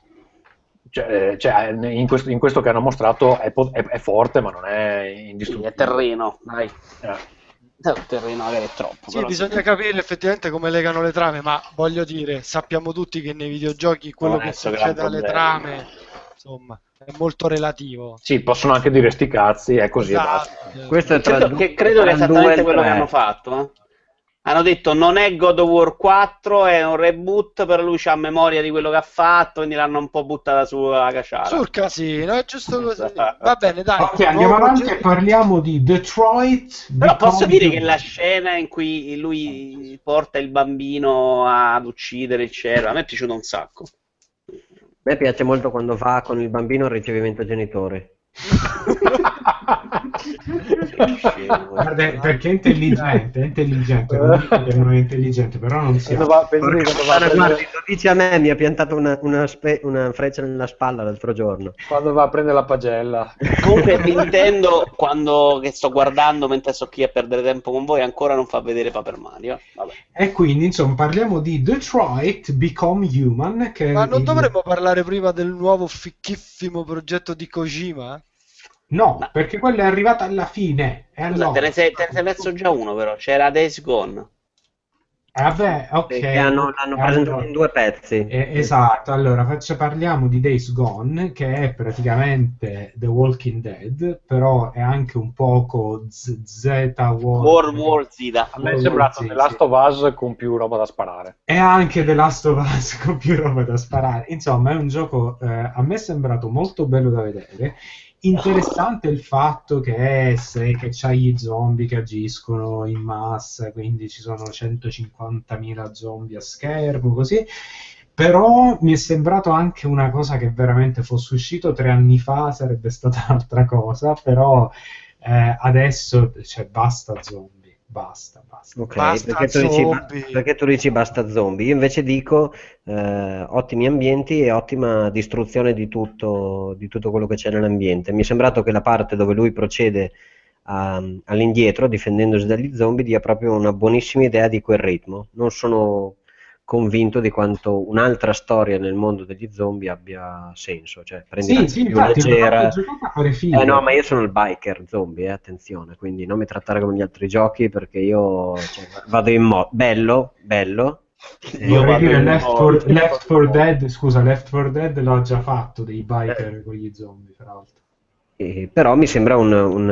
Cioè, eh, cioè, in, questo, in questo che hanno mostrato è, po- è- è forte, ma non è indistruttibile. è terreno, dai. Eh. Il terreno magari è troppo. Sì, bisogna capire effettivamente come legano le trame, ma voglio dire, sappiamo tutti che nei videogiochi quello Non che succede alle trame, insomma, è molto relativo. Sì, possono anche dire sti cazzi, è così e basta. Esatto. Questo è tra Credo, il che, credo che due esattamente quello che hanno fatto. eh. Hanno detto non è God of War 4, è un reboot, però lui ha memoria di quello che ha fatto, quindi l'hanno un po' buttata sulla caciara. Sul casino, è giusto così. Va bene, dai. Ok, andiamo nuovo avanti e parliamo di Detroit. Però posso Become dire che la scena in cui lui porta il bambino ad uccidere, eccetera, a me è piaciuto un sacco. A me piace molto quando va con il bambino al ricevimento genitore. [laughs] Guarda, perché è intelligente, è intelligente, non dico che non è intelligente, però non si va, prendere, lo dice a me, mi ha piantato una, una spe- una freccia nella spalla l'altro giorno. quando va a prendere la pagella. Comunque Nintendo, quando che sto guardando mentre sto qui a perdere tempo con voi, ancora non fa vedere Paper Mario. Vabbè. E quindi, insomma, parliamo di Detroit Become Human. Che Ma non il- dovremmo parlare prima del nuovo fichissimo progetto di Kojima? No, No. perché quello è arrivato alla fine. E Scusa, allora... te ne sei, te ne sei perso già uno, però. C'era Days Gone. Eh, vabbè, ok. Perché hanno, l'hanno E presentato allora- in due pezzi. Eh, esatto, allora faccia- parliamo di Days Gone, che è praticamente The Walking Dead, però è anche un poco Z, Z War. World War Z. A me è sembrato The Last of Us con più roba da sparare. E anche The Last of Us [laughs] con più roba da sparare. Insomma, è un gioco, eh, a me è sembrato molto bello da vedere. Interessante il fatto che, se, che c'hai gli zombie che agiscono in massa, quindi ci sono 150.000 zombie a schermo, così. Però mi è sembrato anche una cosa che veramente fosse uscito tre anni fa, sarebbe stata [laughs] un'altra cosa, però eh, adesso cioè, basta zombie, basta, basta. Ok, Basta perché tu, dici, perché tu dici basta zombie, io invece dico eh, ottimi ambienti e ottima distruzione di tutto, di tutto quello che c'è nell'ambiente. Mi è sembrato che la parte dove lui procede a- all'indietro, difendendosi dagli zombie, dia proprio una buonissima idea di quel ritmo. Non sono convinto di quanto un'altra storia nel mondo degli zombie abbia senso, cioè prendi Sì, sì, più infatti, leggera. Eh no, ma io sono il biker zombie, eh, attenzione, quindi non mi trattare come gli altri giochi perché io cioè, vado in modo bello, bello. eh, Io Vorrei dire Left modo- 4, Left 4 Dead, scusa, Left 4 Dead l'ho già fatto dei biker con gli zombie, peraltro. eh, però mi sembra un, un-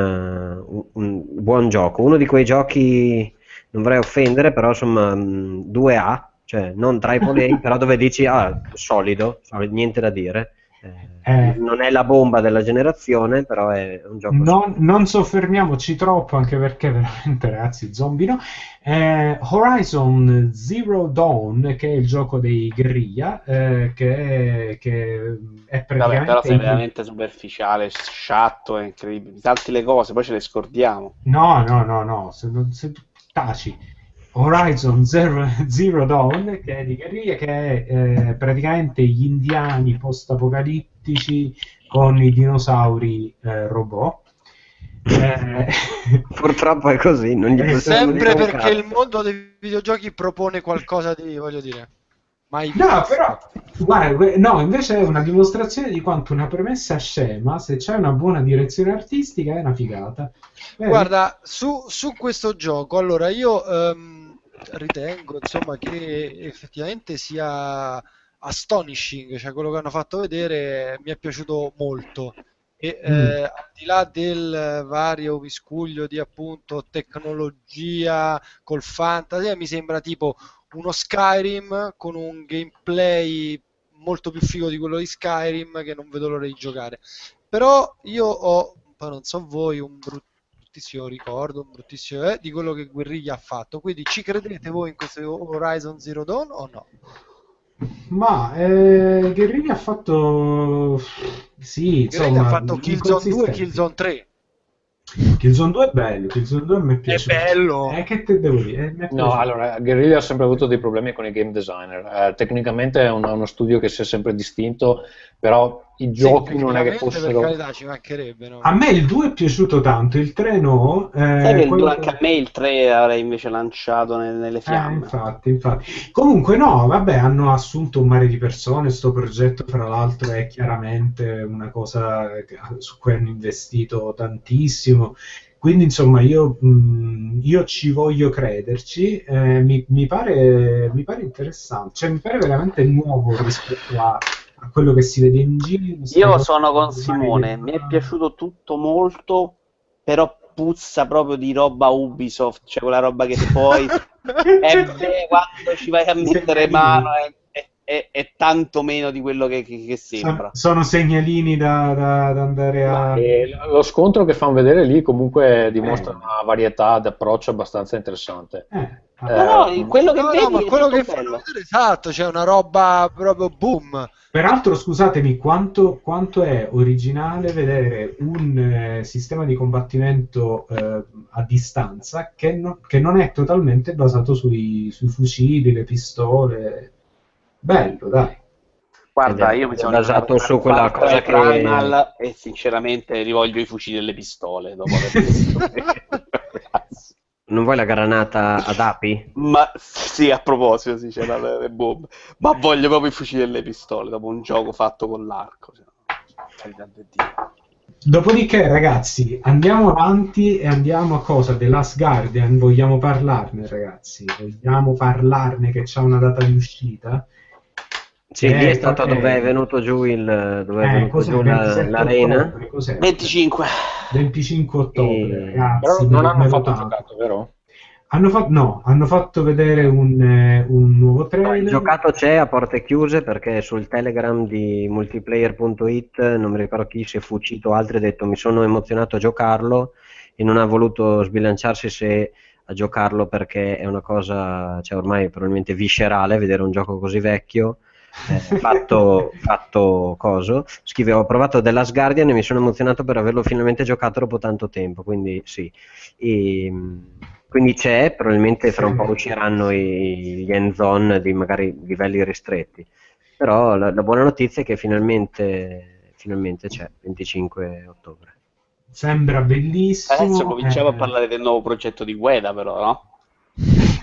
un- un buon gioco, uno di quei giochi, non vorrei offendere, però insomma mh, 2A, cioè non AAA, [laughs] però dove dici, ah, solido, solido, niente da dire. Eh, Eh. Non è la bomba della generazione, però è un gioco Non, non soffermiamoci troppo, anche perché [laughs] veramente, ragazzi, zombie no. Eh, Horizon Zero Dawn, che è il gioco dei guerriglia, eh, che, che è Vabbè, però praticamente... sei veramente superficiale, sciatto, è incredibile. Salti le cose, poi ce le scordiamo. No, no, no, no, se, non- se taci. Horizon Zero, [laughs] Zero Dawn, che è di guerriglia, che è eh, praticamente gli indiani post-apocalittici con i dinosauri eh, robot. Eh, [laughs] Purtroppo è così, non gli Eh, possiamo Sempre perché il cazzo. mondo dei videogiochi propone qualcosa di, voglio dire, mai No, però, guarda, no, invece è una dimostrazione di quanto una premessa scema, se c'è una buona direzione artistica, è una figata. Vedi? Guarda, su, su questo gioco, allora io ehm, ritengo insomma che effettivamente sia astonishing, cioè quello che hanno fatto vedere mi è piaciuto molto. E eh, Mm. al di là del vario viscuglio di appunto tecnologia col fantasy, mi sembra tipo uno Skyrim con un gameplay molto più figo di quello di Skyrim che non vedo l'ora di giocare. Però io ho, poi non so voi, un bruttissimo ricordo, un bruttissimo eh, di quello che Guerriglia ha fatto. Quindi ci credete voi in questo Horizon Zero Dawn o no? Ma eh, Guerriglia ha fatto... Sì, insomma... ha fatto Killzone 2 e. Killzone 3. Killzone 2 è bello, Killzone 2 mi è piaciuto. bello! Eh, che te devo dire? Eh, è No, allora, Guerrilla ha sempre avuto dei problemi con i game designer. Eh, tecnicamente è un- uno studio che si è sempre distinto, però i giochi Sì, non è che fossero... Per carità, ci mancherebbe, no? A me il 2 è piaciuto tanto, il 3 no. eh, Sai quello- anche a me il 3 avrei invece lanciato ne- nelle Eh, fiamme. infatti, infatti. Comunque no, vabbè, hanno assunto un mare di persone, sto progetto fra l'altro è chiaramente una cosa su cui hanno investito tantissimo, quindi insomma io, mh, io ci voglio crederci, eh, mi, mi pare, mi pare interessante, cioè mi pare veramente nuovo rispetto a, a quello che si vede in giro. Io sono con Simone, mi è piaciuto tutto molto, però puzza proprio di roba Ubisoft, cioè quella roba che poi [laughs] è beh, quando ci vai a mettere mano è, è- è- è tanto meno di quello che, che- che sembra. Sono, sono segnalini da, da- da andare a... E lo scontro che fanno vedere lì comunque dimostra Eh. una varietà d'approccio abbastanza interessante. Eh, Eh, No, no, quello che No, vedi no, ma è quello che bello. vedere esatto, c'è una roba proprio boom. Peraltro, scusatemi, quanto, quanto è originale vedere un eh, sistema di combattimento eh, a distanza che, no- che non è totalmente basato sui, sui fucili, le pistole. Bello, dai. Guarda, io mi sono basato su quella cosa che- Primal e sinceramente rivoglio i fucili e le pistole dopo aver [laughs] visto. Non vuoi la granata ad api? Ma sì, a proposito, sì, c'è la le bombe. Ma voglio proprio i fucili e le pistole dopo un gioco fatto con l'arco. cioè, Dio. Dopodiché, ragazzi, andiamo avanti e andiamo a cosa? The Last Guardian, vogliamo parlarne, ragazzi? Vogliamo parlarne che c'ha una data di uscita? Sì, Eh, lì è stato eh, dove è venuto giù, il, dove è Eh, venuto giù la- 27 l'arena. ottobre, cos'è? 25. 25 ottobre, E- ragazzi. Però non hanno fatto tanto. giocato, vero? Hanno fatto, no, hanno fatto vedere un, eh, un nuovo No, trailer. il giocato c'è a porte chiuse perché sul telegram di multiplayer.it non mi ricordo chi si è fucito altri ha detto mi sono emozionato a giocarlo e non ha voluto sbilanciarsi se a giocarlo perché è una cosa cioè ormai probabilmente viscerale vedere un gioco così vecchio eh, fatto, fatto coso scrive ho provato The Last Guardian e mi sono emozionato per averlo finalmente giocato dopo tanto tempo quindi sì e, quindi c'è, probabilmente fra un po' usciranno i- gli end-zone di magari livelli ristretti. Però la, la buona notizia è che finalmente, finalmente c'è, 25 ottobre. Sembra bellissimo. Adesso cominciamo eh, a parlare del nuovo progetto di Gueda, però, no?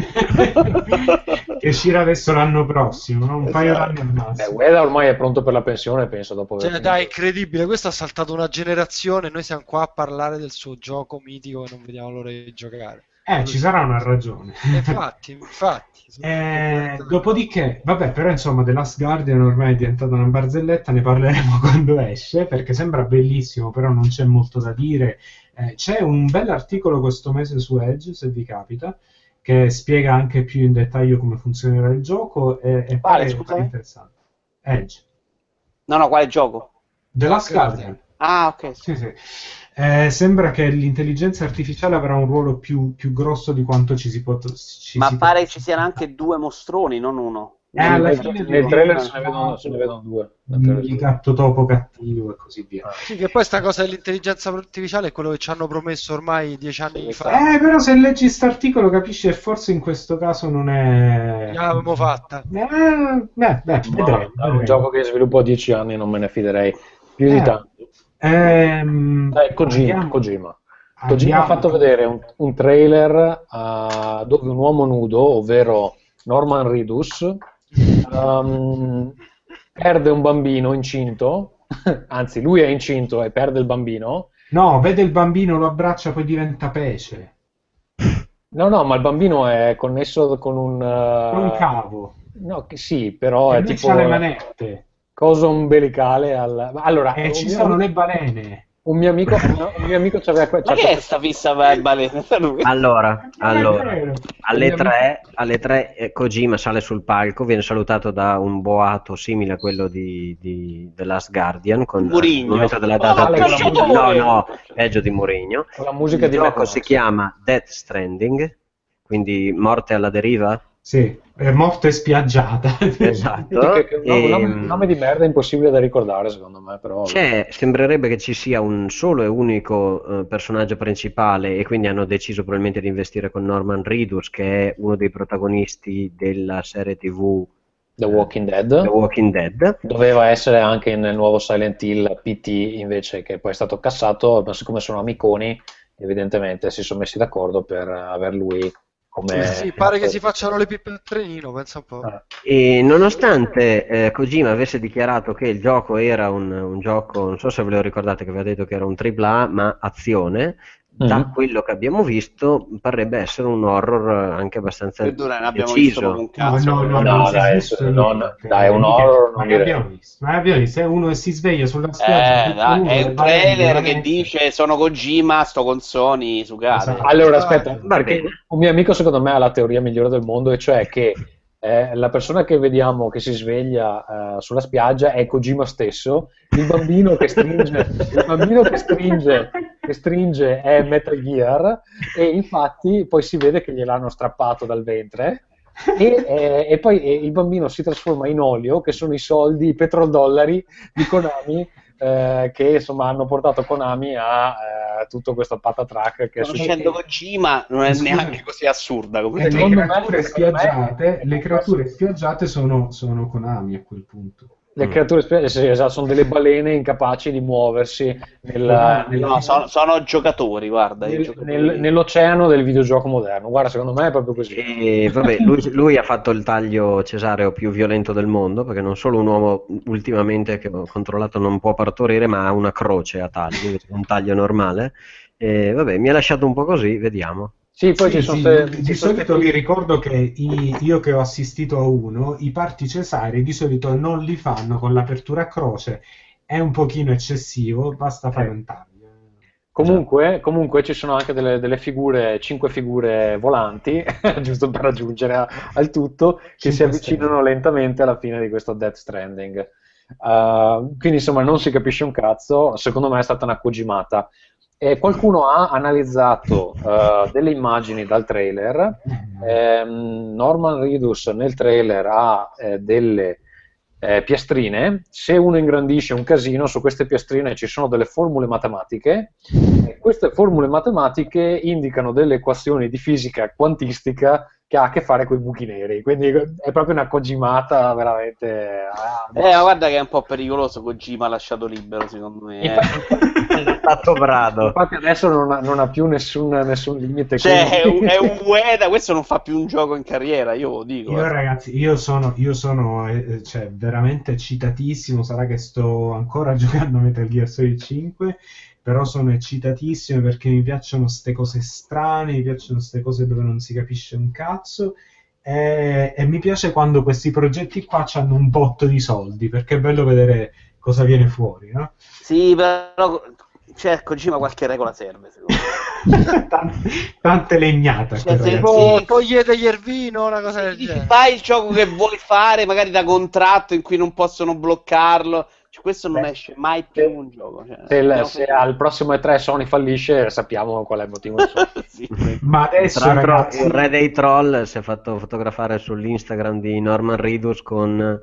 [laughs] che uscirà verso l'anno prossimo, no? un paio Esatto. d'anni al Beh, massimo. Ueda ormai è pronto per la pensione, penso, dopo aver Cioè, finito. dai, incredibile, questo ha saltato una generazione, noi siamo qua a parlare del suo gioco mitico e non vediamo l'ora di giocare. Eh, ci sarà una ragione. E Infatti, infatti. [laughs] Eh, dopodiché, vabbè, però insomma, The Last Guardian ormai è diventata una barzelletta, ne parleremo [laughs] quando esce, perché sembra bellissimo, però non c'è molto da dire. Eh, c'è un bell'articolo questo mese su Edge, se vi capita, che spiega anche più in dettaglio come funzionerà il gioco e, e scusami? pare interessante. Edge. No, no, quale gioco? The Last Guardian. Ah, ok. Sì, sì. Eh, sembra che l'intelligenza artificiale avrà un ruolo più, più grosso di quanto ci si può... ci Ma si pare che ci siano anche due mostroni, non uno. Eh, alla nel, fine nel di- trailer se ne vedono, se ne vedono due. Il gatto topo cattivo e così via. Sì, che poi sta cosa dell'intelligenza artificiale è quello che ci hanno promesso ormai dieci anni Sì, fa. Eh, però se leggi quest'articolo capisci che forse in questo caso non è... Già l'avevamo fatta. Eh, beh, beh, vedremo, è un gioco che sviluppo a 10 anni non me ne fiderei più di Eh, tanto. Ehm, Dai, Kojima, abbiamo- Kojima. Kojima ha fatto vedere un, un trailer ah, dove un uomo nudo, ovvero Norman Reedus, ehm, perde un bambino incinto, anzi lui è incinto e perde il bambino. No, vede il bambino, lo abbraccia, poi diventa pece. No, no, ma il bambino è connesso con un... eh, Con un cavo. No, che sì, però e è tipo c'ha le manette. cosa umbilicale al... Allora, E un ci sono le balene. Un mio amico, un mio amico c'aveva que- Ma che è questa- sta fissa? Lui? Allora, allora, alle 3, alle 3 eh, Kojima sale sul palco, viene salutato da un boato simile a quello di, di The Last Guardian con Mourinho. il momento della Oh, data uscita. calciatore! No, no, peggio di Mourinho. la musica Il di gioco si chiama Death Stranding, quindi morte alla deriva. Sì, è morte spiaggiata. Esatto. No, un, nome, Ehm, nome di merda impossibile da ricordare, secondo me, però. C'è, sembrerebbe che ci sia un solo e unico eh, personaggio principale e quindi hanno deciso probabilmente di investire con Norman Reedus che è uno dei protagonisti della serie TV The Walking Dead. The Walking Dead. Doveva essere anche nel nuovo Silent Hill PT invece che poi è stato cassato, ma siccome sono amiconi evidentemente si sono messi d'accordo per aver lui come... Sì, pare che si facciano le pippe al trenino, pensa un po'. Ah. E nonostante eh, Kojima avesse dichiarato che il gioco era un, un gioco, non so se ve lo ricordate che aveva detto che era un AAA, ma azione, da Mhm. quello che abbiamo visto parrebbe essere un horror anche abbastanza Perdona, ne abbiamo visto deciso. proprio un cazzo. no, no, No, è dai, visto non- dai, un horror non l'abbiamo visto, ma l'abbiamo visto. È uno che si sveglia sulla spiaggia. Eh, dai, è un trailer che dice sono Kojima, sto con Sony su Gade. Esatto. Allora, aspetta, perché un mio amico secondo me ha la teoria migliore del mondo, e cioè che eh, la persona che vediamo che si sveglia eh, sulla spiaggia è Kojima stesso, il bambino che stringe, [laughs] il bambino che stringe, che stringe è Metal Gear e infatti poi si vede che gliel'hanno strappato dal ventre. E, eh, e poi eh, il bambino si trasforma in olio, che sono i soldi, i petrodollari di Konami eh, che insomma hanno portato Konami a tutto questo patatrack che è Conoscendo Kojima non è Scusa. neanche così assurda come le Secondo me- creature spiaggiate, le creature spiaggiate sono, sono Konami a quel punto. Le creature spe- sì, esatto, sono delle balene incapaci di muoversi nella- nella- No, sono, sono giocatori, guarda. nel- giocatori. nel- nell'oceano del videogioco moderno. Guarda, secondo me è proprio così. E vabbè, lui, lui ha fatto il taglio cesareo più violento del mondo, perché non solo un uomo ultimamente che ho controllato non può partorire, ma ha una croce a taglio, un taglio normale. E vabbè, mi ha lasciato un po' così, vediamo. Sì, poi Sì, ci sono sì, ste- di solito vi ricordo che i- io che ho assistito a uno, i parti cesari di solito non li fanno con l'apertura a croce, è un pochino eccessivo, basta fare un taglio. Comunque, comunque ci sono anche delle, delle figure, cinque figure volanti, [laughs] giusto per raggiungere a- al tutto, che si avvicinano lentamente alla fine di questo Death Stranding. Uh, quindi insomma non si capisce un cazzo, secondo me è stata una cogimata. E qualcuno ha analizzato uh, delle immagini dal trailer. Ehm, Norman Reedus nel trailer ha eh, delle eh, piastrine. Se uno ingrandisce un casino, su queste piastrine ci sono delle formule matematiche. E queste formule matematiche indicano delle equazioni di fisica quantistica che ha a che fare con i buchi neri. Quindi è proprio una cogimata veramente. ah, Eh, ma guarda che è un po' pericoloso Kojima lasciato libero, secondo me. eh. Infatti, Stato brado. infatti adesso non ha, non ha più nessun, nessun limite. Cioè, è un, quindi- è un [laughs] Ueda, questo non fa più un gioco in carriera, io lo dico. Io eh. ragazzi, io sono, io sono eh, cioè, veramente eccitatissimo, sarà che sto ancora [laughs] giocando a Metal Gear Solid 5, però sono eccitatissimo perché mi piacciono ste cose strane, mi piacciono ste cose dove non si capisce un cazzo e, e mi piace quando questi progetti qua hanno un botto di soldi, perché è bello vedere cosa viene fuori, no? Sì, però cioè, Kojima qualche regola serve, secondo me. [laughs] tante, tante legnate a Cioè, se-. Tipo, sì. togliete gli Ervino, una cosa del genere. fai il gioco che vuoi fare, magari da contratto in cui non possono bloccarlo. Cioè, questo non Beh, esce mai più un gioco. Cioè, Se, il- se al prossimo E3 Sony fallisce, sappiamo qual è il motivo. [laughs] Sì. Ma adesso Tra l'altro ragazzi, il re dei troll si è fatto fotografare sull'Instagram di Norman Reedus con,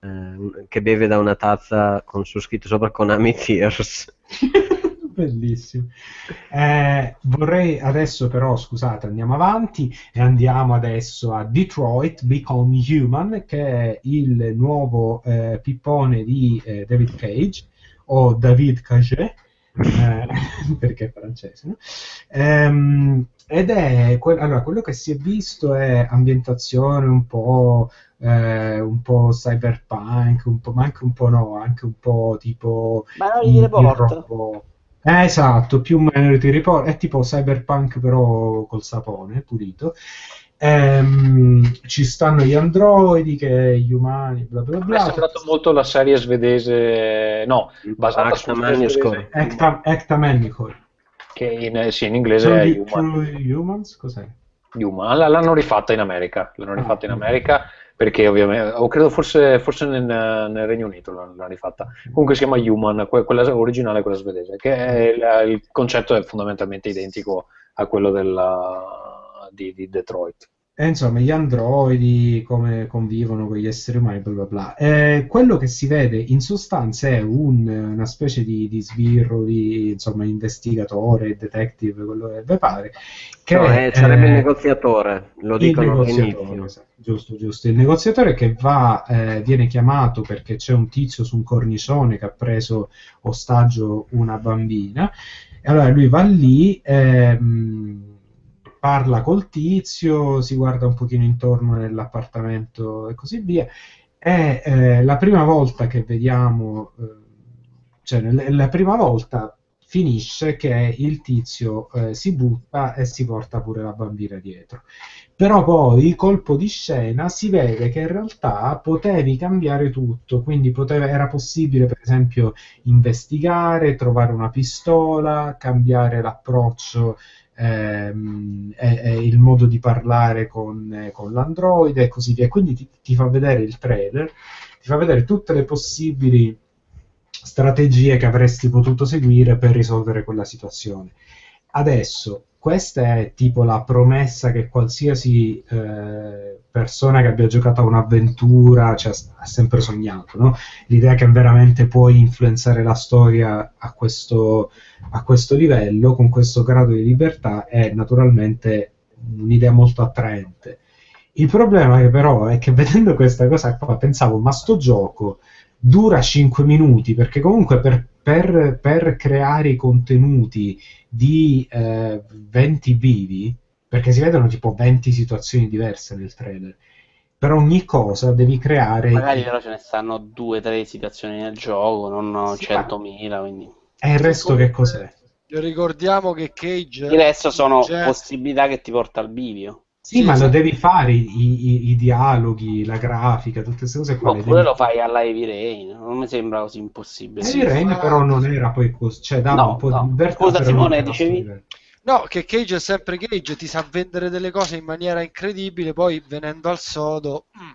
eh, che beve da una tazza con su scritto sopra Konami Tears. [laughs] Bellissimo. Eh, vorrei adesso però, scusate, andiamo avanti e andiamo adesso a Detroit Become Human, che è il nuovo eh, pippone di eh, David Cage o David Cage. eh, [laughs] perché è francese, no? Ehm, ed è allora, quello che si è visto è ambientazione un po', eh, un po' cyberpunk, un po', ma anche un po' no, anche un po' tipo Ma non gli il report. robo- Eh, esatto, più Minority Report, è tipo cyberpunk però col sapone pulito. Ehm, ci stanno gli androidi, che gli umani, bla bla Mi è bla. sembrato molto la serie svedese, no, basata Acta su Acta Manicore. che in, sì, in inglese Sono è di Human. Humans? Cos'è? Human. L'hanno rifatta in America, l'hanno Ah, rifatta in. America perché ovviamente, o credo forse, forse nel, nel Regno Unito l'hanno, rifatta. Comunque si chiama Human, que- quella originale è quella svedese, che è il concetto è fondamentalmente identico a quello della- di, di Detroit. E insomma, gli androidi come convivono con gli esseri umani, bla bla bla. Eh, quello che si vede in sostanza è un- una specie di, di sbirro, di insomma, investigatore, detective, quello che vi pare, che No, eh, sarebbe il eh, negoziatore, lo il dicono all'inizio. esatto, giusto, giusto. Il negoziatore che va, eh, viene chiamato perché c'è un tizio su un cornicione che ha preso ostaggio una bambina. E allora lui va lì, ehm, parla col tizio, si guarda un pochino intorno nell'appartamento e così via. E eh, la prima volta che vediamo, eh, cioè la prima volta finisce che il tizio eh, si butta e si porta pure la bambina dietro. Però poi, colpo di scena, si vede che in realtà potevi cambiare tutto, quindi poteva- era possibile, per esempio, investigare, trovare una pistola, cambiare l'approccio ehm, e, e il modo di parlare con, con l'androide e così via. Quindi ti, ti fa vedere il trailer, ti fa vedere tutte le possibili strategie che avresti potuto seguire per risolvere quella situazione. Adesso, questa è tipo la promessa che qualsiasi eh, persona che abbia giocato a un'avventura cioè, ha sempre sognato, no? L'idea che veramente puoi influenzare la storia a questo, a questo livello, con questo grado di libertà, è naturalmente un'idea molto attraente. Il problema che però è che vedendo questa cosa qua pensavo, ma sto gioco dura 5 minuti perché comunque per, per- per creare i contenuti di eh, 20 vivi, perché si vedono tipo 20 situazioni diverse nel trailer, per ogni cosa devi creare... Magari però ce ne stanno due o tre situazioni nel gioco, non Sì, 100.000, quindi... E il resto che cos'è? Ricordiamo che Cage Il resto sono Cioè- possibilità che ti porta al bivio. Sì, Sì, ma sì. lo devi fare, i, i- i dialoghi, la grafica, tutte queste cose qua. Oppure devi lo fai alla Heavy Rain, non mi sembra così impossibile. Heavy Rain fa- però non era poi così, cioè dava No, un po' no. di libertà, Scusa, Simone, dicevi? No, che Cage è sempre Cage, ti sa vendere delle cose in maniera incredibile, poi venendo al sodo... mm,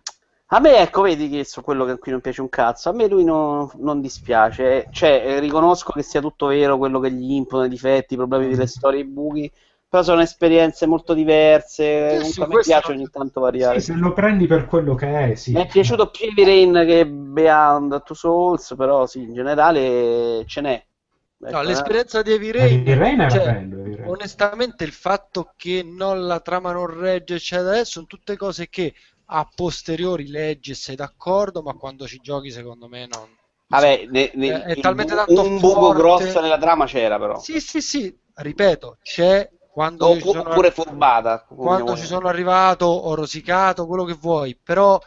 A me, ecco, vedi che su quello che qui non piace un cazzo, a me lui non, non dispiace. Cioè, riconosco che sia tutto vero quello che gli impone, i difetti, i problemi delle storie, i buchi, però sono esperienze molto diverse, Sì, comunque sì, questo piace ogni tanto variare. Sì, se lo prendi per quello che è, sì. Mi è piaciuto più Rain che Beyond Two Souls, però sì, in generale ce n'è. Ecco, No, eh. l'esperienza di Heavy Heavy Rain, Rain cioè, bello, Heavy Rain. onestamente il fatto che non, la trama non regge, eccetera, sono tutte cose che a posteriori leggi e sei d'accordo, ma quando ci giochi secondo me non... Vabbè, ne- ne- È- è il talmente bu- tanto un buco forte. grosso nella trama c'era però. Sì, sì, sì, ripeto, c'è quando sono Oppure furbata. come quando ci sono arrivato ho rosicato, quello che vuoi, però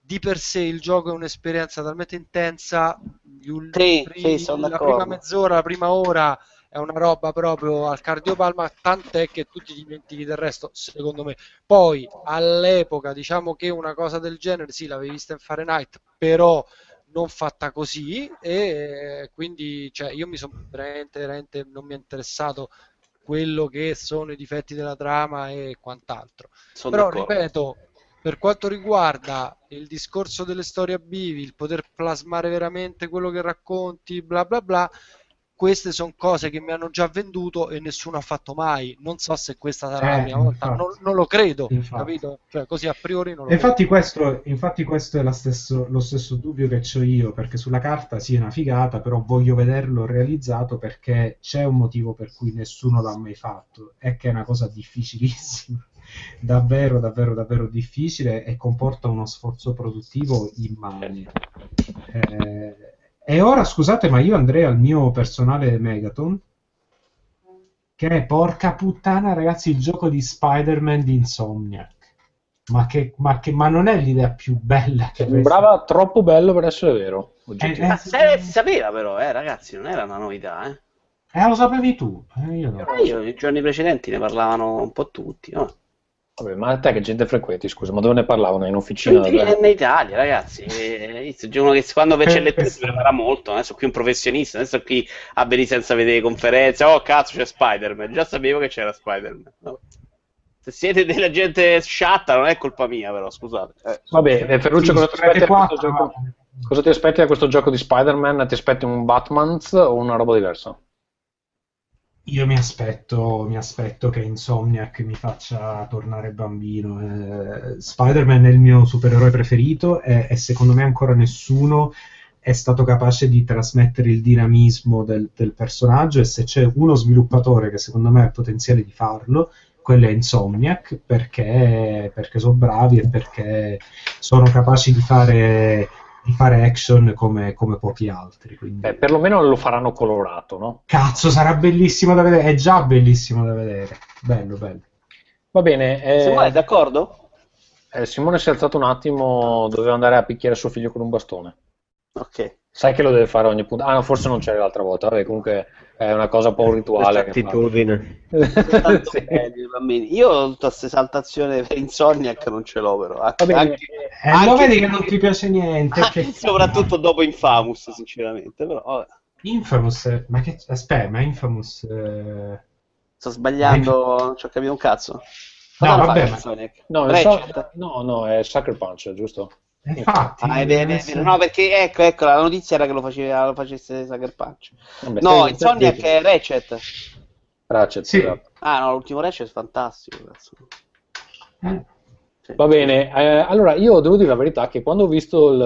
di per sé il gioco è un'esperienza talmente intensa, gli ul- Sì, sì, sono la prima mezz'ora, la prima ora è una roba proprio al cardiopalma, tant'è che tu ti dimentichi del resto, secondo me. Poi all'epoca diciamo che una cosa del genere sì, l'avevi vista in Fahrenheit, però non fatta così e quindi cioè, io mi sono veramente, veramente non mi è interessato quello che sono i difetti della trama e quant'altro. Sono Però d'accordo. ripeto, per quanto riguarda il discorso delle storie a bivi, il poter plasmare veramente quello che racconti, bla bla bla, queste sono cose che mi hanno già venduto e nessuno ha fatto mai. Non so se questa sarà la Eh, prima volta, non, non lo credo, Infatti. capito? Cioè, così a priori non lo infatti questo, infatti questo è la stesso- lo stesso dubbio che ho io, perché sulla carta sì è una figata, però voglio vederlo realizzato perché c'è un motivo per cui nessuno l'ha mai fatto, è che è una cosa difficilissima, [laughs] davvero, davvero, davvero difficile e comporta uno sforzo produttivo immane. Eh, e ora scusate, ma io andrei al mio personale Megaton, che è porca puttana, ragazzi, il gioco di Spider-Man di Insomniac. Ma, che, ma, che, ma non è l'idea più bella che Sembrava troppo bello per essere vero. Eh, oggettivamente. Ma se- si sapeva però, eh, ragazzi, non era una novità, eh. Eh, lo sapevi tu? Eh, io no. Eh, io, i giorni precedenti ne parlavano un po' tutti, no? Vabbè, ma te che gente frequenti, scusa, ma dove ne parlavano? In officina? In, Vabbè. in Italia, ragazzi, eh, uno che quando c'è [laughs] Eh, le tue si prepara molto, adesso qui un professionista, adesso qui a venire senza vedere conferenze, oh cazzo c'è Spider-Man, già sapevo che c'era Spider-Man. no? Se siete della gente sciatta non è colpa mia però, scusate. Eh. Vabbè, eh, Ferruccio, Sì, cosa, ti aspetti da qua, questo ma- gioco? cosa ti aspetti da questo gioco di Spider-Man? Ti aspetti un Batman o una roba diversa? Io mi aspetto, mi aspetto che Insomniac mi faccia tornare bambino. Eh, Spider-Man è il mio supereroe preferito e, e secondo me ancora nessuno è stato capace di trasmettere il dinamismo del, del personaggio e se c'è uno sviluppatore che secondo me ha il potenziale di farlo, quello è Insomniac perché, perché sono bravi e perché sono capaci di fare di fare action come, come pochi altri. Quindi... Beh, perlomeno lo faranno colorato, no? Cazzo, sarà bellissimo da vedere. È già bellissimo da vedere. Bello, bello. Va bene. Eh, Simone, è d'accordo? eh, Simone si è alzato un attimo, doveva andare a picchiare suo figlio con un bastone. Ok. Sai che lo deve fare ogni punto. Ah, no, forse non c'era l'altra volta. Vabbè, comunque è una cosa un po' un rituale. Questa che fa. attitudine. [laughs] Sì. Io tutta questa esaltazione per Insomniac non ce l'ho però. Va bene. Anche- Eh, lo anche- vedi che non ti piace niente. anche che- soprattutto dopo Infamous, sinceramente. Però vabbè, Infamous, eh, ma che aspetta, ma Infamous eh, sto sbagliando, non ci ho capito un cazzo. No, vabbè, ma-? No, so- no, no, è Sucker Punch, giusto? Infatti Ah, è vero, è vero, è vero. No, perché ecco, ecco, la notizia era che lo, faceva, lo facesse Sucker Punch. Vabbè, No, Insomniac stai- è Ratchet. Ratchet, Sì. Ah, no, l'ultimo Ratchet è fantastico. Cazzo. Eh, Sì. Va bene, eh, allora io devo dire la verità che quando ho visto il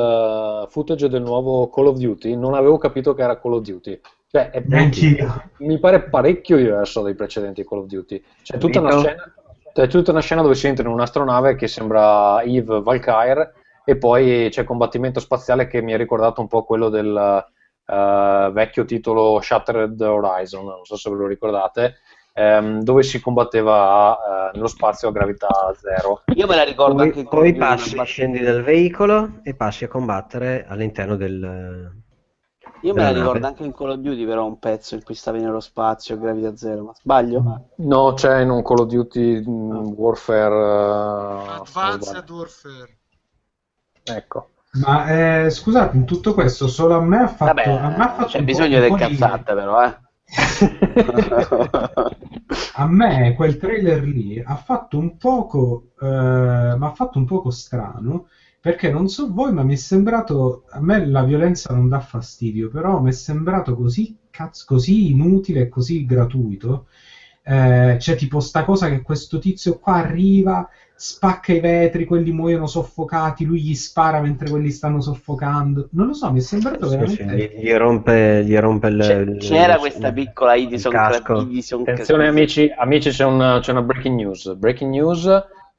eh, footage del nuovo Call of Duty non avevo capito che era Call of Duty. Cioè, è mi pare parecchio diverso dai precedenti Call of Duty. C'è tutta una Capito? scena, c'è tutta una scena dove si entra in un'astronave che sembra Eve Valkyrie e poi c'è combattimento spaziale che mi ha ricordato un po' quello del eh, vecchio titolo Shattered Horizon, non so se ve lo ricordate, ehm, dove si combatteva eh, nello spazio a gravità zero. Io me la ricordo Poi, anche in Call poi of Duty, passi, una scendi dal veicolo e passi a combattere all'interno del... Io me la ricordo nave. anche in Call of Duty, però un pezzo in cui stavi nello spazio, gravità zero, ma sbaglio? No, c'è in un Call of Duty mh, Warfare. eh, Advanced Warfare. Ecco. Ma eh, scusate, in tutto questo solo a me ha fatto, Vabbè, a me ha fatto c'è bisogno del cazzate però, eh. [laughs] A me quel trailer lì ha fatto un poco, eh, ha fatto un poco strano perché non so voi, ma mi è sembrato, a me la violenza non dà fastidio, però mi è sembrato così, cazzo, così inutile e così gratuito. Eh, c'è tipo sta cosa che questo tizio qua arriva, spacca i vetri, quelli muoiono soffocati, lui gli spara mentre quelli stanno soffocando. Non lo so, mi è sembrato Sì, sì, veramente... gli, gli rompe, gli rompe il, C'è- il- c'era il- questa piccola Edison. Edison Attenzione amici, amici c'è, un- c'è una breaking news. Breaking news,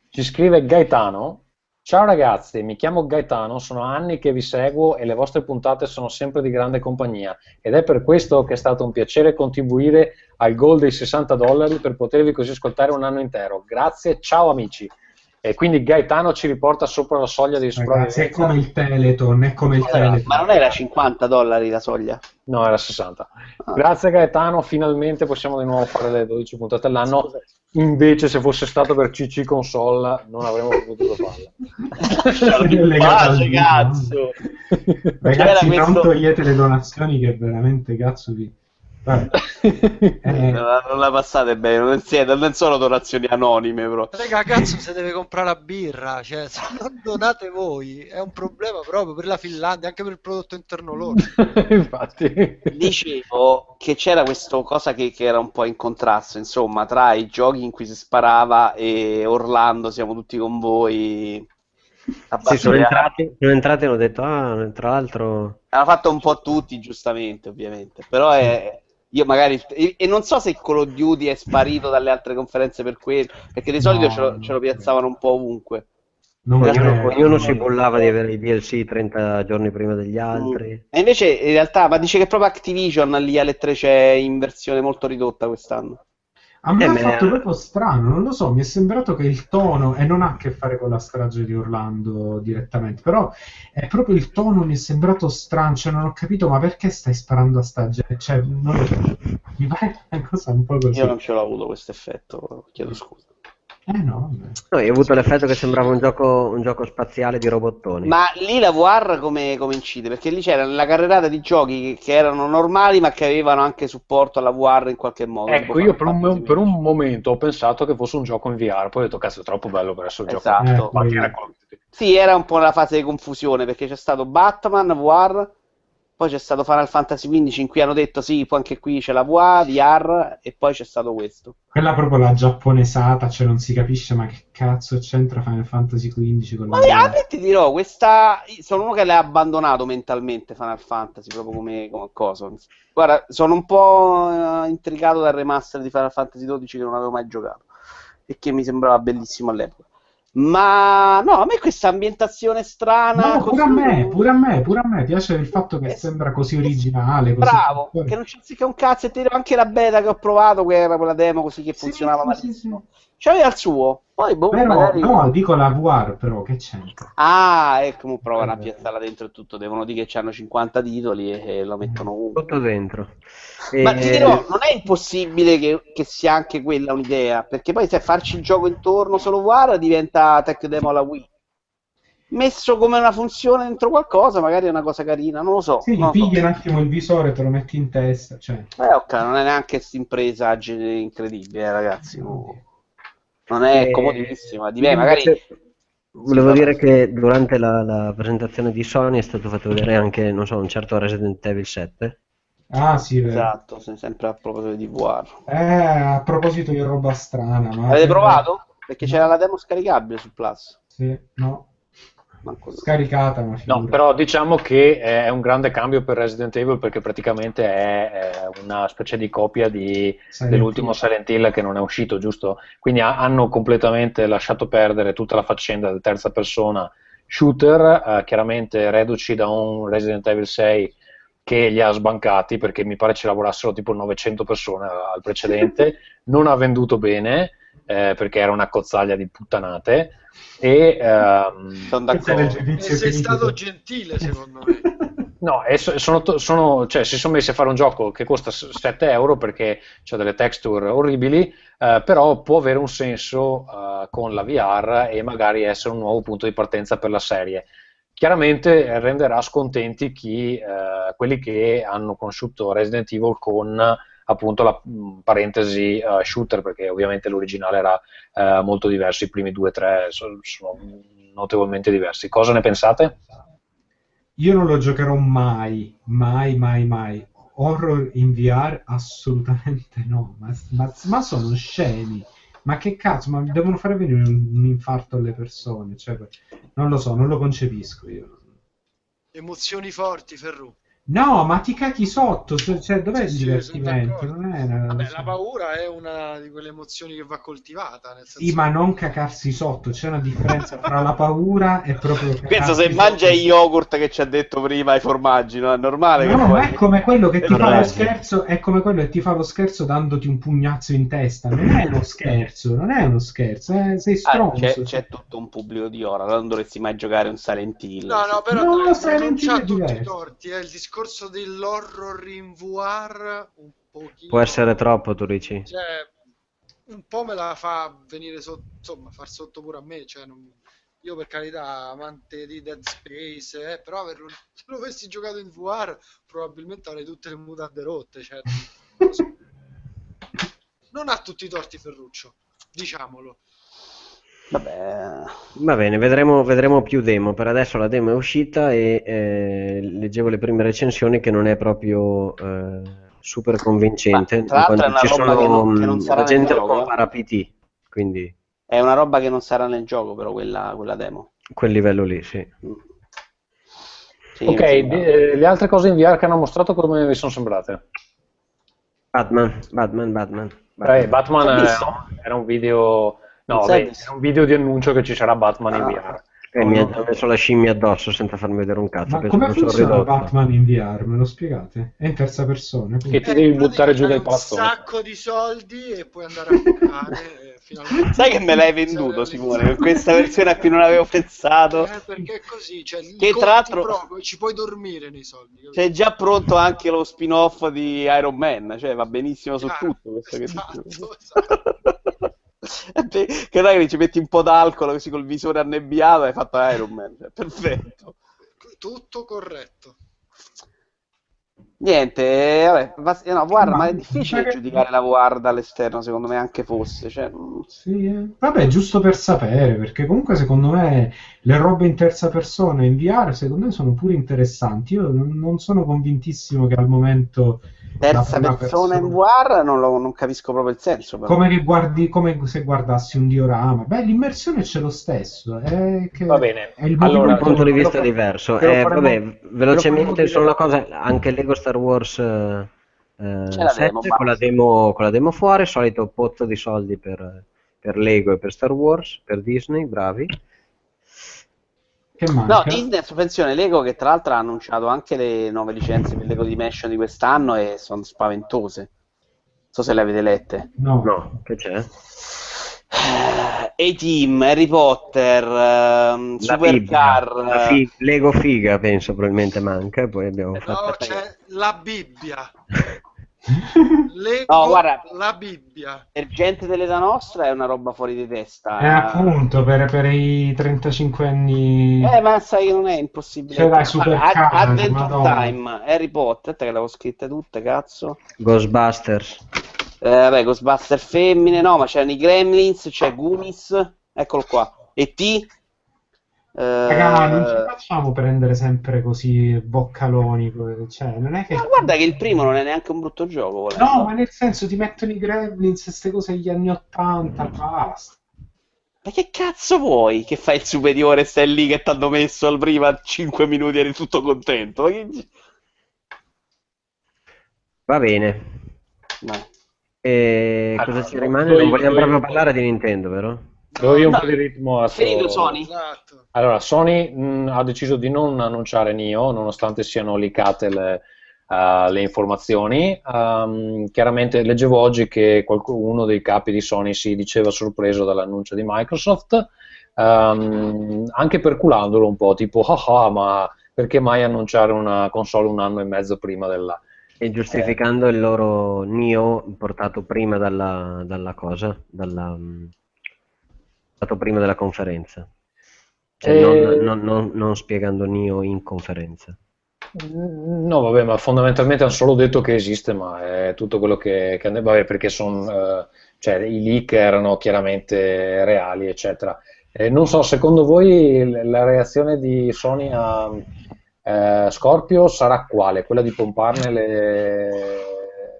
ci scrive Gaetano. Ciao ragazzi, mi chiamo Gaetano, sono anni che vi seguo e le vostre puntate sono sempre di grande compagnia ed è per questo che è stato un piacere contribuire al goal dei 60 dollari per potervi così ascoltare un anno intero. Grazie, ciao amici. E quindi Gaetano ci riporta sopra la soglia di Ragazzi, è come il Teleton, è come il Teleton. Ma non era 50 dollari la soglia? No, era 60. Ah. Grazie Gaetano, finalmente possiamo di nuovo fare le 12 puntate all'anno. Invece se fosse stato per CC console non avremmo potuto farla. Legato al Pace, video. cazzo! Ragazzi, non questo- togliete le donazioni che veramente cazzo vi... Vabbè. Eh, Non la, passate bene, non, siete, non sono donazioni anonime, però. Raga, cazzo, se deve comprare la birra, cioè, se non donate voi, è un problema proprio per la Finlandia, anche per il prodotto interno loro. [laughs] Infatti. Dicevo che c'era questa cosa che, che era un po' in contrasto, insomma, tra i giochi in cui si sparava e Orlando, siamo tutti con voi. Sì, sono entrati, sono entrati e hanno detto, ah, tra l'altro... Hanno fatto un po' tutti, giustamente, ovviamente. Però è. Io magari. E, non so se Call of Duty è sparito dalle altre conferenze per quello. Perché di solito No, ce, lo, ce lo piazzavano un po' ovunque. non Ognuno, si bollava di avere i DLC 30 giorni prima degli altri. E invece, in realtà, ma dice che proprio Activision lì alle 3 c'è in versione molto ridotta quest'anno. A me Eh, ha fatto proprio strano, non lo so, mi è sembrato che il tono, e non ha a che fare con la strage di Orlando direttamente, però è proprio il tono mi è sembrato strano, cioè non ho capito ma perché stai sparando a sta gente, cioè non mi pare una cosa un po' così. Io non ce l'ho avuto questo effetto, chiedo scusa. Eh no, vabbè. No, io ho avuto l'effetto che sembrava un gioco, un gioco spaziale di robottoni. Ma lì la VR come, come incide? Perché lì c'era la carrellata di giochi che, che erano normali ma che avevano anche supporto alla VR in qualche modo. Ecco, io per un, per un momento ho pensato che fosse un gioco in VR, poi ho detto cazzo è troppo bello per essere un gioco Esatto. in Eh, VR. Sì, era un po' una fase di confusione perché c'è stato Batman VR Poi c'è stato Final Fantasy XV in cui hanno detto sì, poi anche qui c'è la VA, VR e poi c'è stato questo. Quella proprio la giapponesata, cioè non si capisce ma che cazzo c'entra Final Fantasy XV con la Ma a me ti dirò, questa sono uno che l'ha abbandonato mentalmente Final Fantasy proprio come, come cosa. Guarda, sono un po' eh, intrigato dal remaster di Final Fantasy XII che non avevo mai giocato e che mi sembrava bellissimo all'epoca. Ma no, a me questa ambientazione strana. No, pure a me, pure a me, pure a me piace il fatto che Eh, sembra così originale. Così Bravo, che non c'è un cazzo e ti dirò anche la beta che ho provato, che era quella demo così che Sì, funzionava sì, sì, C'aveva il suo, poi boh, Però, magari... no, dico la VR però, che c'entra? Ah, ecco, mo provano a Eh. piazzarla dentro e tutto, devono dire che hanno 50 titoli e, e lo mettono ovunque. Tutto dentro. Ma E- ti dirò, non è impossibile che, che sia anche quella un'idea, perché poi se farci il gioco intorno solo VR diventa tech demo alla Wii. Messo come una funzione dentro qualcosa, magari è una cosa carina, non lo so. Sì, non gli lo so. pigli un attimo il visore, te lo metti in testa, cioè... Eh, ok, non è neanche questa impresa incredibile, eh, ragazzi. no. Non è Eh, comodissima. Di me, magari. Volevo dire che durante la, la presentazione di Sony è stato fatto vedere anche, non so, un certo Resident Evil 7. Ah, sì, vero. Esatto, se- sempre a proposito di VR. Eh, a proposito di roba strana, ma... Avete provato? Perché c'era la demo scaricabile su Plus. Sì, no. Manco. Scaricata, ma No, però diciamo che è un grande cambio per Resident Evil perché praticamente è, una specie di copia di- Silent dell'ultimo. Silent Hill che non è uscito, giusto? Quindi ha- hanno completamente lasciato perdere tutta la faccenda del terza persona shooter, eh, chiaramente reduci da un Resident Evil 6 che li ha sbancati perché mi pare ci lavorassero tipo 900 persone al precedente, [laughs] non ha venduto bene eh, perché era una cozzaglia di puttanate e ehm, Sono d'accordo. E sei stato gentile, secondo me. [laughs] No, so- sono, sono- cioè, si sono messi a fare un gioco che costa s- 7 euro perché c'ha delle texture orribili, eh, però può avere un senso eh, con la VR e magari essere un nuovo punto di partenza per la serie. Chiaramente eh, renderà scontenti chi, eh, quelli che hanno conosciuto Resident Evil con appunto la mh, parentesi eh, shooter, perché ovviamente l'originale era eh, molto diverso, i primi due o tre so- sono notevolmente diversi. Cosa ne pensate? Io non lo giocherò mai, mai, mai, mai. Horror in VR? Assolutamente no. Ma, ma- ma sono scemi. Ma che cazzo, ma devono fare venire un, un infarto alle persone. Cioè, non lo so, non lo concepisco io. Emozioni forti, Ferru. No, ma ti cacchi sotto. Cioè, cioè, dov'è il Sì, divertimento? è una- Vabbè, la paura è una di quelle emozioni che va coltivata. Nel senso Sì, ma non cacarsi sotto. C'è una differenza tra la paura e proprio. [laughs] Penso cacarsi se mangia sotto. i yogurt che ci ha detto prima i formaggi, no? È normale che No, poi... ma è come quello che ti fa lo scherzo, è come quello che ti fa lo scherzo dandoti un pugnazzo in testa. Non è uno scherzo, non è uno scherzo, eh, sei Ah, stronzo. c'è, c'è tutto un pubblico di ora, non dovresti mai giocare un Silent Hill. No, no, però No, Silent non Hill c'ha è tutti i diverso. torti. Eh. Il discorso dell'horror in VR un pochino... Può essere troppo, tu dici? Cioè, un po' me la fa venire sotto, insomma, far sotto pure a me. Cioè, non- Io per carità, amante di Dead Space, eh, però averlo... se lo avessi giocato in VR probabilmente avrei tutte le mutande rotte. Cioè. Non ha tutti i torti Ferruccio, diciamolo. Vabbè, Va bene, vedremo, vedremo più demo. Per adesso la demo è uscita e eh, leggevo le prime recensioni che non è proprio eh, super convincente. Ma, tra l'altro, è una roba sono, che non- che non mh, sarà la gente lo eh. compara a PT, quindi è una roba che non sarà nel gioco, però quella, quella demo. quel livello lì, sì. Sì, Ok, di- eh, le altre cose in VR che hanno mostrato come vi sono sembrate? Batman, Batman, Batman. Eh, Batman eh, visto? era un video no, è beh, era un video di annuncio che ci sarà Batman in Ah. VR. Eh, mi ha messo la scimmia addosso senza farmi vedere un cazzo. Ma come che funziona. Batman in VR? Me lo spiegate? È in terza persona? Che quindi- ti devi in pratica buttare giù hai dai un sacco di soldi e puoi andare a giocare [laughs] e finalmente Sai che me l'hai venduto, Simone, con questa versione a cui non avevo pensato. Eh, perché è così, cioè, Che tra l'altro- proprio, ci puoi dormire nei soldi. capito? C'è già pronto anche lo spin-off di Iron Man, cioè va benissimo su Ah, tutto questo che esatto, [laughs] esatto. Che dai che ci metti un po' d'alcol così col visore annebbiato e hai fatto Iron Man, cioè, perfetto. Tutto corretto. Niente, eh, vabbè, va- no, guarda, ma, Ma- è difficile ma che- giudicare la VR dall'esterno, secondo me, anche fosse. Cioè, mm, Sì, eh. Vabbè, giusto per sapere, perché comunque secondo me le robe in terza persona in VR secondo me sono pure interessanti. Io non non sono convintissimo che al momento terza prima persona in persona- VR non, lo- non capisco proprio il senso. Però. come che guardi, come se guardassi un diorama. Beh, l'immersione c'è lo stesso. È che Va bene. è il Allora, un punto di vista diverso. Eh, faremo- vabbè, velocemente, solo una cosa, anche Lego Star Wars eh, eh, la 7 demo, con la demo, con la demo fuori, solito pozzo di soldi per, per Lego e per Star Wars, per Disney, bravi. Che No? Disney, attenzione, Lego che tra l'altro ha annunciato anche le nuove licenze per Lego Dimension di quest'anno e sono spaventose. Non so se le avete lette. No. No, che c'è? Eh, A-Team, Harry Potter, Bibbia, Supercar. la fi- Lego figa penso probabilmente manca, e poi abbiamo Eh, fatto... No, c'è la Bibbia. [laughs] [laughs] Lego, No, guarda. la Bibbia. Per gente dell'età nostra è una roba fuori di testa. Eh, appunto, per, per i 35 anni... Eh, ma sai che non è impossibile. Cioè, dai, Supercar, Ad- Adventure Madonna. Time, Harry Potter, che le avevo scritte tutte, cazzo. Ghostbusters. Eh, vabbè, Ghostbuster femmine, no, ma c'erano i Gremlins, c'è Goonies, eccolo qua. E T? Eh, Raga, non ci facciamo prendere sempre così boccaloni. Cioè, non è che... ma guarda che il primo non è neanche un brutto gioco. volendo. No, ma nel senso ti mettono i Gremlins, queste cose degli anni 80, basta. Ma che cazzo vuoi che fai il superiore e stai lì che ti hanno messo al prima 5 minuti e eri tutto contento? Che- Va bene. Dai. E Ah, cosa no, ci no, rimane? Non vogliamo proprio parlare di Nintendo, vero? Do io un No, po' di ritmo a Finito Sony? Esatto. Allora, Sony mh, ha deciso di non annunciare Nio, nonostante siano leakate le, eh, le informazioni. Ehm, chiaramente leggevo oggi che qualcuno dei capi di Sony si diceva sorpreso dall'annuncio di Microsoft, ehm, anche perculandolo un po', tipo, ah, ah, ma perché mai annunciare una console un anno e mezzo prima della... E giustificando il loro Nio portato prima dalla, dalla cosa, dalla, mm, portato prima della conferenza. Cioè, Eh, non, non- non- spiegando Nio in conferenza. No, vabbè, ma fondamentalmente hanno solo detto che esiste, ma è tutto quello che, che vabbè, perché son, eh, cioè, i leak erano chiaramente reali, eccetera. Eh, non so, secondo voi la reazione di Sony a eh, Scorpio sarà quale? Quella di pomparne le,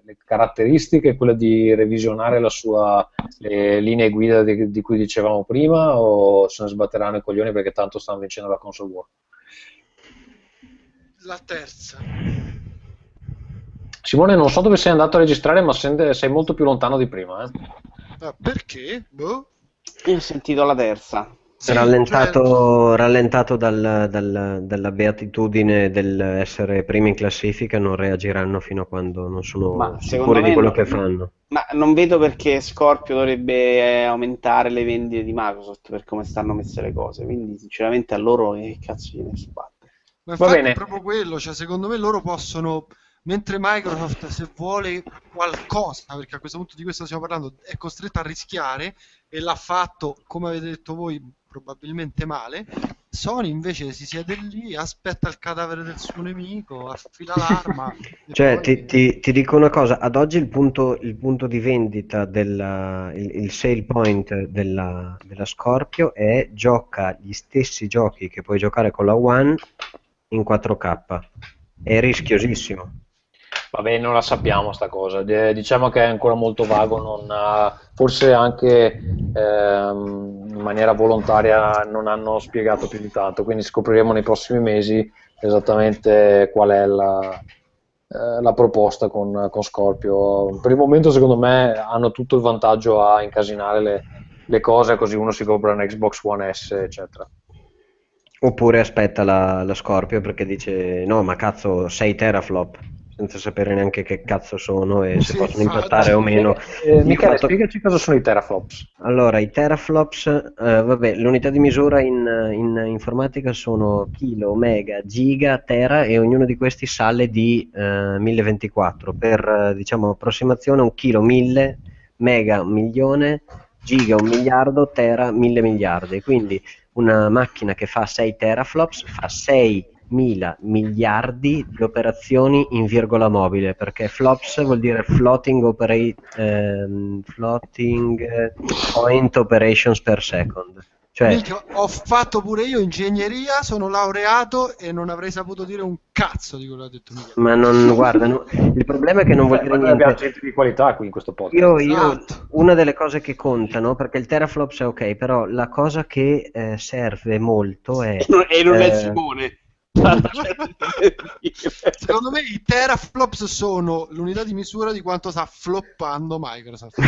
le caratteristiche, quella di revisionare la sua, le linee guida di, di cui dicevamo prima, o se ne sbatteranno i coglioni perché tanto stanno vincendo la console war? La terza. Simone, non so dove sei andato a registrare, ma sei molto più lontano di prima. eh. Ma perché? Boh. Io ho sentito la terza. Sì, rallentato rallentato dal- dal- dalla beatitudine dell'essere primi in classifica, non reagiranno fino a quando non sono Ma sicuri di quello no. che fanno. Ma non vedo perché Scorpio dovrebbe eh, aumentare le vendite di Microsoft per come stanno messe le cose. Quindi, sinceramente, a loro che cazzo gliene sbatte. Ma Va infatti bene. è proprio quello, cioè secondo me loro possono, mentre Microsoft se vuole qualcosa, perché a questo punto di questo stiamo parlando, è costretta a rischiare e l'ha fatto, come avete detto voi, probabilmente male, Sony invece si siede lì, aspetta il cadavere del suo nemico, affila l'arma. [laughs] Cioè, poi- ti, ti- ti dico una cosa, ad oggi il punto, il punto di vendita, della, il, il sale point della, della Scorpio è gioca gli stessi giochi che puoi giocare con la One in 4K. È rischiosissimo. Vabbè, non la sappiamo sta cosa, diciamo che è ancora molto vago, non ha- forse anche ehm, in maniera volontaria non hanno spiegato più di tanto, quindi scopriremo nei prossimi mesi esattamente qual è la, eh, la proposta con, con Scorpio. Per il momento secondo me hanno tutto il vantaggio a incasinare le, le cose così uno si compra un Xbox One S, eccetera. Oppure aspetta la, la Scorpio perché dice no, ma cazzo, 6 teraflop, senza sapere neanche che cazzo sono e se Sì, possono impattare o meno. Eh, Michele, fatto- spiegaci cosa sono i teraflops. Allora, i teraflops, eh, vabbè, l'unità di misura in, in informatica sono chilo, mega, giga, tera e ognuno di questi sale di eh, 1024. Per, eh, diciamo, approssimazione un chilo, 1000, mega, un milione, giga, un miliardo, tera, mille miliardi. Quindi una macchina che fa 6 teraflops fa 6 mila miliardi di operazioni in virgola mobile, perché flops vuol dire floating, operate, ehm, floating eh, point operations per second. Cioè, Minchia, ho fatto pure io ingegneria, sono laureato e non avrei saputo dire un cazzo di quello che ha detto Michele. ma non guarda, no, il problema è che non vuol dire noi abbiamo niente. gente di qualità qui in questo podcast. Io, io- Esatto. una delle cose che contano, perché il teraflops è ok, però la cosa che eh, serve molto è... [laughs] E non è eh, Simone. Secondo me i teraflops sono l'unità di misura di quanto sta floppando Microsoft. [laughs]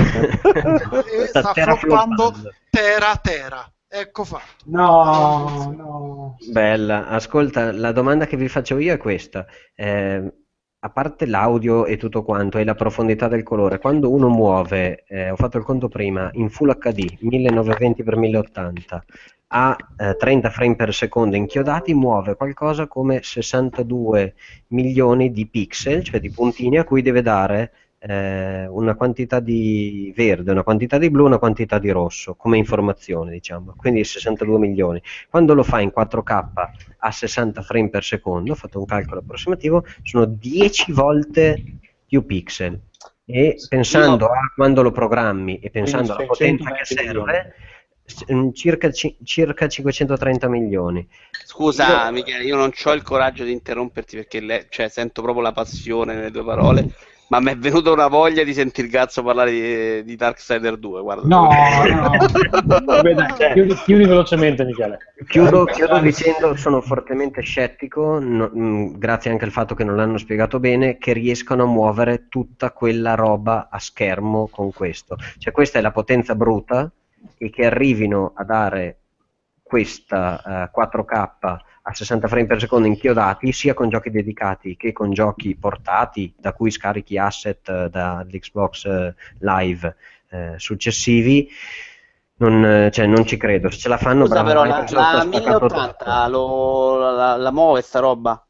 E Sta sta floppando tera tera. Ecco fatto. No, no. Bella, ascolta, la domanda che vi faccio io è questa. Eh, a parte l'audio e tutto quanto e la profondità del colore, quando uno muove, eh, ho fatto il conto prima, in Full HD 1920x1080 a eh, 30 frame per secondo inchiodati, muove qualcosa come 62 milioni di pixel, cioè di puntini a cui deve dare eh, una quantità di verde, una quantità di blu, una quantità di rosso, come informazione, diciamo. Quindi 62 milioni. Quando lo fa in 4K a 60 frame per secondo, ho fatto un calcolo approssimativo, sono 10 volte più pixel. E pensando a quando lo programmi e pensando alla potenza che 620 serve, mm, circa, ci- circa 530 milioni. Scusa, Io- Michele, io non ho il coraggio di interromperti perché le- cioè, sento proprio la passione nelle tue parole. Ma mi è venuta una voglia di sentir il cazzo parlare di, di Darksider 2. Guarda. No, no. [laughs] Dai, chiudi, chiudi velocemente, Michele. Chiudo, chiudo dicendo sono fortemente scettico, no- mh, grazie anche al fatto che non l'hanno spiegato bene, che riescano a muovere tutta quella roba a schermo con questo. Cioè questa è la potenza bruta e che arrivino a dare questa eh, 4K a 60 frame per secondo inchiodati sia con giochi dedicati che con giochi portati da cui scarichi asset eh, dall'Xbox eh, Live successivi non, cioè, non ci credo. Se ce la fanno Scusa, però la, la ha spaccato 1080 lo- la, la muove sta roba?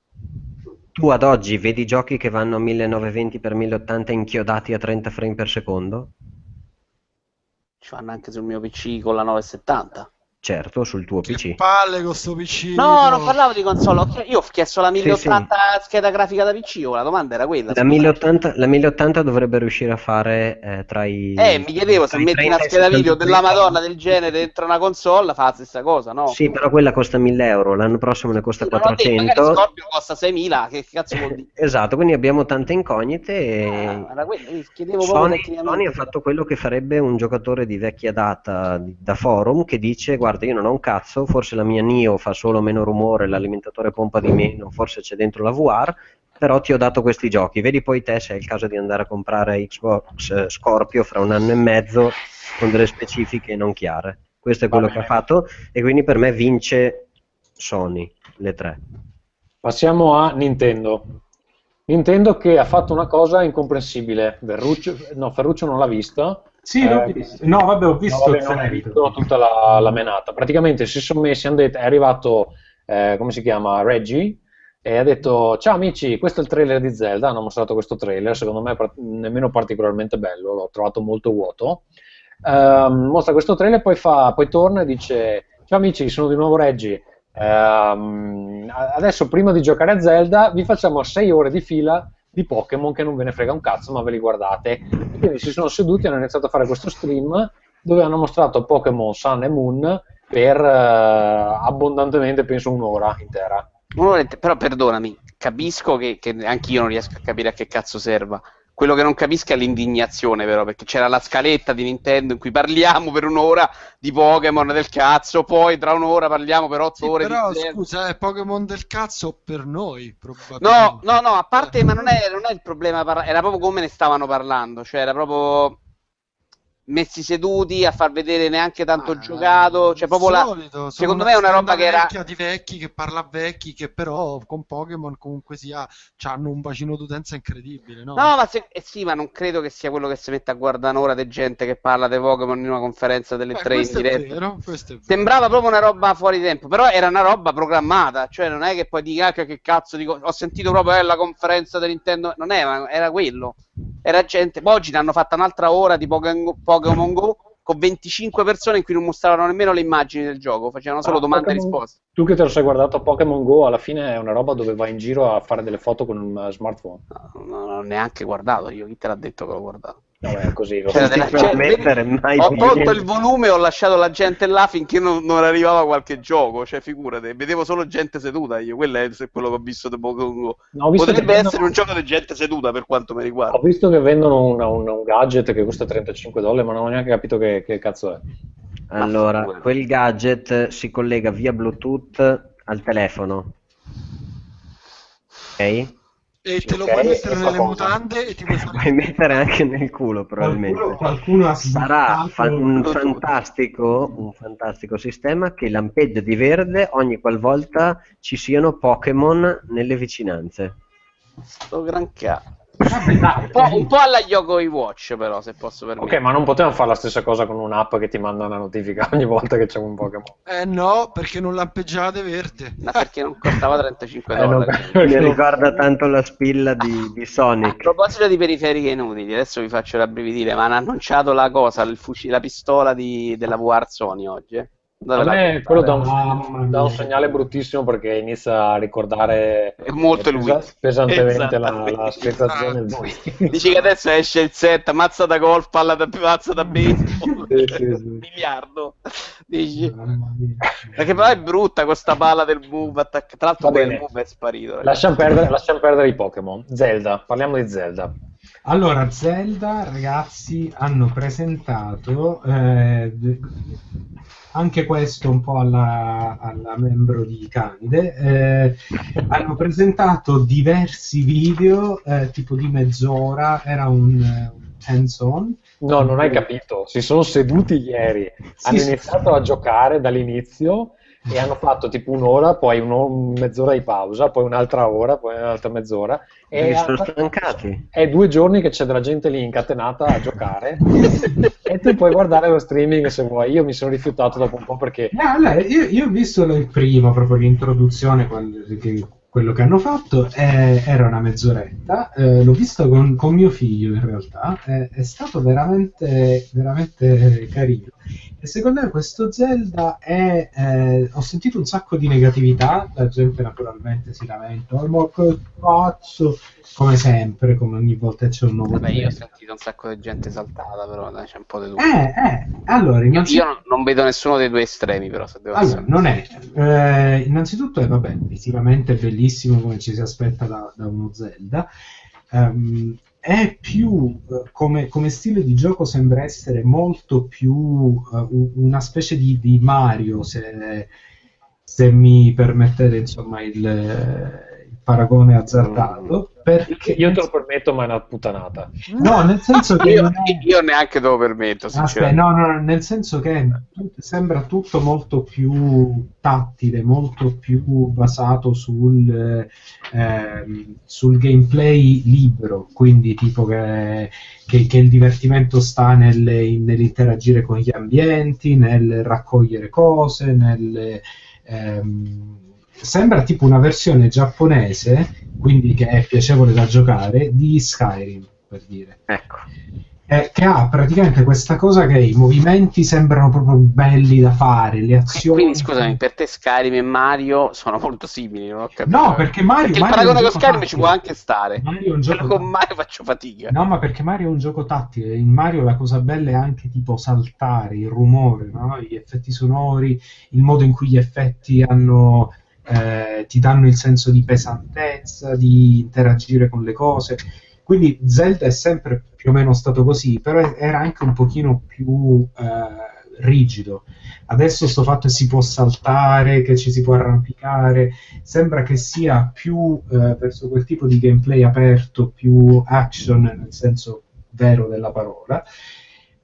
tu ad oggi vedi giochi che vanno a 1920x1080 inchiodati a 30 frame per secondo Ci fanno anche sul mio PC con la 970. Certo sul tuo Che PC palle con sto PC. No, non parlavo di console. Io ho chiesto la Sì, 1080 scheda grafica da PC. oh, La domanda era quella. la scusa. 1080, la 1080 dovrebbe riuscire a fare eh, tra i Eh, mi chiedevo se metti 30 una scheda video 72 della Madonna del genere dentro una console, fa la stessa cosa, no? Sì, però quella costa 1000 euro, l'anno prossimo ne costa Non ho detto, magari 400. Scorpio costa 6.000, che cazzo vuol dire? [laughs] Esatto, quindi abbiamo tante incognite e Ah, era quello, io chiedevo Sony. Sony ha fatto quello che farebbe un giocatore di vecchia data da forum che dice guarda io non ho un cazzo, forse la mia Nio fa solo meno rumore, l'alimentatore pompa di meno, forse c'è dentro la VR, però ti ho dato questi giochi, vedi poi te se è il caso di andare a comprare Xbox eh, Scorpio fra un anno e mezzo con delle specifiche non chiare. Questo è quello che ha fatto e quindi per me vince Sony, le tre. Passiamo a Nintendo. Nintendo che ha fatto una cosa incomprensibile. Verruccio, no, Ferruccio non l'ha vista. Sì, Eh, visto. No, vabbè, ho visto No, vabbè, non hai visto tutta la, la menata. Praticamente si sono messi, hanno detto, è arrivato, eh, come si chiama, Reggie, e ha detto, ciao amici, questo è il trailer di Zelda, hanno mostrato questo trailer, secondo me nemmeno particolarmente bello, l'ho trovato molto vuoto. Ehm, mostra questo trailer, poi, fa, poi torna e dice, ciao amici, sono di nuovo Reggie, Ehm, adesso prima di giocare a Zelda vi facciamo 6 ore di fila di Pokémon che non ve ne frega un cazzo, ma ve li guardate. E quindi si sono seduti e hanno iniziato a fare questo stream dove hanno mostrato Pokémon Sun e Moon per eh, abbondantemente, penso, un'ora intera. Però perdonami, capisco che, che anche io non riesco a capire a che cazzo serva. Quello che non capisco è l'indignazione, però, perché c'era la scaletta di Nintendo in cui parliamo per un'ora di Pokémon del cazzo, poi tra un'ora parliamo per otto Sì, ore però di Zelda. scusa, è Pokémon del cazzo per noi, No, probabilmente. no, no, a parte, ma non è, non è il problema, parla- era proprio come ne stavano parlando, cioè era proprio messi seduti a far vedere neanche tanto Ah, giocato, cioè proprio la... solito, sono secondo me è una roba che era... di vecchi che parla vecchi che però con Pokémon comunque sia hanno un bacino d'utenza incredibile, no? No, ma se... eh sì, ma non credo che sia quello che si mette a guardare un'ora di gente che parla di Pokémon in una conferenza delle Beh, tre in è diretta. è. Sembrava proprio una roba fuori tempo, però era una roba programmata, cioè non è che poi dica "Ah, che, che cazzo dico, ho sentito proprio eh, la conferenza di Nintendo, non era, era quello, era gente, poi oggi ne hanno fatta un'altra ora di Pokémon Go con 25 persone in cui non mostravano nemmeno le immagini del gioco, facevano solo Ah, domande e Pokémon- risposte. Tu che te lo sei guardato Pokémon Go, alla fine è una roba dove vai in giro a fare delle foto con un eh, smartphone. No, non ho neanche guardato io, chi te l'ha detto che l'ho guardato? Vabbè, così lo C'era so. della per gente- ammettere mai ho tolto il volume e ho lasciato la gente là finché non, non arrivava qualche gioco, cioè figurate, vedevo solo gente seduta io, quello è quello che ho visto di Pokémon Go. No, visto Potrebbe vendono- essere un gioco di gente seduta per quanto mi riguarda. Ho visto che vendono una- un, un gadget che costa 35 dollari, ma non ho neanche capito che, che cazzo è. Allora, quel gadget si collega via Bluetooth al telefono. Ok? E te lo Ok, puoi mettere nelle cosa? mutande e ti puoi [laughs] fare Puoi mettere anche nel culo, probabilmente. Qualcuno, qualcuno ha Sarà fa- un fantastico, un fantastico sistema che lampeggia di verde ogni qualvolta ci siano Pokémon nelle vicinanze. Sto gran cazzo. Vabbè, dai, Un po', un po' alla Yogo Watch però, se posso Ok, permettere. ma non potevano fare la stessa cosa con un'app che ti manda una notifica ogni volta che c'è un Pokémon. Eh no, perché non lampeggiate verde. Ma perché non costava 35 Eh, no, dollari. [laughs] perché Mi ricorda tanto la spilla di, di A Sonic. proposito di periferiche inutili, adesso vi faccio rabbrividire, ma hanno annunciato la cosa, il fuci- la pistola di- della VR Sony oggi. eh? Dove A me quello dà un, dà un segnale bruttissimo perché inizia a ricordare È molto pesa- pesantemente la, la spezzazione. Dici che adesso esce il set, mazza da golf, palla da mazza da baseball, Sì, sì, sì. miliardo. Dici? Perché però è brutta questa palla del move attack. Tra l'altro poi il move è sparito. Lasciamo perdere, lasciamo perdere i Pokémon. Zelda, parliamo di Zelda. Allora, Zelda, ragazzi, hanno presentato eh, anche questo un po' alla, alla membro di Canide. eh, hanno presentato diversi video, eh, tipo di mezz'ora, era un, eh, un hands-on. No, non hai capito. Si sono seduti ieri, Sì, hanno sì. iniziato a giocare dall'inizio e hanno fatto tipo un'ora, poi mezz'ora di pausa, poi un'altra ora, poi un'altra mezz'ora. E Mi sono stancati. è due giorni che c'è della gente lì incatenata a giocare e tu puoi guardare lo streaming se vuoi. Io mi sono rifiutato dopo un po' perché No, allora, io, io ho visto il primo, proprio l'introduzione, quando- che- quello che hanno fatto, eh, era una mezz'oretta, eh, l'ho visto con, con mio figlio in realtà, eh, è stato veramente, veramente carino. E secondo me questo Zelda è... eh, ho sentito un sacco di negatività, la gente naturalmente si lamenta, "Oh, cazzo, come sempre, come ogni volta c'è un nuovo Vabbè, io ho sentito un sacco di gente esaltata, però dai, c'è un po' di tutto. Eh, eh, allora, Io innanzitutto... non, non vedo nessuno dei due estremi, però, se devo Allora, essere non è. eh, innanzitutto è, vabbè, visivamente bellissimo come ci si aspetta da, da uno Zelda. Ehm, è più, eh, come, come stile di gioco sembra essere molto più eh, u- una specie di, di Mario, se, se mi permettete insomma il, il paragone azzardato. Perché, io te lo permetto, ma è una puttanata. No, nel senso [laughs] che Io, è- io neanche te lo permetto, Aspetta, no, no, nel senso che sembra tutto molto più tattile, molto più basato sul, eh, sul gameplay libero, quindi tipo che, che- che il divertimento sta nel- nell'interagire con gli ambienti, nel raccogliere cose, nel... ehm, sembra tipo una versione giapponese, quindi che è piacevole da giocare, di Skyrim, per dire Ecco. eh, che ha praticamente questa cosa che i movimenti sembrano proprio belli da fare, le azioni. Quindi scusami, per te Skyrim e Mario sono molto simili, non ho capito. No, perché Mario, Perché il Mario è paragone con Skyrim ci tattile. può anche stare. Mario è un gioco Però con. Mario faccio fatica. No, ma perché Mario è un gioco tattile. In Mario la cosa bella è anche tipo saltare, il rumore, no? gli effetti sonori, il modo in cui gli effetti hanno, eh, ti danno il senso di pesantezza, di interagire con le cose. Quindi Zelda è sempre più o meno stato così, però era anche un pochino più eh, rigido. Adesso sto fatto che si può saltare, che ci si può arrampicare, sembra che sia più eh, verso quel tipo di gameplay aperto, più action nel senso vero della parola.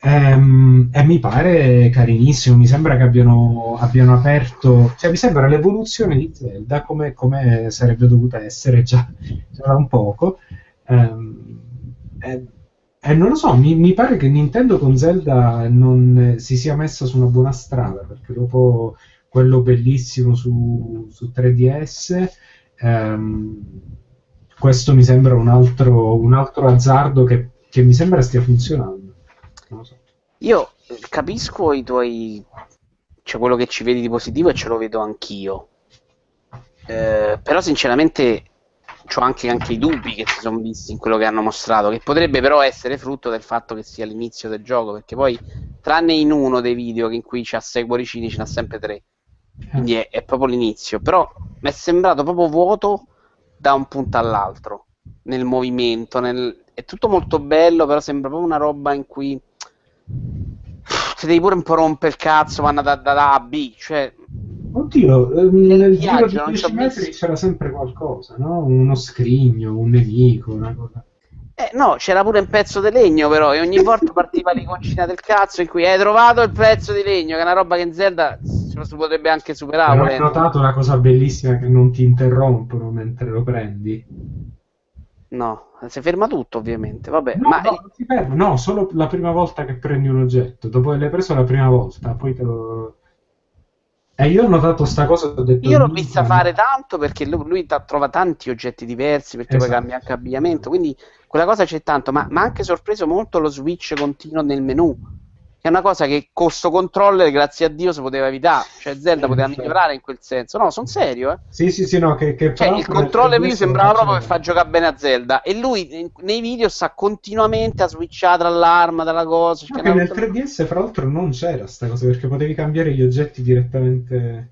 Ehm, e mi pare carinissimo, mi sembra che abbiano, abbiano aperto, cioè mi sembra l'evoluzione di Zelda come, come sarebbe dovuta essere già, già da un poco. Ehm, e, e non lo so, mi, mi pare che Nintendo con Zelda non si sia messa su una buona strada, perché dopo quello bellissimo su, su 3DS, ehm, questo mi sembra un altro, un altro azzardo che, che mi sembra stia funzionando. Io capisco i tuoi. Cioè, quello che ci vedi di positivo e ce lo vedo anch'io. Eh, però, sinceramente, ho anche, anche i dubbi che si sono visti in quello che hanno mostrato. Che potrebbe però essere frutto del fatto che sia l'inizio del gioco. Perché poi, tranne in uno dei video in cui c'ha sei cuoricini, ce n'ha sempre tre. Quindi è, è proprio l'inizio. Però mi è sembrato proprio vuoto da un punto all'altro nel movimento. Nel... È tutto molto bello, però sembra proprio una roba in cui ti devi pure un po' rompere il cazzo, vanno da, da, da A a B. Cioè, Oddio, ehm, Nel giro di non 10 ci ho metri c'era sempre qualcosa, no? Uno scrigno, un nemico, una cosa. eh, no, c'era pure un pezzo di legno, però, e ogni volta partiva l'iconcina del cazzo in cui hai trovato il pezzo di legno, che è una roba che in Zelda se si potrebbe anche superare. Volendo. notato una cosa bellissima che non ti interrompono mentre lo prendi? No, si ferma tutto, ovviamente. Vabbè, No, ma no, non ti fermo, no, solo la prima volta che prendi un oggetto, dopo che l'hai preso la prima volta, poi te lo... E io ho notato sta cosa, ho detto... Io l'ho "Minchia, vista fare tanto perché lui, lui ta- trova tanti oggetti diversi perché poi Esatto. cambia anche abbigliamento, quindi quella cosa c'è tanto, ma ha anche sorpreso molto lo switch continuo nel menu, è una cosa che con sto controller, grazie a Dio, si poteva evitare, cioè Zelda Eh, poteva migliorare in quel senso. No, sono serio, eh. Sì, sì, sì, no, che, che Cioè, il controller 3DS lui lo sembrava proprio per far giocare bene a Zelda e lui nei video sta continuamente a switchare tra l'arma, dalla cosa, No, cioè, che una nel roba- 3DS, fra l'altro, non c'era sta cosa perché potevi cambiare gli oggetti direttamente.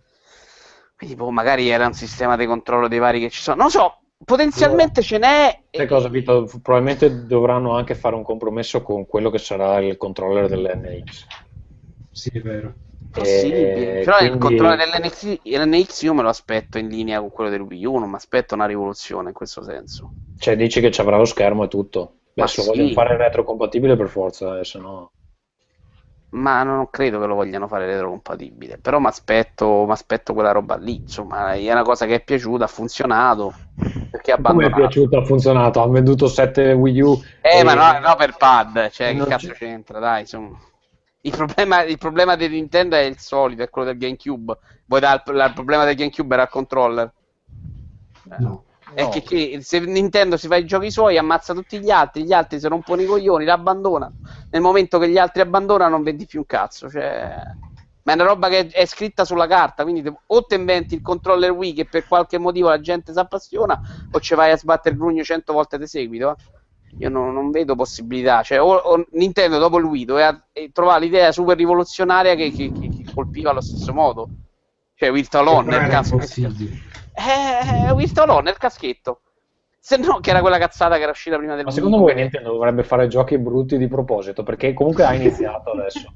Quindi, boh, magari era un sistema di controllo dei vari che ci sono. Non so, potenzialmente ce n'è. Sai cosa, Vito? Probabilmente dovranno anche fare un compromesso con quello che sarà il controller dell'NX. Sì, è vero. Possibile. Eh, Però il quindi- controllo dell'NX l'NX io me lo aspetto in linea con quello del Wii U, non mi aspetto una rivoluzione in questo senso. Cioè, dici che ci avrà lo schermo e tutto. Adesso sì. vogliono fare retrocompatibile per forza, eh, se no... Ma non credo che lo vogliano fare retrocompatibile. Però mi aspetto, quella roba lì. Insomma, è una cosa che è piaciuta, ha funzionato. Perché ha Come è abbandonato. piaciuto, ha funzionato. Hanno venduto 7 Wii U. Eh, e- ma no, no per pad, cioè, che cazzo c'è- c'entra, dai, insomma. Il problema, il problema di Nintendo è il solito, è quello del GameCube. Vuoi dare il, il problema del GameCube era il controller. No. È che, che se Nintendo si fa i giochi suoi, ammazza tutti gli altri, gli altri si rompono i coglioni, l'abbandonano. Nel momento che gli altri abbandonano, non vendi più un cazzo. Cioè... Ma è una roba che è scritta sulla carta, quindi te- o ti inventi il controller Wii che per qualche motivo la gente si appassiona, o ci vai a sbattere il grugno cento volte di seguito. eh. Io non, non vedo possibilità. Cioè, o, o Nintendo dopo il Wii doveva eh, trovare l'idea super rivoluzionaria che, che- che- colpiva allo stesso modo. Cioè, Virtual On, Però nel caso. impossibile. Eh, Virtual On, nel caschetto. Se no, che era quella cazzata che era uscita prima del Ma secondo voi Nintendo dovrebbe fare giochi brutti di proposito? Perché comunque ha [laughs] iniziato adesso.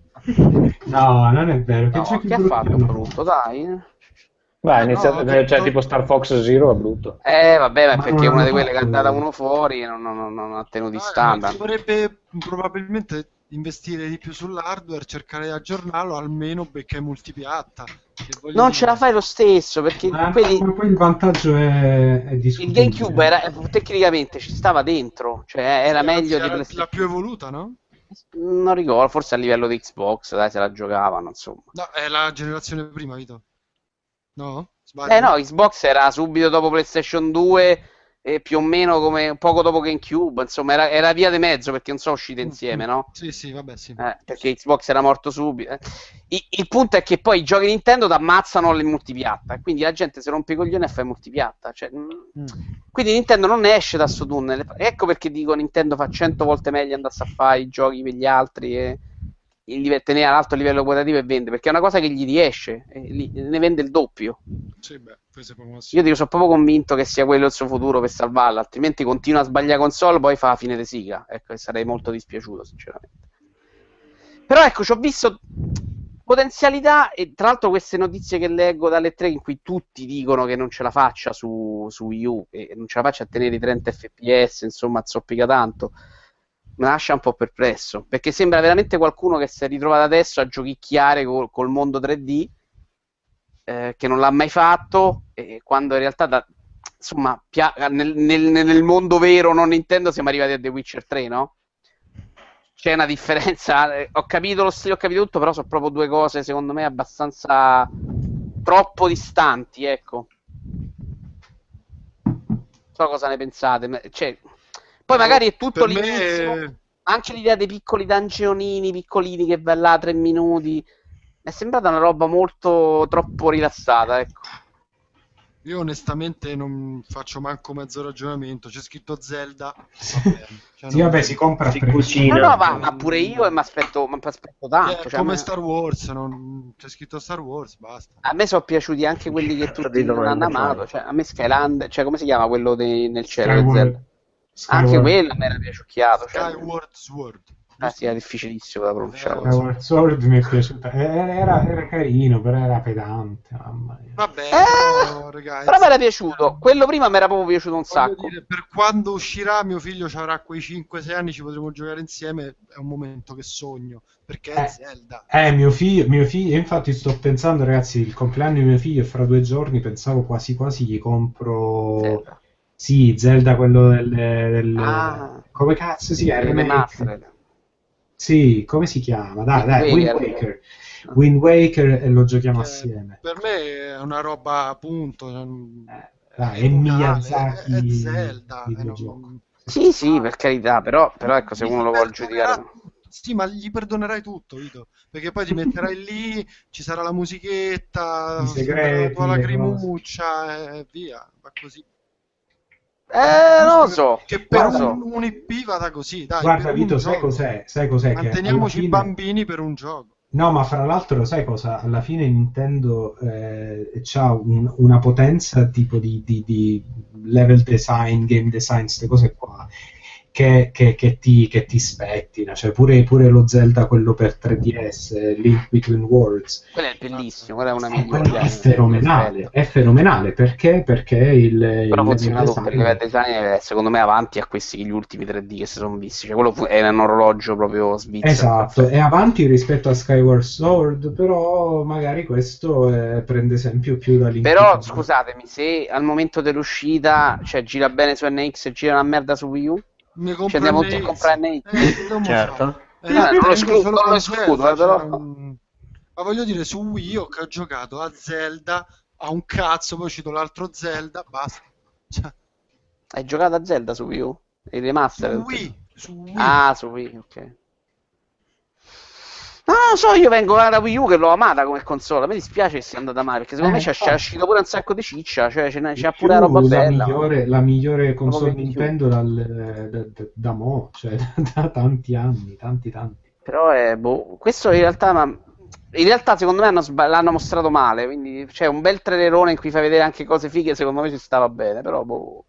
No, non è vero. Che No, giochi che ha fatto hanno brutto, dai. Beh, ha no, iniziato, ho cioè tipo Star Fox Zero è brutto. Eh, vabbè, ma Ma perché è una di quelle che ha fatto- dato uno fuori e non, non- non- non ha tenuto i Ah, standard. Dovrebbe probabilmente investire di più sull'hardware, cercare di aggiornarlo, almeno perché è multipiatta. Non dire- ce la fai lo stesso, perché Ma, quelli- poi il vantaggio è, è il. GameCube era, tecnicamente ci stava dentro, cioè era Sì, meglio anzi, di era PlayStation. la più evoluta, no? Non ricordo, forse a livello di Xbox, dai, se la giocavano, insomma. No, è la generazione prima, Vito. No? Sbaglio? Eh no, Xbox era subito dopo PlayStation 2 e più o meno come poco dopo GameCube, insomma, era, era via di mezzo perché non sono uscite insieme, no? Sì, sì, vabbè, sì. Eh, perché Xbox era morto subito. eh. I- il punto è che poi i giochi Nintendo ti ammazzano le multipiatta, quindi la gente si rompe i coglioni e fa il multipiatta. Cioè, mm. Quindi Nintendo non esce da sto tunnel. Ecco perché dico Nintendo fa 100 volte meglio andarsi a fare i giochi per gli altri e il tenere all'alto livello qualitativo e vende, perché è una cosa che gli riesce, e li- ne vende il doppio. Sì, beh, Io dico, sono proprio convinto che sia quello il suo futuro per salvarla, altrimenti continua a sbagliare console, poi fa la fine di siga. Ecco, e sarei molto dispiaciuto, sinceramente. Però ecco, ci ho visto potenzialità e tra l'altro queste notizie che leggo dalle tre in cui tutti dicono che non ce la faccia su, su Wii U e non ce la faccia a tenere i 30 fps, insomma, zoppica tanto. Mi lascia un po' perplesso perché sembra veramente qualcuno che si è ritrovato adesso a giochicchiare col, col mondo 3D eh, che non l'ha mai fatto, e quando in realtà da- insomma, pia- nel, nel- nel mondo vero non Nintendo siamo arrivati a The Witcher 3, no? C'è una differenza, eh, ho capito lo stile, ho capito tutto, però sono proprio due cose secondo me abbastanza troppo distanti, ecco. So cosa ne pensate, cioè, poi magari è tutto per l'inizio. me, anche l'idea dei piccoli dungeonini, piccolini che vai là tre minuti. Mi è sembrata una roba molto troppo rilassata, ecco. Io onestamente non faccio manco mezzo ragionamento. C'è scritto Zelda. va bene. Cioè, Sì, non- vabbè, si compra Si cucina. No, no, ma, ma pure io e mi aspetto, mi aspetto tanto. È cioè, come me- Star Wars. non- C'è scritto Star Wars, basta. A me sono piaciuti anche quelli che [laughs] tutti non hanno amato. Cioè, a me Skyland, cioè come si chiama quello dei- nel cielo di Skyward-? Anche quello mi era piaciucchiato. Cioè, Skyward Sword. ah, sì, era difficilissimo da pronunciare. Skyward Sword mi è piaciuta. Eh, Era, era carino, però era pedante. Mamma mia. Vabbè, Eh, però, ragazzi, Però mi era piaciuto. Quello prima mi era proprio piaciuto un voglio sacco. dire, per quando uscirà mio figlio ci avrà quei 5-6 anni, ci potremo giocare insieme. È un momento che sogno perché è Eh. Zelda. Eh, mio figlio, mio figlio, infatti sto pensando, ragazzi, il compleanno di mio figlio è fra due giorni, pensavo quasi quasi gli compro... Zelda. Sì, Zelda, quello del... del- Ah. Come cazzo si chiama? Remastered. Sì, come si chiama? Dai, Wind dai, Wind Waker. Waker. Wind Waker e lo giochiamo Eh, assieme. Per me è una roba appunto. cioè, Eh, dai, è Miyazaki è, è Zelda. eh, videogioco. non- Sì, sì, per carità, però, però ecco, se uno lo vuole giudicare... Sì, ma gli perdonerai tutto, Vito, perché poi ti metterai lì, ci sarà la musichetta, segreti, la tua lacrimuccia e via, va così. Eh, non lo so. Che per so. un, un IP vada così, dai, Guarda, un Vito, sai gioco. cos'è? Sai cos'è? Che Manteniamoci fine- bambini per un gioco. No, ma fra l'altro, sai cosa? Alla fine Nintendo eh, ha una potenza tipo di, di- di level design, game design, queste cose qua, che, che- che ti, che ti spettina. Cioè, pure, pure lo Zelda, quello per 3DS, eh, Link Between Worlds, Quello è bellissimo, quella è una eh, migliore. è fenomenale. È fenomenale perché? Perché il, il Però level funziona tutto, il design- è secondo me avanti a questi gli ultimi 3D che si sono visti, cioè quello è un orologio proprio svizzero. Esatto, è avanti rispetto a Skyward Sword, però magari questo eh, prende esempio più da Link Però scusatemi, se al momento dell'uscita cioè, gira bene su NX e gira una merda su Wii U, Ci andiamo tutti a NX. comprare NX. Eh, non lo so. Certo. Eh, Eh, non lo escludo, non lo escludo, eh, però- cioè, Ma voglio dire, su Wii io che ho giocato a Zelda, a un cazzo, poi cito l'altro Zelda, basta. Cioè, Hai giocato a Zelda su Wii U? Il remaster? su Wii, su Wii. Ah, su Wii, ok. No, non lo so, io vengo da Wii U che l'ho amata come console. A me dispiace che sia andata male perché secondo Eh, me c'è, c'è infatti. uscito pure un sacco di ciccia. Cioè, c'è più, pure roba la bella. migliore, la migliore console. Nintendo dal, da, da- da mo', cioè [laughs] da tanti anni, tanti tanti. Però è boh, questo in realtà, ma in realtà secondo me hanno sba- l'hanno mostrato male. Quindi c'è un bel trailerone in cui fai vedere anche cose fighe. Secondo me ci stava bene. Però boh.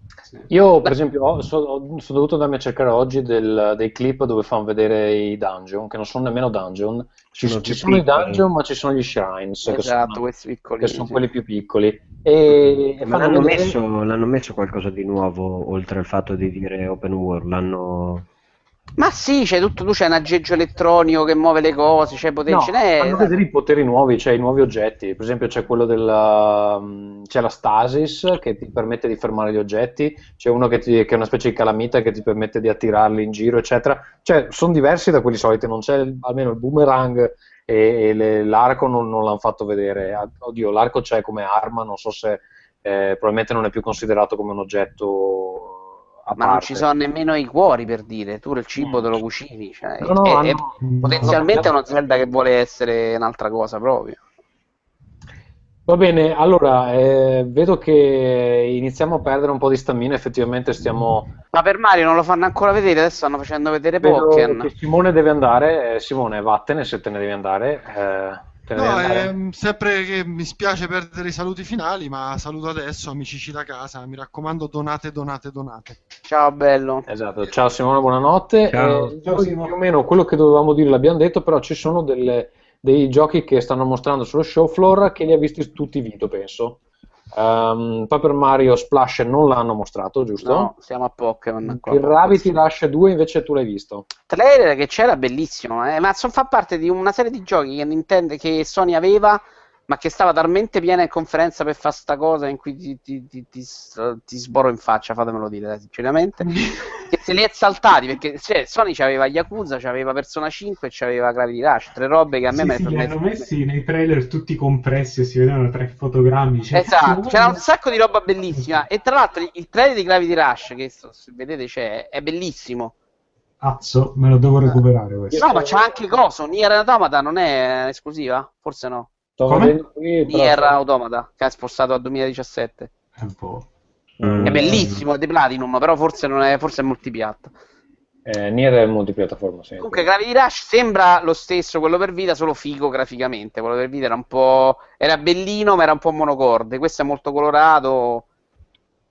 Io, per esempio, ho- so- sono dovuto andarmi a cercare oggi del- dei clip dove fanno vedere i dungeon, che non sono nemmeno dungeon. Ci, Sono ci sono i dungeon, ma ci sono gli shrines, che Esatto, sono, questi piccoli. che sono sì. quelli più piccoli. E, e l'hanno vedere- messo, l'hanno messo qualcosa di nuovo oltre al fatto di dire open world? L'hanno... Ma sì, c'è tutto, tu c'è un aggeggio elettronico che muove le cose, c'è poteri, No, ce n'è. fanno vedere i poteri nuovi, cioè i nuovi oggetti. Per esempio, c'è quello della mm, c'è la stasis che ti permette di fermare gli oggetti, c'è uno che, ti- che è una specie di calamita che ti permette di attirarli in giro, eccetera. Cioè, sono diversi da quelli soliti, non c'è almeno il boomerang e, e le- l'arco non, non l'hanno fatto vedere. Oddio, l'arco c'è come arma, non so se eh, probabilmente non è più considerato come un oggetto Ma non ci sono nemmeno i cuori per dire, tu il cibo Mm. te lo cucini, cioè, No, no, è- è- hanno- potenzialmente è uno Zelda che vuole essere un'altra cosa proprio. Va bene, allora eh, vedo che iniziamo a perdere un po' di stamina, effettivamente stiamo... Ma per Mario non lo fanno ancora vedere, adesso stanno facendo vedere Vedo Pokémon. Simone deve andare, eh, Simone vattene se te ne devi andare. eh, No, ehm, sempre che mi spiace perdere i saluti finali, ma saluto adesso amici da casa. Mi raccomando, donate, donate, donate. Ciao bello. Esatto, ciao Simone, buonanotte. Ciao. Eh, Ciao, più o meno quello che dovevamo dire l'abbiamo detto, però ci sono delle- dei giochi che stanno mostrando sullo show floor che li ha visti tutti Vito, penso. Um, Paper Mario Splash non l'hanno mostrato, giusto? No, siamo a Pokémon. Il Gravity Rush 2 invece tu l'hai visto. trailer che c'era bellissimo, eh, ma son- fa parte di una serie di giochi che Nintendo, che Sony aveva, ma che stava talmente piena in conferenza per fare sta cosa in cui ti, ti, ti, ti sboro in faccia, fatemelo dire dai, sinceramente, [laughs] che se li è saltati, perché cioè, Sony c'aveva Yakuza, c'aveva Persona 5 e c'aveva Gravity Rush, tre robe che a me Sì, mi sì, li hanno messi nei trailer tutti compressi e si vedevano tre fotogrammi. Cioè, Esatto, [laughs] c'era un sacco di roba bellissima. E tra l'altro il trailer di Gravity Rush, che se vedete c'è, è bellissimo. Azzo, me lo devo recuperare questo. No, ma c'è anche Coso. Nier Automata non è esclusiva? Forse no. Sto Come? vedendo qui, però- Nier Automata, che ha spostato al 2017. È un po'. Mm. È bellissimo, è di Platinum, però forse non è, forse è multipiatta. Eh, Nier è multipiattaforma, sì. Comunque Gravity Rush sembra lo stesso, quello per Vita, solo figo graficamente. Quello per Vita era un po'... era bellino, ma era un po' monocorde. Questo è molto colorato.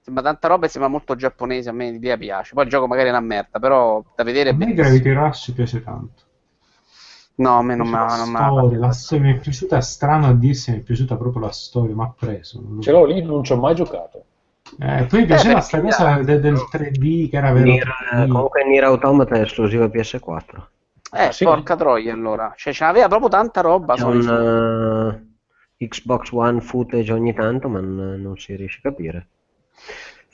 Sembra tanta roba e sembra molto giapponese, a me l'idea piace. Poi il gioco magari è una merda, però da vedere A me. Gravity Rush piace tanto. No, a me non mi la ha- mi storia, la fatto storia mi è piaciuta, è strano a dirsi, mi è piaciuta proprio la storia, mi ha preso. non lo Ce l'ho lì, non ci ho mai giocato. Eh, poi mi piaceva perché sta cosa de- del 3D che era vero Nier, 3D. comunque Nier Automata è esclusiva PS4. Eh, Ah, sì? porca troia allora. Cioè, ce n'aveva proprio tanta roba. C'è un eh, Xbox One footage ogni tanto, ma n- non si riesce a capire.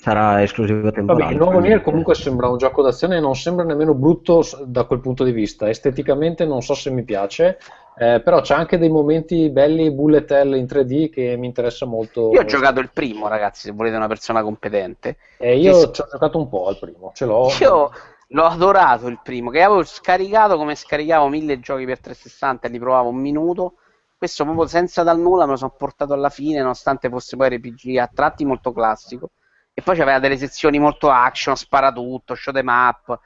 Sarà esclusivo temporale. Vabbè, il nuovo Nier comunque sembra un gioco d'azione e non sembra nemmeno brutto da quel punto di vista. Esteticamente non so se mi piace, eh, però c'è anche dei momenti belli bullet hell in 3D che mi interessa molto. Io ho giocato il primo, ragazzi, se volete una persona competente. Eh, io che- ci ho giocato un po' al primo, ce l'ho. Io l'ho adorato il primo, che avevo scaricato come scaricavo mille giochi per 360 e li provavo un minuto. Questo proprio senza dal nulla me lo sono portato alla fine, nonostante fosse poi RPG a tratti molto classico. E poi c'aveva delle sezioni molto action, sparatutto, show them up.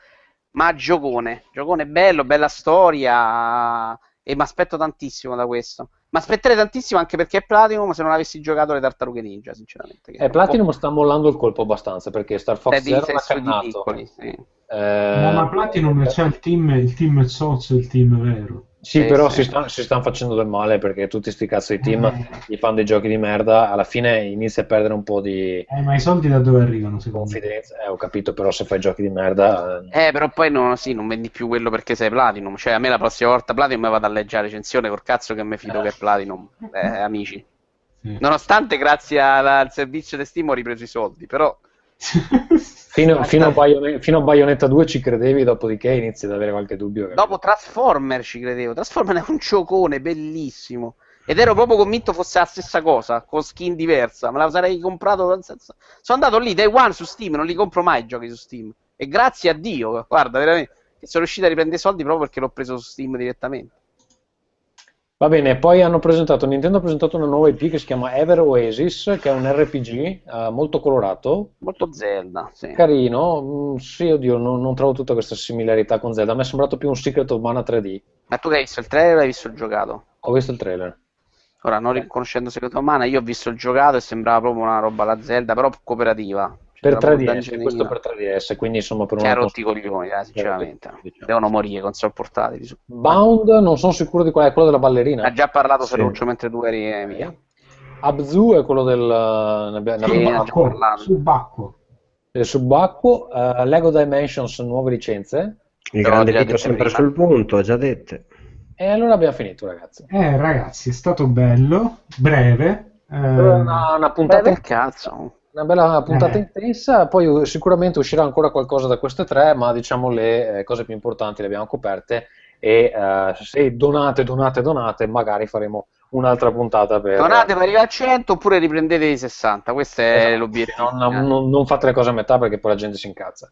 Ma giocone, giocone bello, bella storia. E mi aspetto tantissimo da questo. Ma aspetterei tantissimo anche perché è Platinum se non avessi giocato le tartarughe ninja, sinceramente. Eh, Platinum sta mollando il colpo abbastanza perché Star Fox Zero studi cannato. piccoli, sì. Eh, No, ma Platinum c'è il team, il team Sozzo e il team vero. Sì, però sì. si, sta- si stanno facendo del male perché tutti sti cazzo di team Eh. gli fanno dei giochi di merda, alla fine inizia a perdere un po' di Eh, ma i soldi da dove arrivano, secondo me? confidenza. Eh, ho capito, però se fai giochi di merda... eh, Eh, però poi non, sì, non vendi più quello perché sei Platinum. Cioè, a me la prossima volta Platinum mi vado a leggere la recensione col cazzo che mi fido che è Platinum. Eh, amici. Sì. Nonostante, grazie alla- al servizio di Steam ho ripreso i soldi, però Fino, fino a Bayone- fino a Bayonetta 2 ci credevi, dopodiché inizi ad avere qualche dubbio. capito? dopo Transformer ci credevo. Transformer è un giocone bellissimo. Ed ero proprio convinto fosse la stessa cosa, con skin diversa. Me la sarei comprato. senza- Sono andato lì day one su Steam, non li compro mai i giochi su Steam. E grazie a Dio, guarda, veramente, che sono riuscito a riprendere i soldi proprio perché l'ho preso su Steam direttamente. Va bene, poi hanno presentato, Nintendo ha presentato una nuova IP che si chiama Ever Oasis, che è un RPG eh, molto colorato, Molto Zelda, sì. carino. Mm, sì, oddio, non, non trovo tutta questa similarità con Zelda. Me è sembrato più un Secret of Mana 3D. Ma tu che hai visto il trailer o hai visto il giocato? Ho visto il trailer. Ora, non riconoscendo Secret of Mana, io ho visto il giocato e sembrava proprio una roba alla Zelda, però cooperativa. Per C'era proprio 3DS, dungeonina. questo per 3DS, quindi insomma per Che ha una rotti i coglioni, eh, sinceramente. Diciamo. Devono morire console portatili. su- Bound, non sono sicuro di qual è quello della ballerina. Ha già parlato Sì. Ferruccio mentre tu eri eh, via. Abzu è quello del, ne abbiamo- ne abbiamo ha. Subacquo. del subacqueo, eh, Lego Dimensions, nuove licenze. Il Però grande detto sempre prima. sul punto, già dette. E allora abbiamo finito, ragazzi. Eh, ragazzi, è stato bello, breve. eh, Una, una puntata, del cazzo. Una bella puntata Eh. intensa, poi uh, sicuramente uscirà ancora qualcosa da queste tre, ma diciamo le eh, cose più importanti le abbiamo coperte e eh, se donate, donate, donate, magari faremo un'altra puntata per... Donate per arrivare a 100 oppure riprendete i 60. Questo è Esatto. l'obiettivo. Non, non- non fate le cose a metà perché poi la gente si incazza.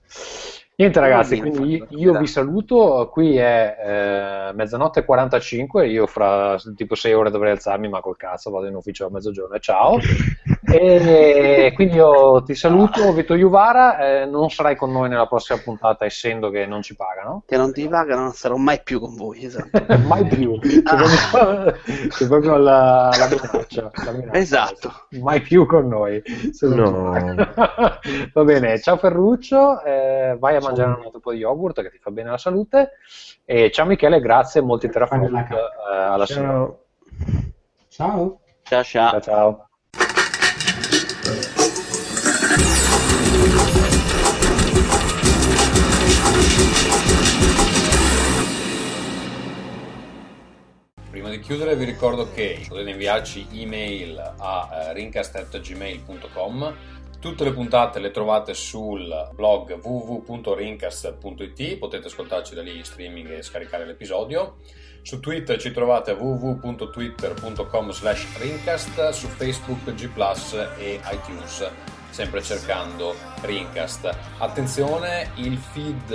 Niente ragazzi, quindi io vi saluto, qui è eh, mezzanotte e 45, io fra tipo 6 ore dovrei alzarmi, ma col cazzo vado in ufficio a mezzogiorno ciao. [laughs] E quindi io ti saluto, Vito Iuvara, eh, non sarai con noi nella prossima puntata essendo che non ci pagano. Che non ti pagano, non sarò mai più con voi. Esatto. [laughs] Mai più, [laughs] c'è proprio, c'è proprio la, la minaccia, la minaccia. Esatto. Mai più con noi. No. Va bene, ciao Ferruccio, eh, vai a mangiare un altro po' di yogurt che ti fa bene alla salute. E ciao Michele, grazie, molti la eh, alla sera. Ciao. Ciao. Ciao ciao. Ciao ciao. Prima di chiudere vi ricordo che potete inviarci email a eh, rincast.gmail.com Tutte le puntate le trovate sul blog www.rincast.it, potete ascoltarci da lì in streaming e scaricare l'episodio. Su Twitter ci trovate www.twitter.com slash rincast, su Facebook, G+, e iTunes. Sempre cercando Rincast. Attenzione, il feed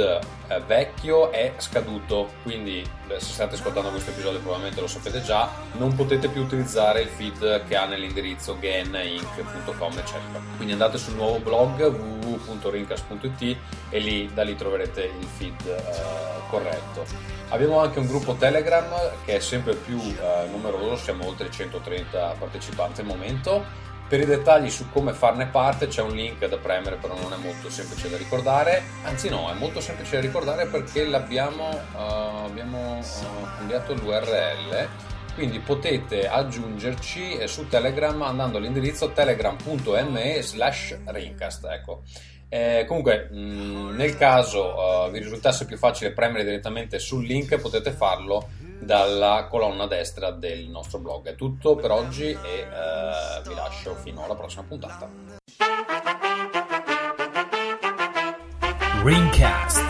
eh, vecchio è scaduto, quindi se state ascoltando questo episodio probabilmente lo sapete già, non potete più utilizzare il feed che ha nell'indirizzo gainink.com eccetera. Quindi andate sul nuovo blog www.rincast.it e lì da lì troverete il feed eh, corretto. Abbiamo anche un gruppo Telegram che è sempre più eh, numeroso, siamo oltre 130 partecipanti al momento. Per i dettagli su come farne parte c'è un link da premere, però non è molto semplice da ricordare. Anzi no, è molto semplice da ricordare perché l'abbiamo uh, abbiamo, uh, cambiato l'URL. Quindi potete aggiungerci eh, su Telegram andando all'indirizzo telegram.me slash rincast. Ecco. Eh, comunque, mh, nel caso uh, vi risultasse più facile premere direttamente sul link, potete farlo dalla colonna destra del nostro blog. È tutto per oggi e uh, vi lascio fino alla prossima puntata. Ringcast